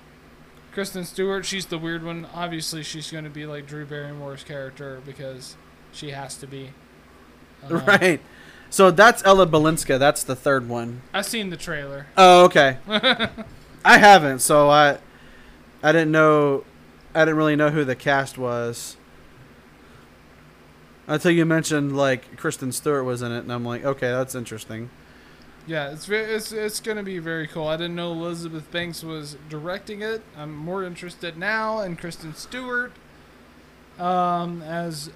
Kristen Stewart, she's the weird one. Obviously, she's going to be like Drew Barrymore's character because she has to be. Uh, right. So that's Ella Balinska. That's the third one. I've seen the trailer. Oh, okay. I haven't, so I I didn't know I didn't really know who the cast was. Until you mentioned like Kristen Stewart was in it, and I'm like, okay, that's interesting. Yeah, it's it's it's to be very cool. I didn't know Elizabeth Banks was directing it. I'm more interested now in Kristen Stewart um, as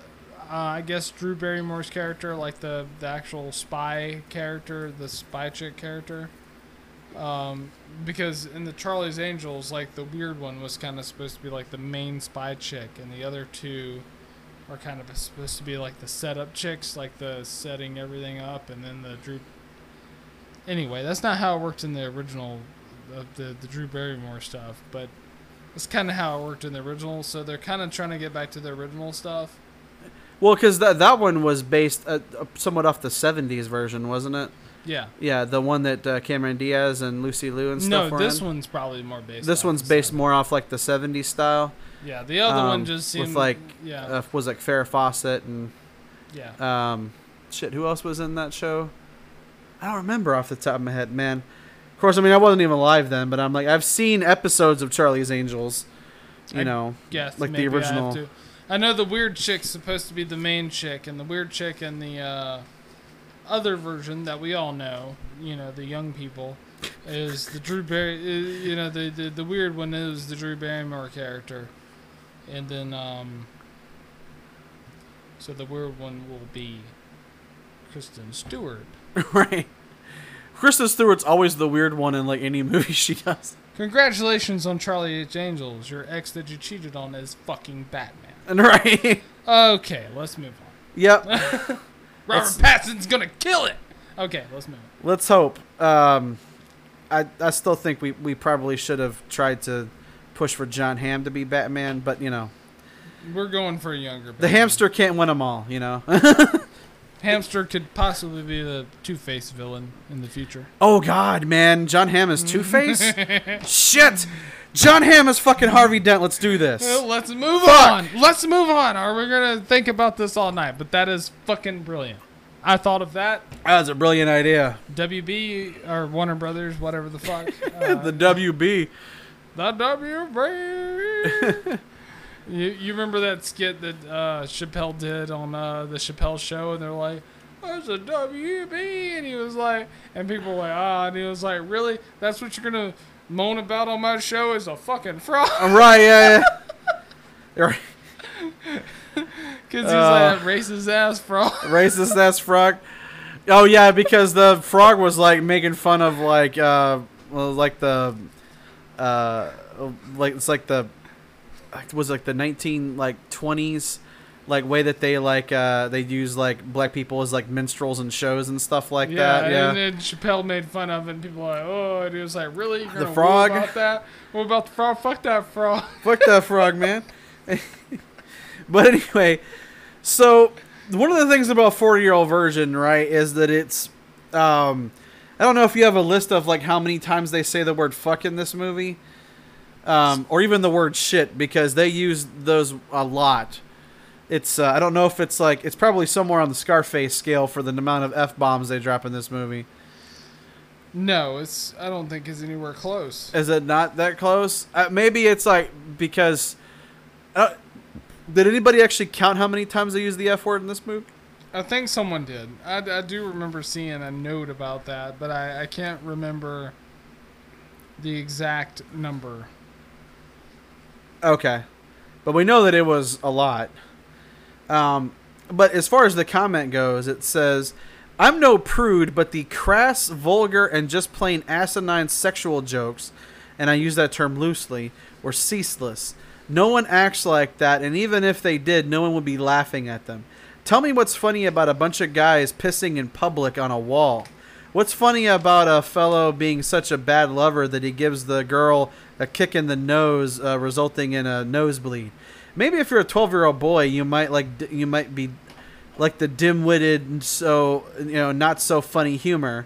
uh, I guess Drew Barrymore's character, like the the actual spy character, the spy chick character. Um, because in the Charlie's Angels, like the weird one was kind of supposed to be like the main spy chick, and the other two are kind of supposed to be like the setup chicks, like the setting everything up, and then the Drew anyway, that's not how it worked in the original, uh, the the Drew Barrymore stuff. But that's kind of how it worked in the original. So they're kind of trying to get back to the original stuff. Well, because that that one was based uh, uh, somewhat off the '70s version, wasn't it? Yeah. Yeah, the one that uh, Cameron Diaz and Lucy Liu and No, stuff. were this in. one's probably more based. This off one's based more off like the '70s style. Yeah, the other one um, just seemed with like yeah, uh, was like Farrah Fawcett and yeah. um, shit. Who else was in that show? I don't remember off the top of my head, man. Of course, I mean I wasn't even alive then, but I'm like I've seen episodes of Charlie's Angels. You I- know, Yes, like the I original. to. I know the weird chick's supposed to be the main chick, and the weird chick and the uh, other version that we all know, you know, the young people, is the Drew Barry. uh, You know, the, the the weird one is the Drew Barrymore character, and then um. So the weird one will be Kristen Stewart. right. Kristen Stewart's always the weird one in like any movie she does. Congratulations on Charlie H. Angels. Your ex that you cheated on is fucking Batman. And right. Okay, let's move on. yep. Robert Let's- Pattinson's gonna kill it. Okay, let's move. on. Let's hope. Um, I I still think we, we probably should have tried to push for Jon Hamm to be Batman, but you know We're going for a younger. the hamster can't win them all. You know. hamster could possibly be the Two Face villain in the future. oh God, man, Jon Hamm is Two Face. Shit, Jon Hamm is fucking Harvey Dent. Let's do this. Well, let's move Fuck. on. Let's move on, or we're gonna think about this all night. But that is fucking brilliant. I thought of that. That was a brilliant idea. WB or Warner Brothers, whatever the fuck. Uh, the WB. The WB. You, you remember that skit that uh, Chappelle did on uh, the Chappelle show, and they're like, "There's a WB," and he was like, and people were like, "Ah," and he was like, "Really? That's what you're gonna moan about on my show? Is a fucking frog?" right? Yeah. yeah. right. Because he's Uh. like racist ass frog. Racist ass frog. Oh yeah, because the frog was like making fun of like uh well, like the uh like it's like the it was like the nineteen like twenties like way that they like uh they use like black people as like minstrels and shows and stuff like yeah, that. Yeah. and then Chappelle made fun of it, and people were like, "Oh," and he was like, "Really? You're The frog? about that? What about the frog? Fuck that frog." Fuck that frog, man. but anyway, so one of the things about 40 year old virgin, right, is that it's. Um, I don't know if you have a list of like how many times they say the word fuck in this movie, um, or even the word shit, because they use those a lot. It's uh, I don't know if it's like it's probably somewhere on the Scarface scale for the amount of f bombs they drop in this movie. No, it's. I don't think it's anywhere close. Is it not that close? Uh, maybe it's like because. Uh, did anybody actually count how many times they use the F word in this movie? I think someone did. I, I do remember seeing a note about that, but I, I can't remember the exact number. Okay, but we know that it was a lot. Um, but as far as the comment goes, it says, "I'm no prude, but the crass, vulgar, and just plain asinine sexual jokes, and I use that term loosely, were ceaseless. No one acts like that, and even if they did, no one would be laughing at them. Tell me what's funny about a bunch of guys pissing in public on a wall." What's funny about a fellow being such a bad lover that he gives the girl a kick in the nose, uh, resulting in a nosebleed? Maybe if you're a 12 year old boy, you might like you might be like the dim-witted and so you know not so funny humor.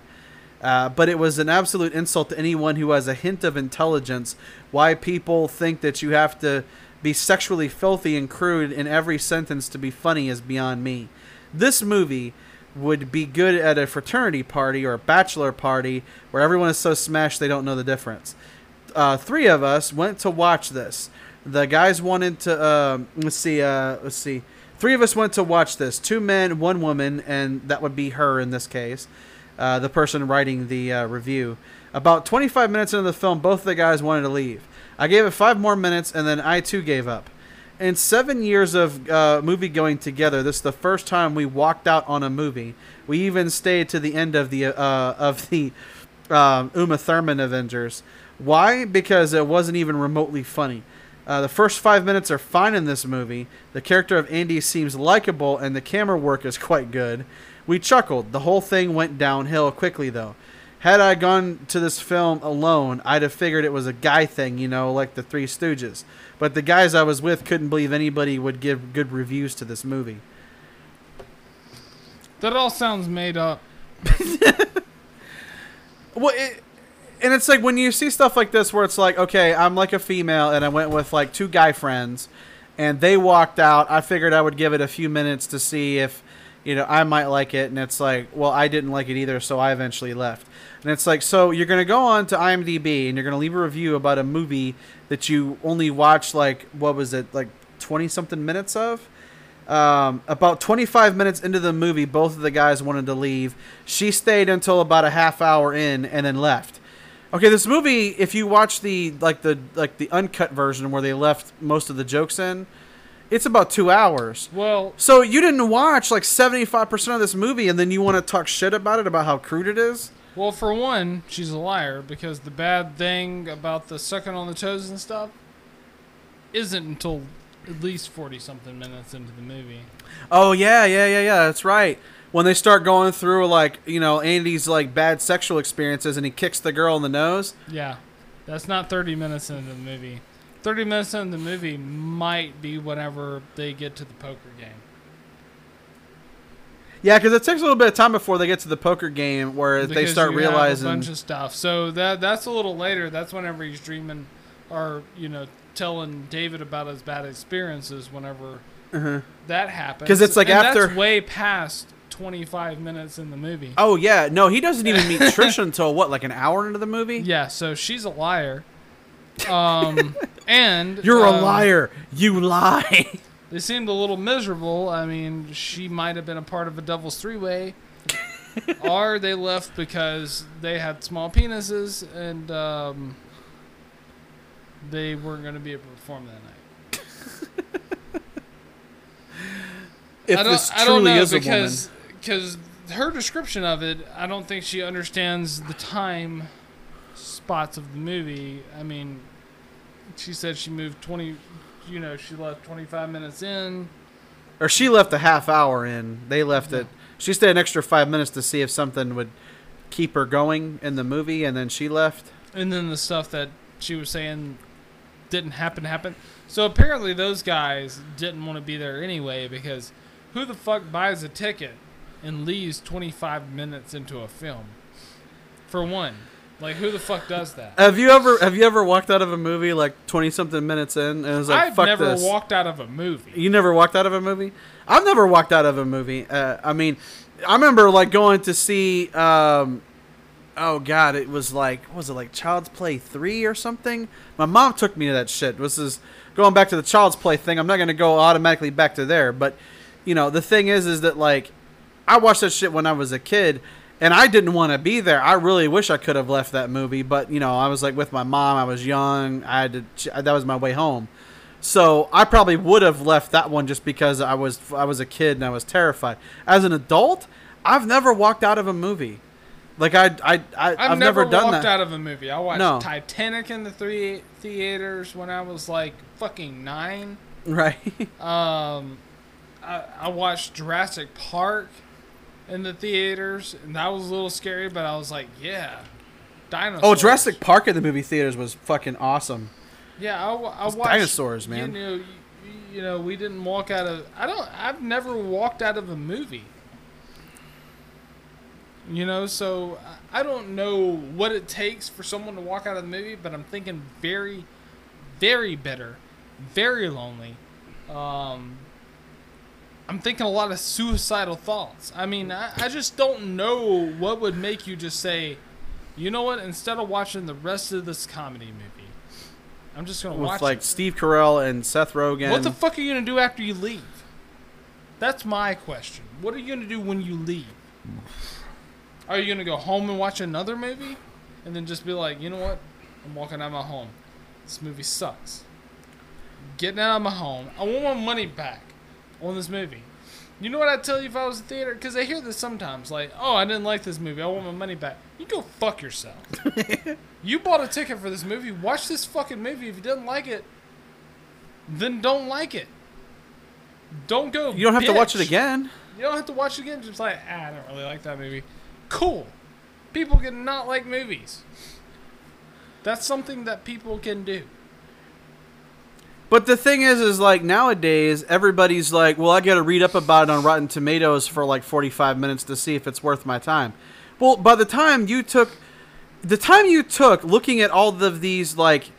Uh, but it was an absolute insult to anyone who has a hint of intelligence. Why people think that you have to be sexually filthy and crude in every sentence to be funny is beyond me. This movie would be good at a fraternity party or a bachelor party where everyone is so smashed they don't know the difference. Uh, three of us went to watch this. The guys wanted to. Um, let's see. Uh, let's see. Three of us went to watch this. Two men, one woman, and that would be her in this case. Uh, the person writing the uh, review. About 25 minutes into the film, both of the guys wanted to leave. I gave it five more minutes, and then I too gave up. In seven years of uh, movie going together, this is the first time we walked out on a movie. We even stayed to the end of the uh, of the um, Uma Thurman Avengers. Why? Because it wasn't even remotely funny. Uh, the first five minutes are fine in this movie. The character of Andy seems likable, and the camera work is quite good. We chuckled. The whole thing went downhill quickly, though. Had I gone to this film alone, I'd have figured it was a guy thing, you know, like the Three Stooges. But the guys I was with couldn't believe anybody would give good reviews to this movie. That all sounds made up. Well, it, and it's like when you see stuff like this where it's like, okay, I'm like a female and I went with like two guy friends and they walked out. I figured I would give it a few minutes to see if, you know, I might like it. And it's like, well, I didn't like it either, so I eventually left. And it's like, so you're going to go on to IMDb and you're going to leave a review about a movie that you only watched like, what was it, like 20 something minutes of? Um, about 25 minutes into the movie, both of the guys wanted to leave. She stayed until about a half hour in and then left. Okay, this movie, if you watch the like the like the uncut version where they left most of the jokes in, it's about two hours. Well, So you didn't watch like 75% of this movie, and then you want to talk shit about it about how crude it is. Well, for one, she's a liar because the bad thing about the sucking on the toes and stuff isn't until at least forty something minutes into the movie. Oh yeah, yeah, yeah, yeah. That's right. When they start going through like you know Andy's like bad sexual experiences, and he kicks the girl in the nose. Yeah, that's not thirty minutes into the movie. Thirty minutes into the movie might be whenever they get to the poker game. Yeah, because it takes a little bit of time before they get to the poker game where they Because start you have realizing. a bunch of stuff. So that that's a little later. That's whenever he's dreaming, or you know, telling David about his bad experiences. Whenever Uh-huh. that happens, 'Cause it's like And after- that's way past twenty five minutes in the movie. Oh yeah, no, he doesn't even meet Trish until what, like an hour into the movie? Yeah, so she's a liar. Um, And You're a um, liar. You lie. They seemed a little miserable. I mean, she might have been a part of a Devil's Three Way, or they left because they had small penises and um, they weren't going to be able to perform that night. if I don't, this I truly don't know is a because because her description of it, I don't think she understands the time spots of the movie. I mean, she said she moved twenty. You know, she left twenty five minutes in. or she left a half hour in. They left it. She stayed an extra five minutes to see if something would keep her going in the movie, and then she left. and then the stuff that she was saying didn't happen happen. So apparently those guys didn't want to be there anyway because who the fuck buys a ticket and leaves 25 minutes into a film? For one, like who the fuck does that? Have you ever have you ever walked out of a movie like twenty something minutes in and was like I've fuck never this? walked out of a movie. You never walked out of a movie? I've never walked out of a movie. Uh, I mean, I remember like going to see. Um, oh God, it was like what was it like Child's Play three or something? My mom took me to that shit. This is going back to the Child's Play thing. I'm not gonna go automatically back to there, but you know the thing is, is that like I watched that shit when I was a kid. And I didn't want to be there. I really wish I could have left that movie, but you know, I was like with my mom. I was young. I had to. That was my way home. So I probably would have left that one just because I was I was a kid and I was terrified. As an adult, I've never walked out of a movie. Like I I, I I've, I've, never, never, walked that. out of a movie. I watched No. Titanic in the three theaters when I was like fucking nine. Right. Um, I, I watched Jurassic Park in the theaters, and that was a little scary, but I was like, yeah, dinosaurs. oh, Jurassic Park in the movie theaters was fucking awesome. Yeah, I, I watched dinosaurs, man. You know, you, you know, we didn't walk out of. I don't. I've never walked out of a movie. You know, so I- I don't know what it takes for someone to walk out of the movie, but I'm thinking very, very bitter, very lonely. Um, I'm thinking a lot of suicidal thoughts. I mean, I, I just don't know what would make you just say, you know what? Instead of watching the rest of this comedy movie, I'm just gonna With watch like it. Steve Carell and Seth Rogen. What the fuck are you gonna do after you leave? That's my question. What are you gonna do when you leave? Are you gonna go home and watch another movie, and then just be like, you know what? I'm walking out of my home. This movie sucks. Getting out of my home. I want my money back on this movie. You know what I'd tell you if I was a theater? Because I hear this sometimes. Like, oh, I didn't like this movie. I want my money back. You go fuck yourself. you bought a ticket for this movie. Watch this fucking movie. If you didn't like it, then don't like it. Don't go. you don't have to watch it again. You don't have to watch it again. Just like, ah, I don't really like that movie. Cool. People can not like movies. That's something that people can do. But the thing is, is like nowadays everybody's like, well, I got to read up about it on Rotten Tomatoes for like 45 minutes to see if it's worth my time. Well, by the time you took, the time you took looking at all of these like,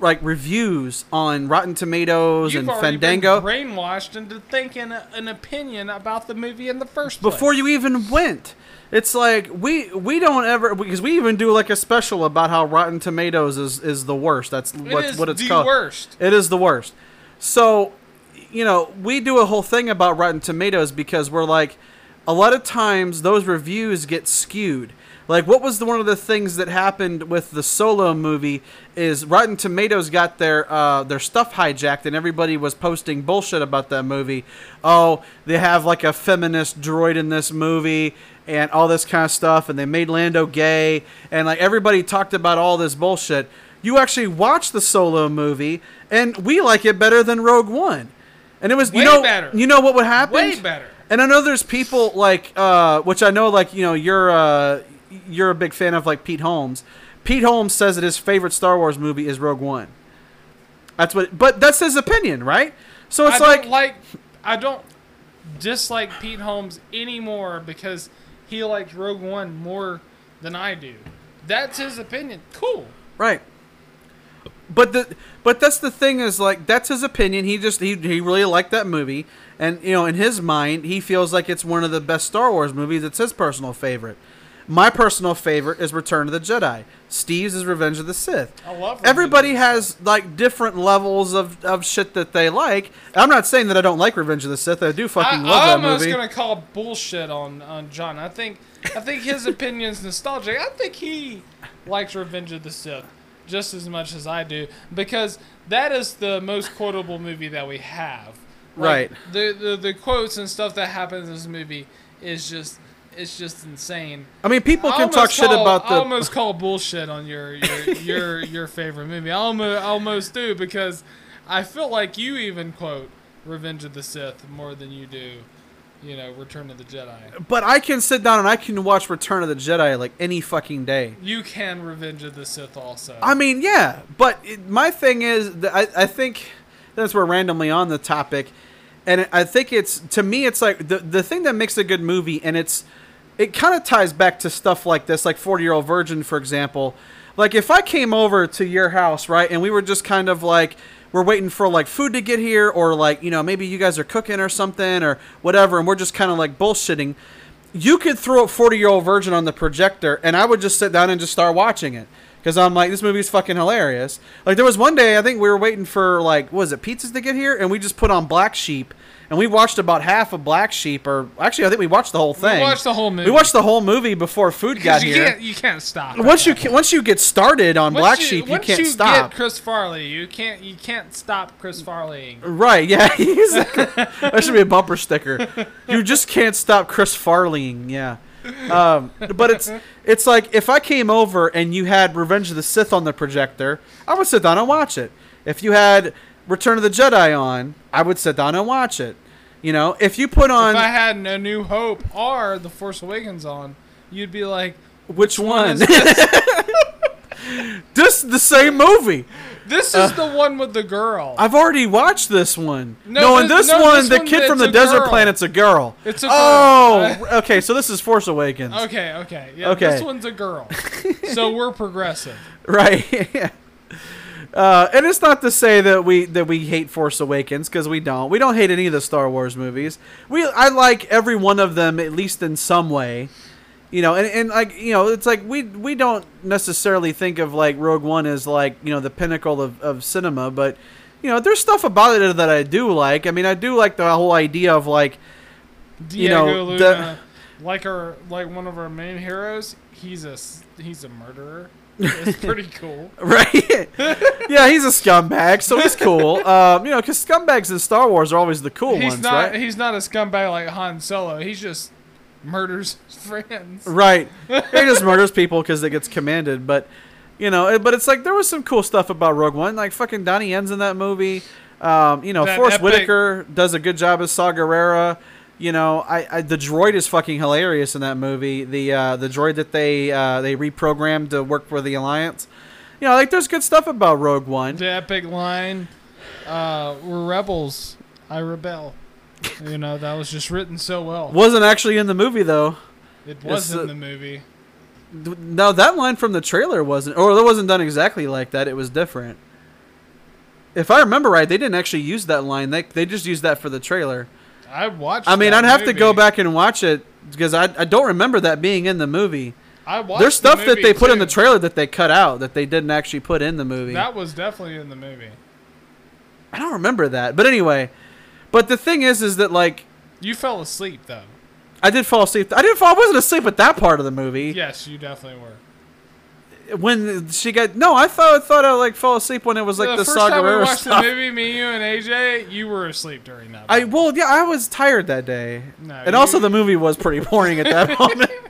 like reviews on Rotten Tomatoes You've and already Fandango been brainwashed into thinking an opinion about the movie in the first place. before you even went. It's like we we don't ever because we even do like a special about how Rotten Tomatoes is is the worst. That's it what is what it's the called. worst. It is the worst. So, you know, we do a whole thing about Rotten Tomatoes because we're like, a lot of times those reviews get skewed. Like, what was the, one of the things that happened with the Solo movie is Rotten Tomatoes got their uh, their stuff hijacked and everybody was posting bullshit about that movie. Oh, they have like a feminist droid in this movie and all this kind of stuff, and they made Lando gay, and like everybody talked about all this bullshit. You actually watch the solo movie and we like it better than rogue one. And it was you Way know better. you know what would happen? Way better. and i know there's people like uh which i know like you know you're uh you're a big fan of like pete holmes. Pete holmes says that his favorite star wars movie is rogue one. That's what but that's his opinion right? So it's I like like I don't dislike Pete Holmes anymore because he likes Rogue One more than I do. That's his opinion. Cool. Right. But the but that's the thing is like that's his opinion. He just he, he really liked that movie, and you know in his mind he feels like it's one of the best Star Wars movies. It's his personal favorite. My personal favorite is Return of the Jedi. Steve's is Revenge of the Sith. I love. Everybody Revenge the has like different levels of, of shit that they like. I'm not saying that I don't like Revenge of the Sith. I do fucking I, love that movie. I'm almost gonna call bullshit on on John. I think I think his opinion's nostalgic. I think he likes Revenge of the Sith just as much as I do because that is the most quotable movie that we have. Like, Right. The, the the quotes and stuff that happens in this movie is just it's just insane. I mean, people can talk almost shit call- about I the. almost call bullshit on your your your, your favorite movie. I almost almost do because I feel like you even quote Revenge of the Sith more than you do, you know, Return of the Jedi. But I can sit down and I can watch Return of the Jedi like any fucking day. You can Revenge of the Sith also. I mean, yeah, but it, my thing is, I, I think that's we're randomly on the topic, and I think it's to me, it's like the the thing that makes a good movie, and it's it kind of ties back to stuff like this, like Forty Year Old Virgin, for example. Like if I came over to your house, right, and we were just kind of like we're waiting for like food to get here, or like you know maybe you guys are cooking or something or whatever, and we're just kind of like bullshitting. You could throw a 40 year old virgin on the projector, and I would just sit down and just start watching it. Because I'm like, this movie's fucking hilarious. Like, there was one day, I think we were waiting for, like, what was it, pizzas to get here? And we just put on Black Sheep. And we watched about half of Black Sheep, or actually, I think we watched the whole thing. we watched the whole movie. We watched the whole movie before food got you here. can't you can't stop. Once you that ca- once you get started on Once Black you- Sheep, you can't you stop. Get Chris Farley, you can't you can't stop Chris Farley. Right, yeah. that should be a bumper sticker. You just can't stop Chris Farleying, yeah. Um, but it's it's like if I came over and you had Revenge of the Sith on the projector, I would sit down and watch it. If you had Return of the Jedi on, I would sit down and watch it. You know, if you put on If I had A New Hope or The Force Awakens on, you'd be like, which one? is this? this the same movie. This is the one with the girl. I've already watched this one. No, No, and this- this no, one, this the one, kid from the desert girl. planet's a girl. It's a girl. oh, girl. okay. So this is Force Awakens. okay, okay, yeah. Okay. This one's a girl, so we're progressive. Right. Uh, and it's not to say that we that we hate Force Awakens because we don't. We don't hate any of the Star Wars movies. We I like every one of them at least in some way. You know, and, and like you know, it's like we we don't necessarily think of like Rogue One as like you know the pinnacle of, of cinema, but you know, there's stuff about it that I do like. I mean, I do like the whole idea of like You Diego know, Luna, the- like our like one of our main heroes. He's a he's a murderer. It's pretty cool. Right? yeah, he's a scumbag, so he's cool. Um, you know, because scumbags in Star Wars are always the cool he's ones, not right? he's not a scumbag like Han Solo. He's just murders friends. Right. He just murders people because it gets commanded. But, you know, but it's like there was some cool stuff about Rogue One. Like fucking Donnie Yen's in that movie. Um, you know, That Forrest epic- Whitaker does a good job as Saw Gerrera. You know, I, I the droid is fucking hilarious in that movie. The uh, the droid that they uh, they reprogrammed to work for the Alliance. You know, like there's good stuff about Rogue One. The epic line, uh, "We're rebels. I rebel." You know that was just written so well. Wasn't actually in the movie though. It was in the movie. No, that line from the trailer wasn't, or it wasn't done exactly like that. It was different. If I remember right, they didn't actually use that line. They they just used that for the trailer. I watched. I mean, I'd have to go back and watch it because I I don't remember that being in the movie. I watched. There's the stuff that they movie, put in the trailer that they cut out that they didn't actually put in the movie. That was definitely in the movie. I don't remember that, but anyway. But the thing is, is that like You fell asleep though. I did fall asleep. I didn't fall. I wasn't asleep at that part of the movie. Yes, you definitely were. When she got no, I thought I thought I like fell asleep when it was like the, the, first Saw time we watched stuff. the movie, me, you, and AJ, you were asleep during that. I well, yeah, I was tired that day, No, and also the movie was pretty boring at that moment.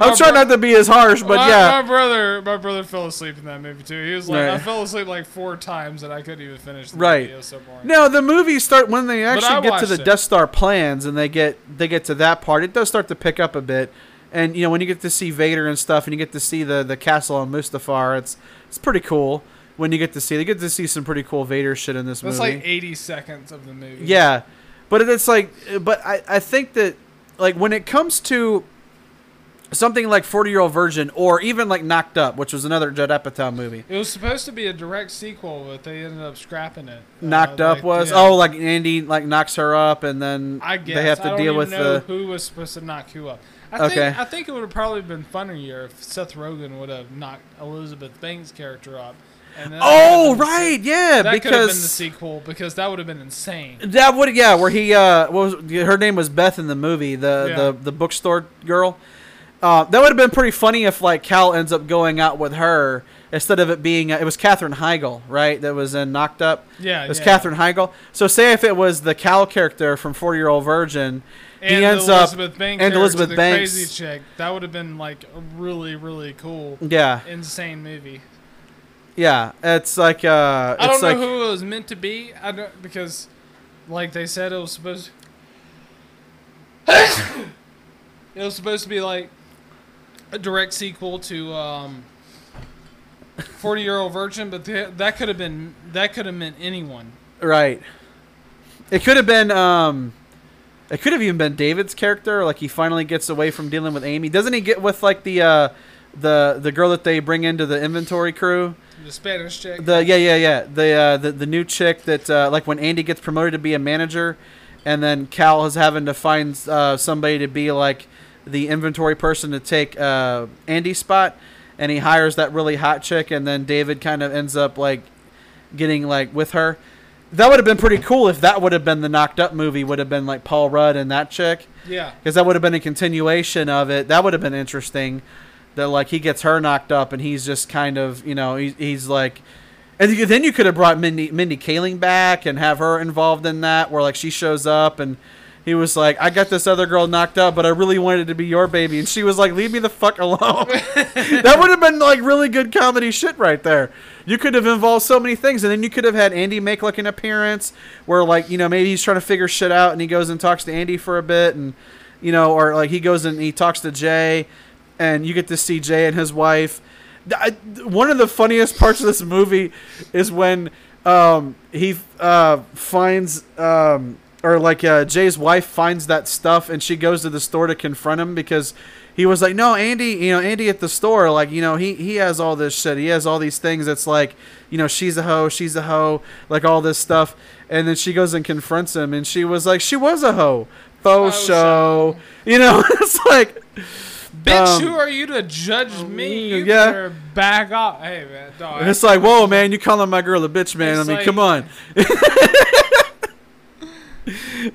I'm trying not to be as harsh, but my, yeah, my brother, my brother fell asleep in that movie too. He was like, I fell asleep like four times, and I couldn't even finish the Right. movie. So boring. no, the movie start when they actually get to the it. Death Star plans and they get they get to that part. It does start to pick up a bit, and you know when you get to see Vader and stuff, and you get to see the the castle on Mustafar, it's it's pretty cool. When you get to see, they get to see some pretty cool Vader shit in this movie. That's movie. like 80 seconds of the movie. Yeah, but it's like, but I, I think that like when it comes to something like Forty Year Old Virgin or even like Knocked Up, which was another Judd Apatow movie. It was supposed to be a direct sequel, but they ended up scrapping it. Uh, Knocked Up like, was yeah. oh like Andy like knocks her up and then I guess they have to deal with the who was supposed to knock who up. I think Okay. I think it would have probably been funnier if Seth Rogen would have knocked Elizabeth Banks' character up. And Oh, the right, yeah, That could have been the because sequel because that would have been insane. that would yeah, where he uh, what was her name was Beth in the movie, the Yeah. the the bookstore girl. Uh, that would have been pretty funny if like Cal ends up going out with her instead of it being uh, it was Katherine Heigl, right? That was in Knocked Up. Yeah, It was yeah. Katherine Heigl. So say if it was the Cal character from Forty Year Old Virgin, he ends the up Elizabeth Banks and Elizabeth the Banks. crazy chick. That would have been like a really really cool, yeah, insane movie. yeah. It's like uh, I don't know like who it was meant to be. I don't because, like they said, it was supposed. it was supposed to be like a direct sequel to um, Forty Year Old Virgin, but th- that could have been that could have meant anyone. Right. It could have been um it could have even been David's character, like he finally gets away from dealing with Amy. Doesn't he get with like the uh the the girl that they bring into the inventory crew? The Spanish chick. The yeah, yeah, yeah. The uh the, the new chick that uh like when Andy gets promoted to be a manager and then Cal is having to find uh somebody to be like the inventory person to take uh Andy's spot and he hires that really hot chick and then David kind of ends up like getting like with her. That would have been pretty cool if that would have been the knocked up movie would have been like Paul Rudd and that chick yeah. because that would have been a continuation of it. That would have been interesting. That like he gets her knocked up and he's just kind of you know he's, he's like, and then you could have brought Mindy Mindy Kaling back and have her involved in that where like she shows up and he was like I got this other girl knocked up but I really wanted it to be your baby and she was like leave me the fuck alone. that would have been like really good comedy shit right there. You could have involved so many things, and then you could have had Andy make like an appearance where, like, you know, maybe he's trying to figure shit out, and he goes and talks to Andy for a bit, and you know, or like he goes and he talks to Jay, and you get to see Jay and his wife. I- one of the funniest parts of this movie is when um, he uh, finds. Um, or like uh, Jay's wife finds that stuff and she goes to the store to confront him because he was like, no, Andy, you know, Andy at the store, like, you know, he he has all this shit. He has all these things. It's like, you know, she's a hoe, she's a hoe, like all this stuff. And then she goes and confronts him, and she was like, she was a hoe, faux Faux show. You know, it's like, Bitch, Um, who are you to judge me? You yeah. back off. Hey man, dog. and it's like, whoa, man, you calling my girl a bitch, man? It's I mean, like- come on.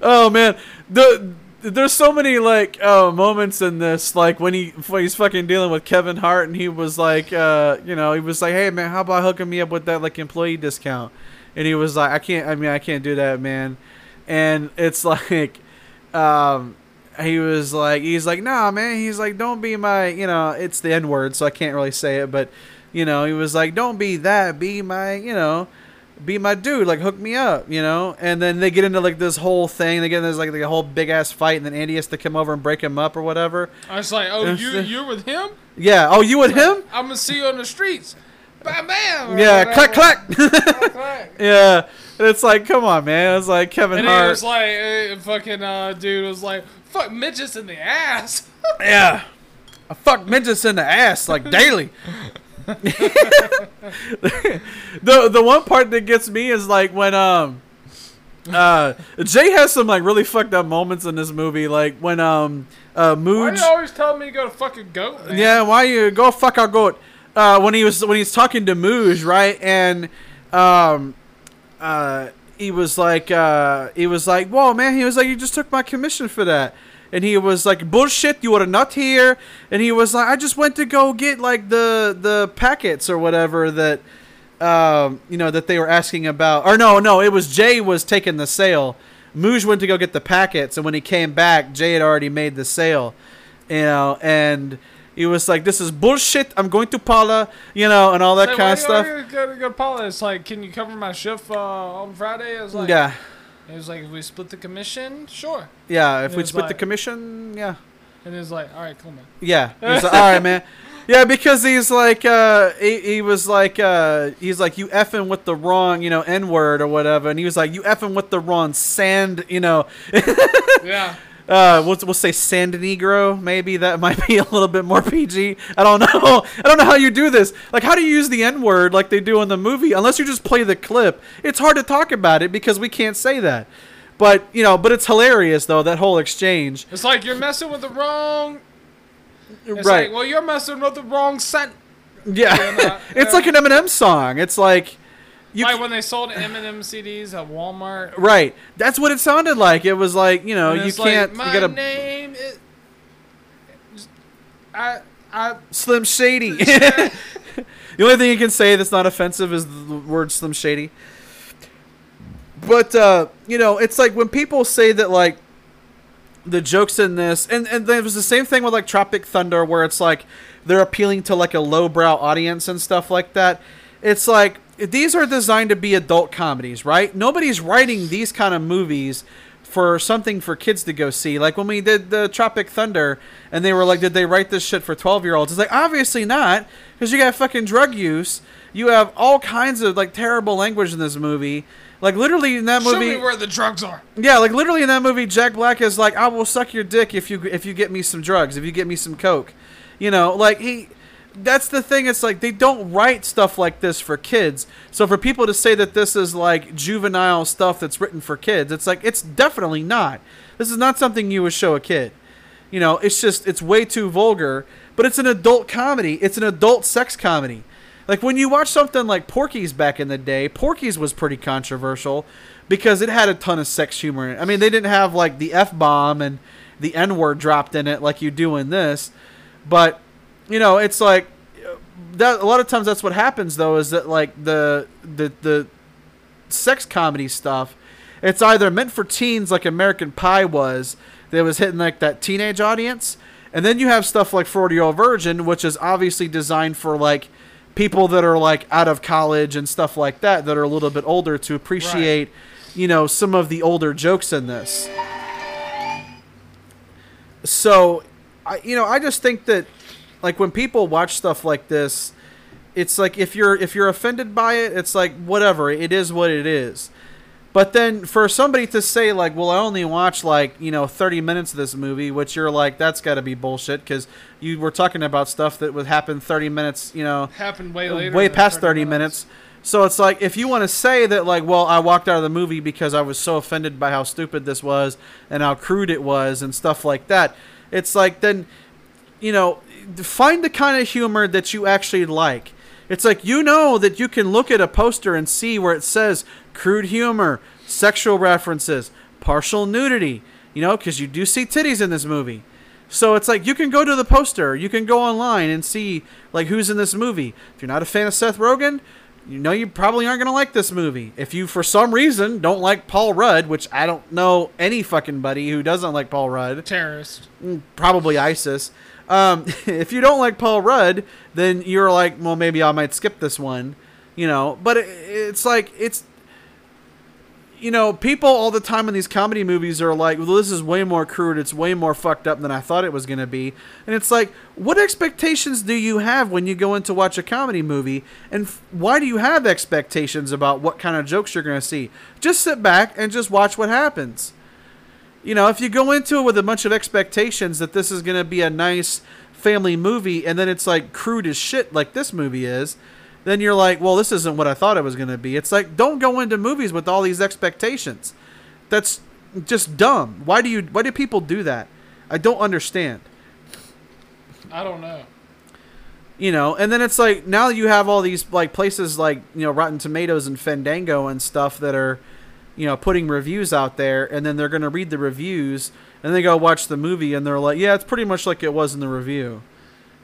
oh man, the there's so many like uh, moments in this, like when he when he's fucking dealing with Kevin Hart, and he was like, uh, you know, he was like, hey man, how about hooking me up with that like employee discount? And he was like, I can't, I mean, I can't do that, man. And it's like, um, he was like, he's like, nah, man. He's like, don't be my, you know, it's the N word, so I can't really say it, but you know, he was like, don't be that, be my, you know, be my dude, like hook me up, you know. And then they get into like this whole thing. They get into this like, a whole big ass fight, and then Andy has to come over and break him up or whatever. I was like, oh, you the- you're with him? Yeah. Oh, you with him? I'm gonna see you on the streets. Bam, bam. Yeah. whatever. Clack clack. Clack. yeah. And it's like, come on, man. It's like Kevin And he Hart. was like, eh, fucking uh, dude was like, fuck midgets in the ass. Yeah. I fuck midgets in the ass like daily. the the one part that gets me is like when um uh Jay has some like really fucked up moments in this movie like when um uh Why Mooj you always telling me to go to fucking goat? Man? yeah, why you go fuck our goat? Uh, when he was when he's talking to Mooj, right? And um, uh, he was like, uh, he was like, "Whoa, man!" He was like, "You just took my commission for that." And he was like, "Bullshit! You are not here." And he was like, "I just went to go get like the the packets or whatever that." Um, you know that they were asking about, or no, no, it was Jay was taking the sale. Mooj went to go get the packets, and when he came back, Jay had already made the sale you know, and he was like, "This is bullshit. I'm going to Paula," you know, and all that Like, kind of stuff. Go, go to Paula. It's like, can you cover my shift uh, on Friday? I was like, yeah, It was like, if we split the commission, sure. yeah. If we split the commission, yeah, And it was like, all right, cool, man. yeah. Like, all right, man. Yeah, because he's like, uh, he, he was like, uh, he's like, you effing with the wrong, you know, N word or whatever, and he was like, you effing with the wrong sand, you know, Yeah. Uh, we'll, we'll say San Negro. Maybe that might be a little bit more PG. I don't know. I don't know how you do this. Like, how do you use the N word like they do in the movie? Unless you just play the clip, it's hard to talk about it because we can't say that. But you know, but it's hilarious though that whole exchange. It's like you're messing with the wrong It's right. like, well, you're messing with the wrong scent. yeah. It's like an Eminem song. It's like you like when they sold Eminem CDs at Walmart. right. That's what it sounded like. It was like, you know, you can't My you got to name is. I I Slim Shady. the only thing you can say that's not offensive is the word Slim Shady. But uh, you know, it's like when people say that like the jokes in this and and there was the same thing with like Tropic Thunder where it's like they're appealing to like a lowbrow audience and stuff like that. It's like these are designed to be adult comedies, right? Nobody's writing these kind of movies for something for kids to go see. Like when we did the Tropic Thunder and they were like, did they write this shit for 12 year olds? It's like, obviously not, because you got fucking drug use. You have all kinds of like terrible language in this movie. Like literally in that movie, show me where the drugs are. yeah, like literally in that movie, Jack Black is like, "I will suck your dick if you if you get me some drugs, if you get me some coke," you know, like he. That's the thing. It's like they don't write stuff like this for kids. So for people to say that this is like juvenile stuff that's written for kids, it's like it's definitely not. This is not something you would show a kid. You know, it's just it's way too vulgar. But it's an adult comedy. It's an adult sex comedy. Like when you watch something like Porky's back in the day, Porky's was pretty controversial because it had a ton of sex humor. I mean, they didn't have like the f bomb and the n word dropped in it like you do in this, but you know, it's like that. A lot of times, that's what happens though. Is that like the the the sex comedy stuff? It's either meant for teens, like American Pie was, that was hitting like that teenage audience, and then you have stuff like Forty Year Old Virgin, which is obviously designed for like people that are like out of college and stuff like that, that are a little bit older to appreciate, you know, some of the older jokes in this. So, I you know, I just think that like when people watch stuff like this, it's like if you're if you're offended by it, it's like whatever, it is what it is. But then for somebody to say like, well, I only watched like you know 30 minutes of this movie, which you're like, that's got to be bullshit because you were talking about stuff that would happen 30 minutes, you know, Happened way later. way past 30 minutes. So it's like if you want to say that like, well, I walked out of the movie because I was so offended by how stupid this was and how crude it was and stuff like that. It's like then, you know, find the kind of humor that you actually like. It's like you know that you can look at a poster and see where it says crude humor, sexual references, partial nudity, you know, because you do see titties in this movie. So it's like you can go to the poster, you can go online and see like who's in this movie. If you're not a fan of Seth Rogen, you know you probably aren't gonna like this movie. If you for some reason don't like Paul Rudd, which I don't know any fucking buddy who doesn't like Paul Rudd, Terrorist. Mm, probably ISIS. Um, if you don't like Paul Rudd, then you're like, well, maybe I might skip this one, you know. But it, it's like it's, you know, people all the time in these comedy movies are like, well, this is way more crude. It's way more fucked up than I thought it was gonna be. And it's like, what expectations do you have when you go in to watch a comedy movie? And f- why do you have expectations about what kind of jokes you're gonna see? Just sit back and just watch what happens you know, if you go into it with a bunch of expectations that this is going to be a nice family movie and then it's like crude as shit like this movie is, then you're like, well, this isn't what I thought it was going to be. It's like don't go into movies with all these expectations. That's just dumb. Why do you why do people do that? I don't understand. I don't know. You know, and then it's like now you have all these like places like, you know, Rotten Tomatoes and Fandango and stuff that are you know, putting reviews out there, and then they're going to read the reviews, and they go watch the movie, and they're like, yeah, it's pretty much like it was in the review.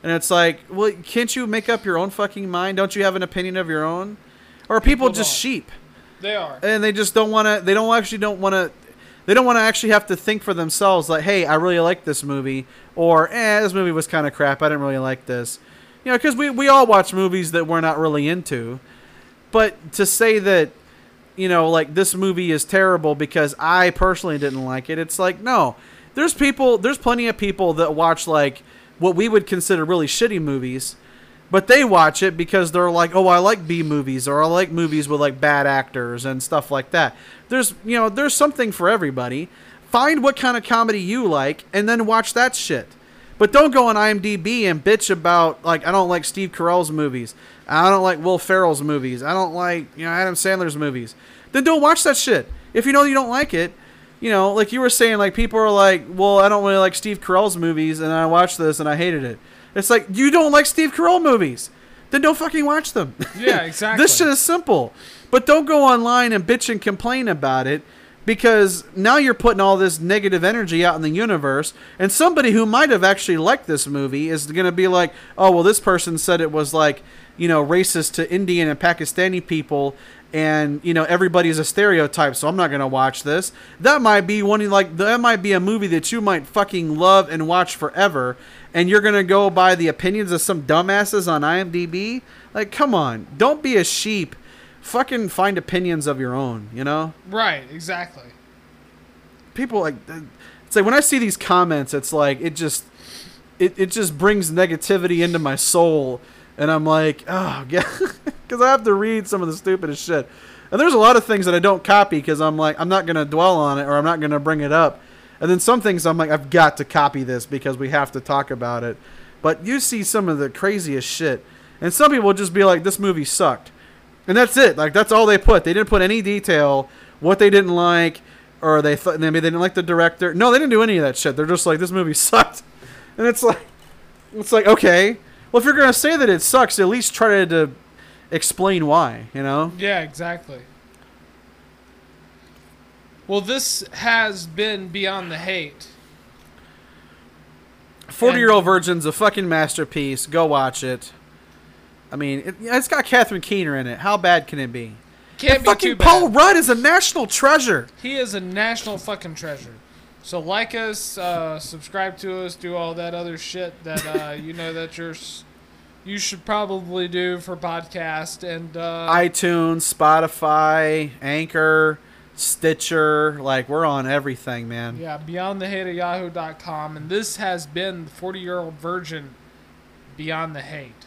And it's like, well, can't you make up your own fucking mind? Don't you have an opinion of your own? Or are people, People just sheep, They are. and they just don't want to? They don't actually don't want to. They don't want to actually have to think for themselves, like, hey, I really like this movie, or eh, this movie was kind of crap. I didn't really like this. You know, because we we all watch movies that we're not really into, but to say that you know, like this movie is terrible because I personally didn't like it. It's like, no. There's people, there's plenty of people that watch like what we would consider really shitty movies, but they watch it because they're like, "Oh, I like B movies or I like movies with like bad actors and stuff like that." There's, you know, there's something for everybody. Find what kind of comedy you like and then watch that shit. But don't go on IMDb and bitch about like I don't like Steve Carell's movies. I don't like Will Ferrell's movies. I don't like you know Adam Sandler's movies. Then don't watch that shit. If you know you don't like it, you know, like you were saying, like people are like, well, I don't really like Steve Carell's movies, and I watched this and I hated it. It's like you don't like Steve Carell movies, then don't fucking watch them. Yeah, exactly. this shit is simple, but don't go online and bitch and complain about it because now you're putting all this negative energy out in the universe, and somebody who might have actually liked this movie is gonna be like, oh well, this person said it was like, you know, racist to Indian and Pakistani people, and you know everybody's a stereotype, so I'm not gonna watch this. That might be one like that might be a movie that you might fucking love and watch forever, and you're gonna go by the opinions of some dumbasses on IMDb. Like, come on, don't be a sheep. Fucking find opinions of your own, you know Right, exactly. people like it's like when I see these comments, it's like it just it, it just brings negativity into my soul, and I'm like, oh because I have to read some of the stupidest shit. And there's a lot of things that I don't copy because I'm like I'm not gonna dwell on it or I'm not gonna bring it up. And then some things I'm like I've got to copy this because we have to talk about it. But you see some of the craziest shit, and some people just be like, this movie sucked. And that's it. Like that's all they put. They didn't put any detail what they didn't like, or they thought maybe they didn't like the director. No, they didn't do any of that shit. They're just like this movie sucked, and it's like, it's like okay, well if you're gonna say that it sucks, at least try to, to explain why. You know? Yeah, exactly. Well, this has been Beyond the Hate. Forty Year Old Virgin's a fucking masterpiece. Go watch it. I mean, it, it's got Catherine Keener in it. How bad can it be? Can't And be fucking too Paul. Rudd is a national treasure. He is a national fucking treasure. So like us, uh, subscribe to us, do all that other shit that uh, you know that you're you should probably do for podcast and uh, iTunes, Spotify, Anchor, Stitcher. Like we're on everything, man. Yeah, beyond the hate of yahoo.com. And this has been the 40 year old virgin beyond the hate.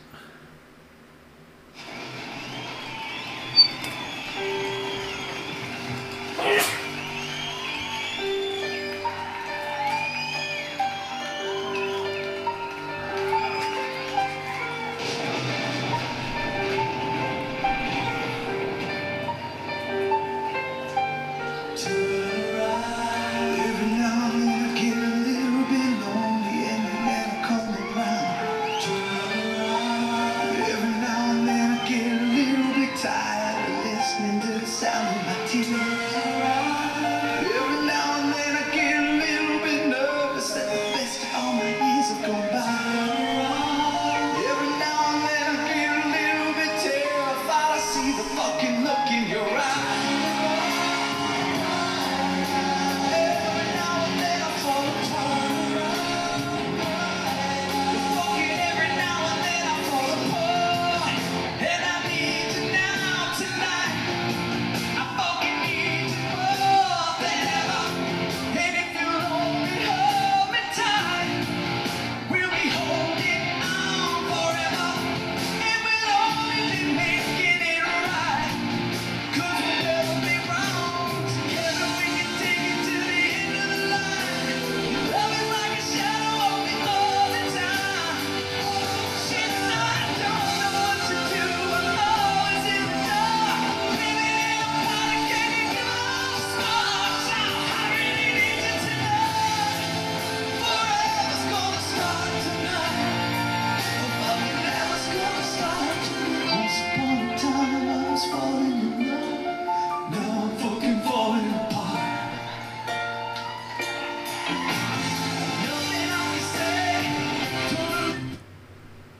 Yeah.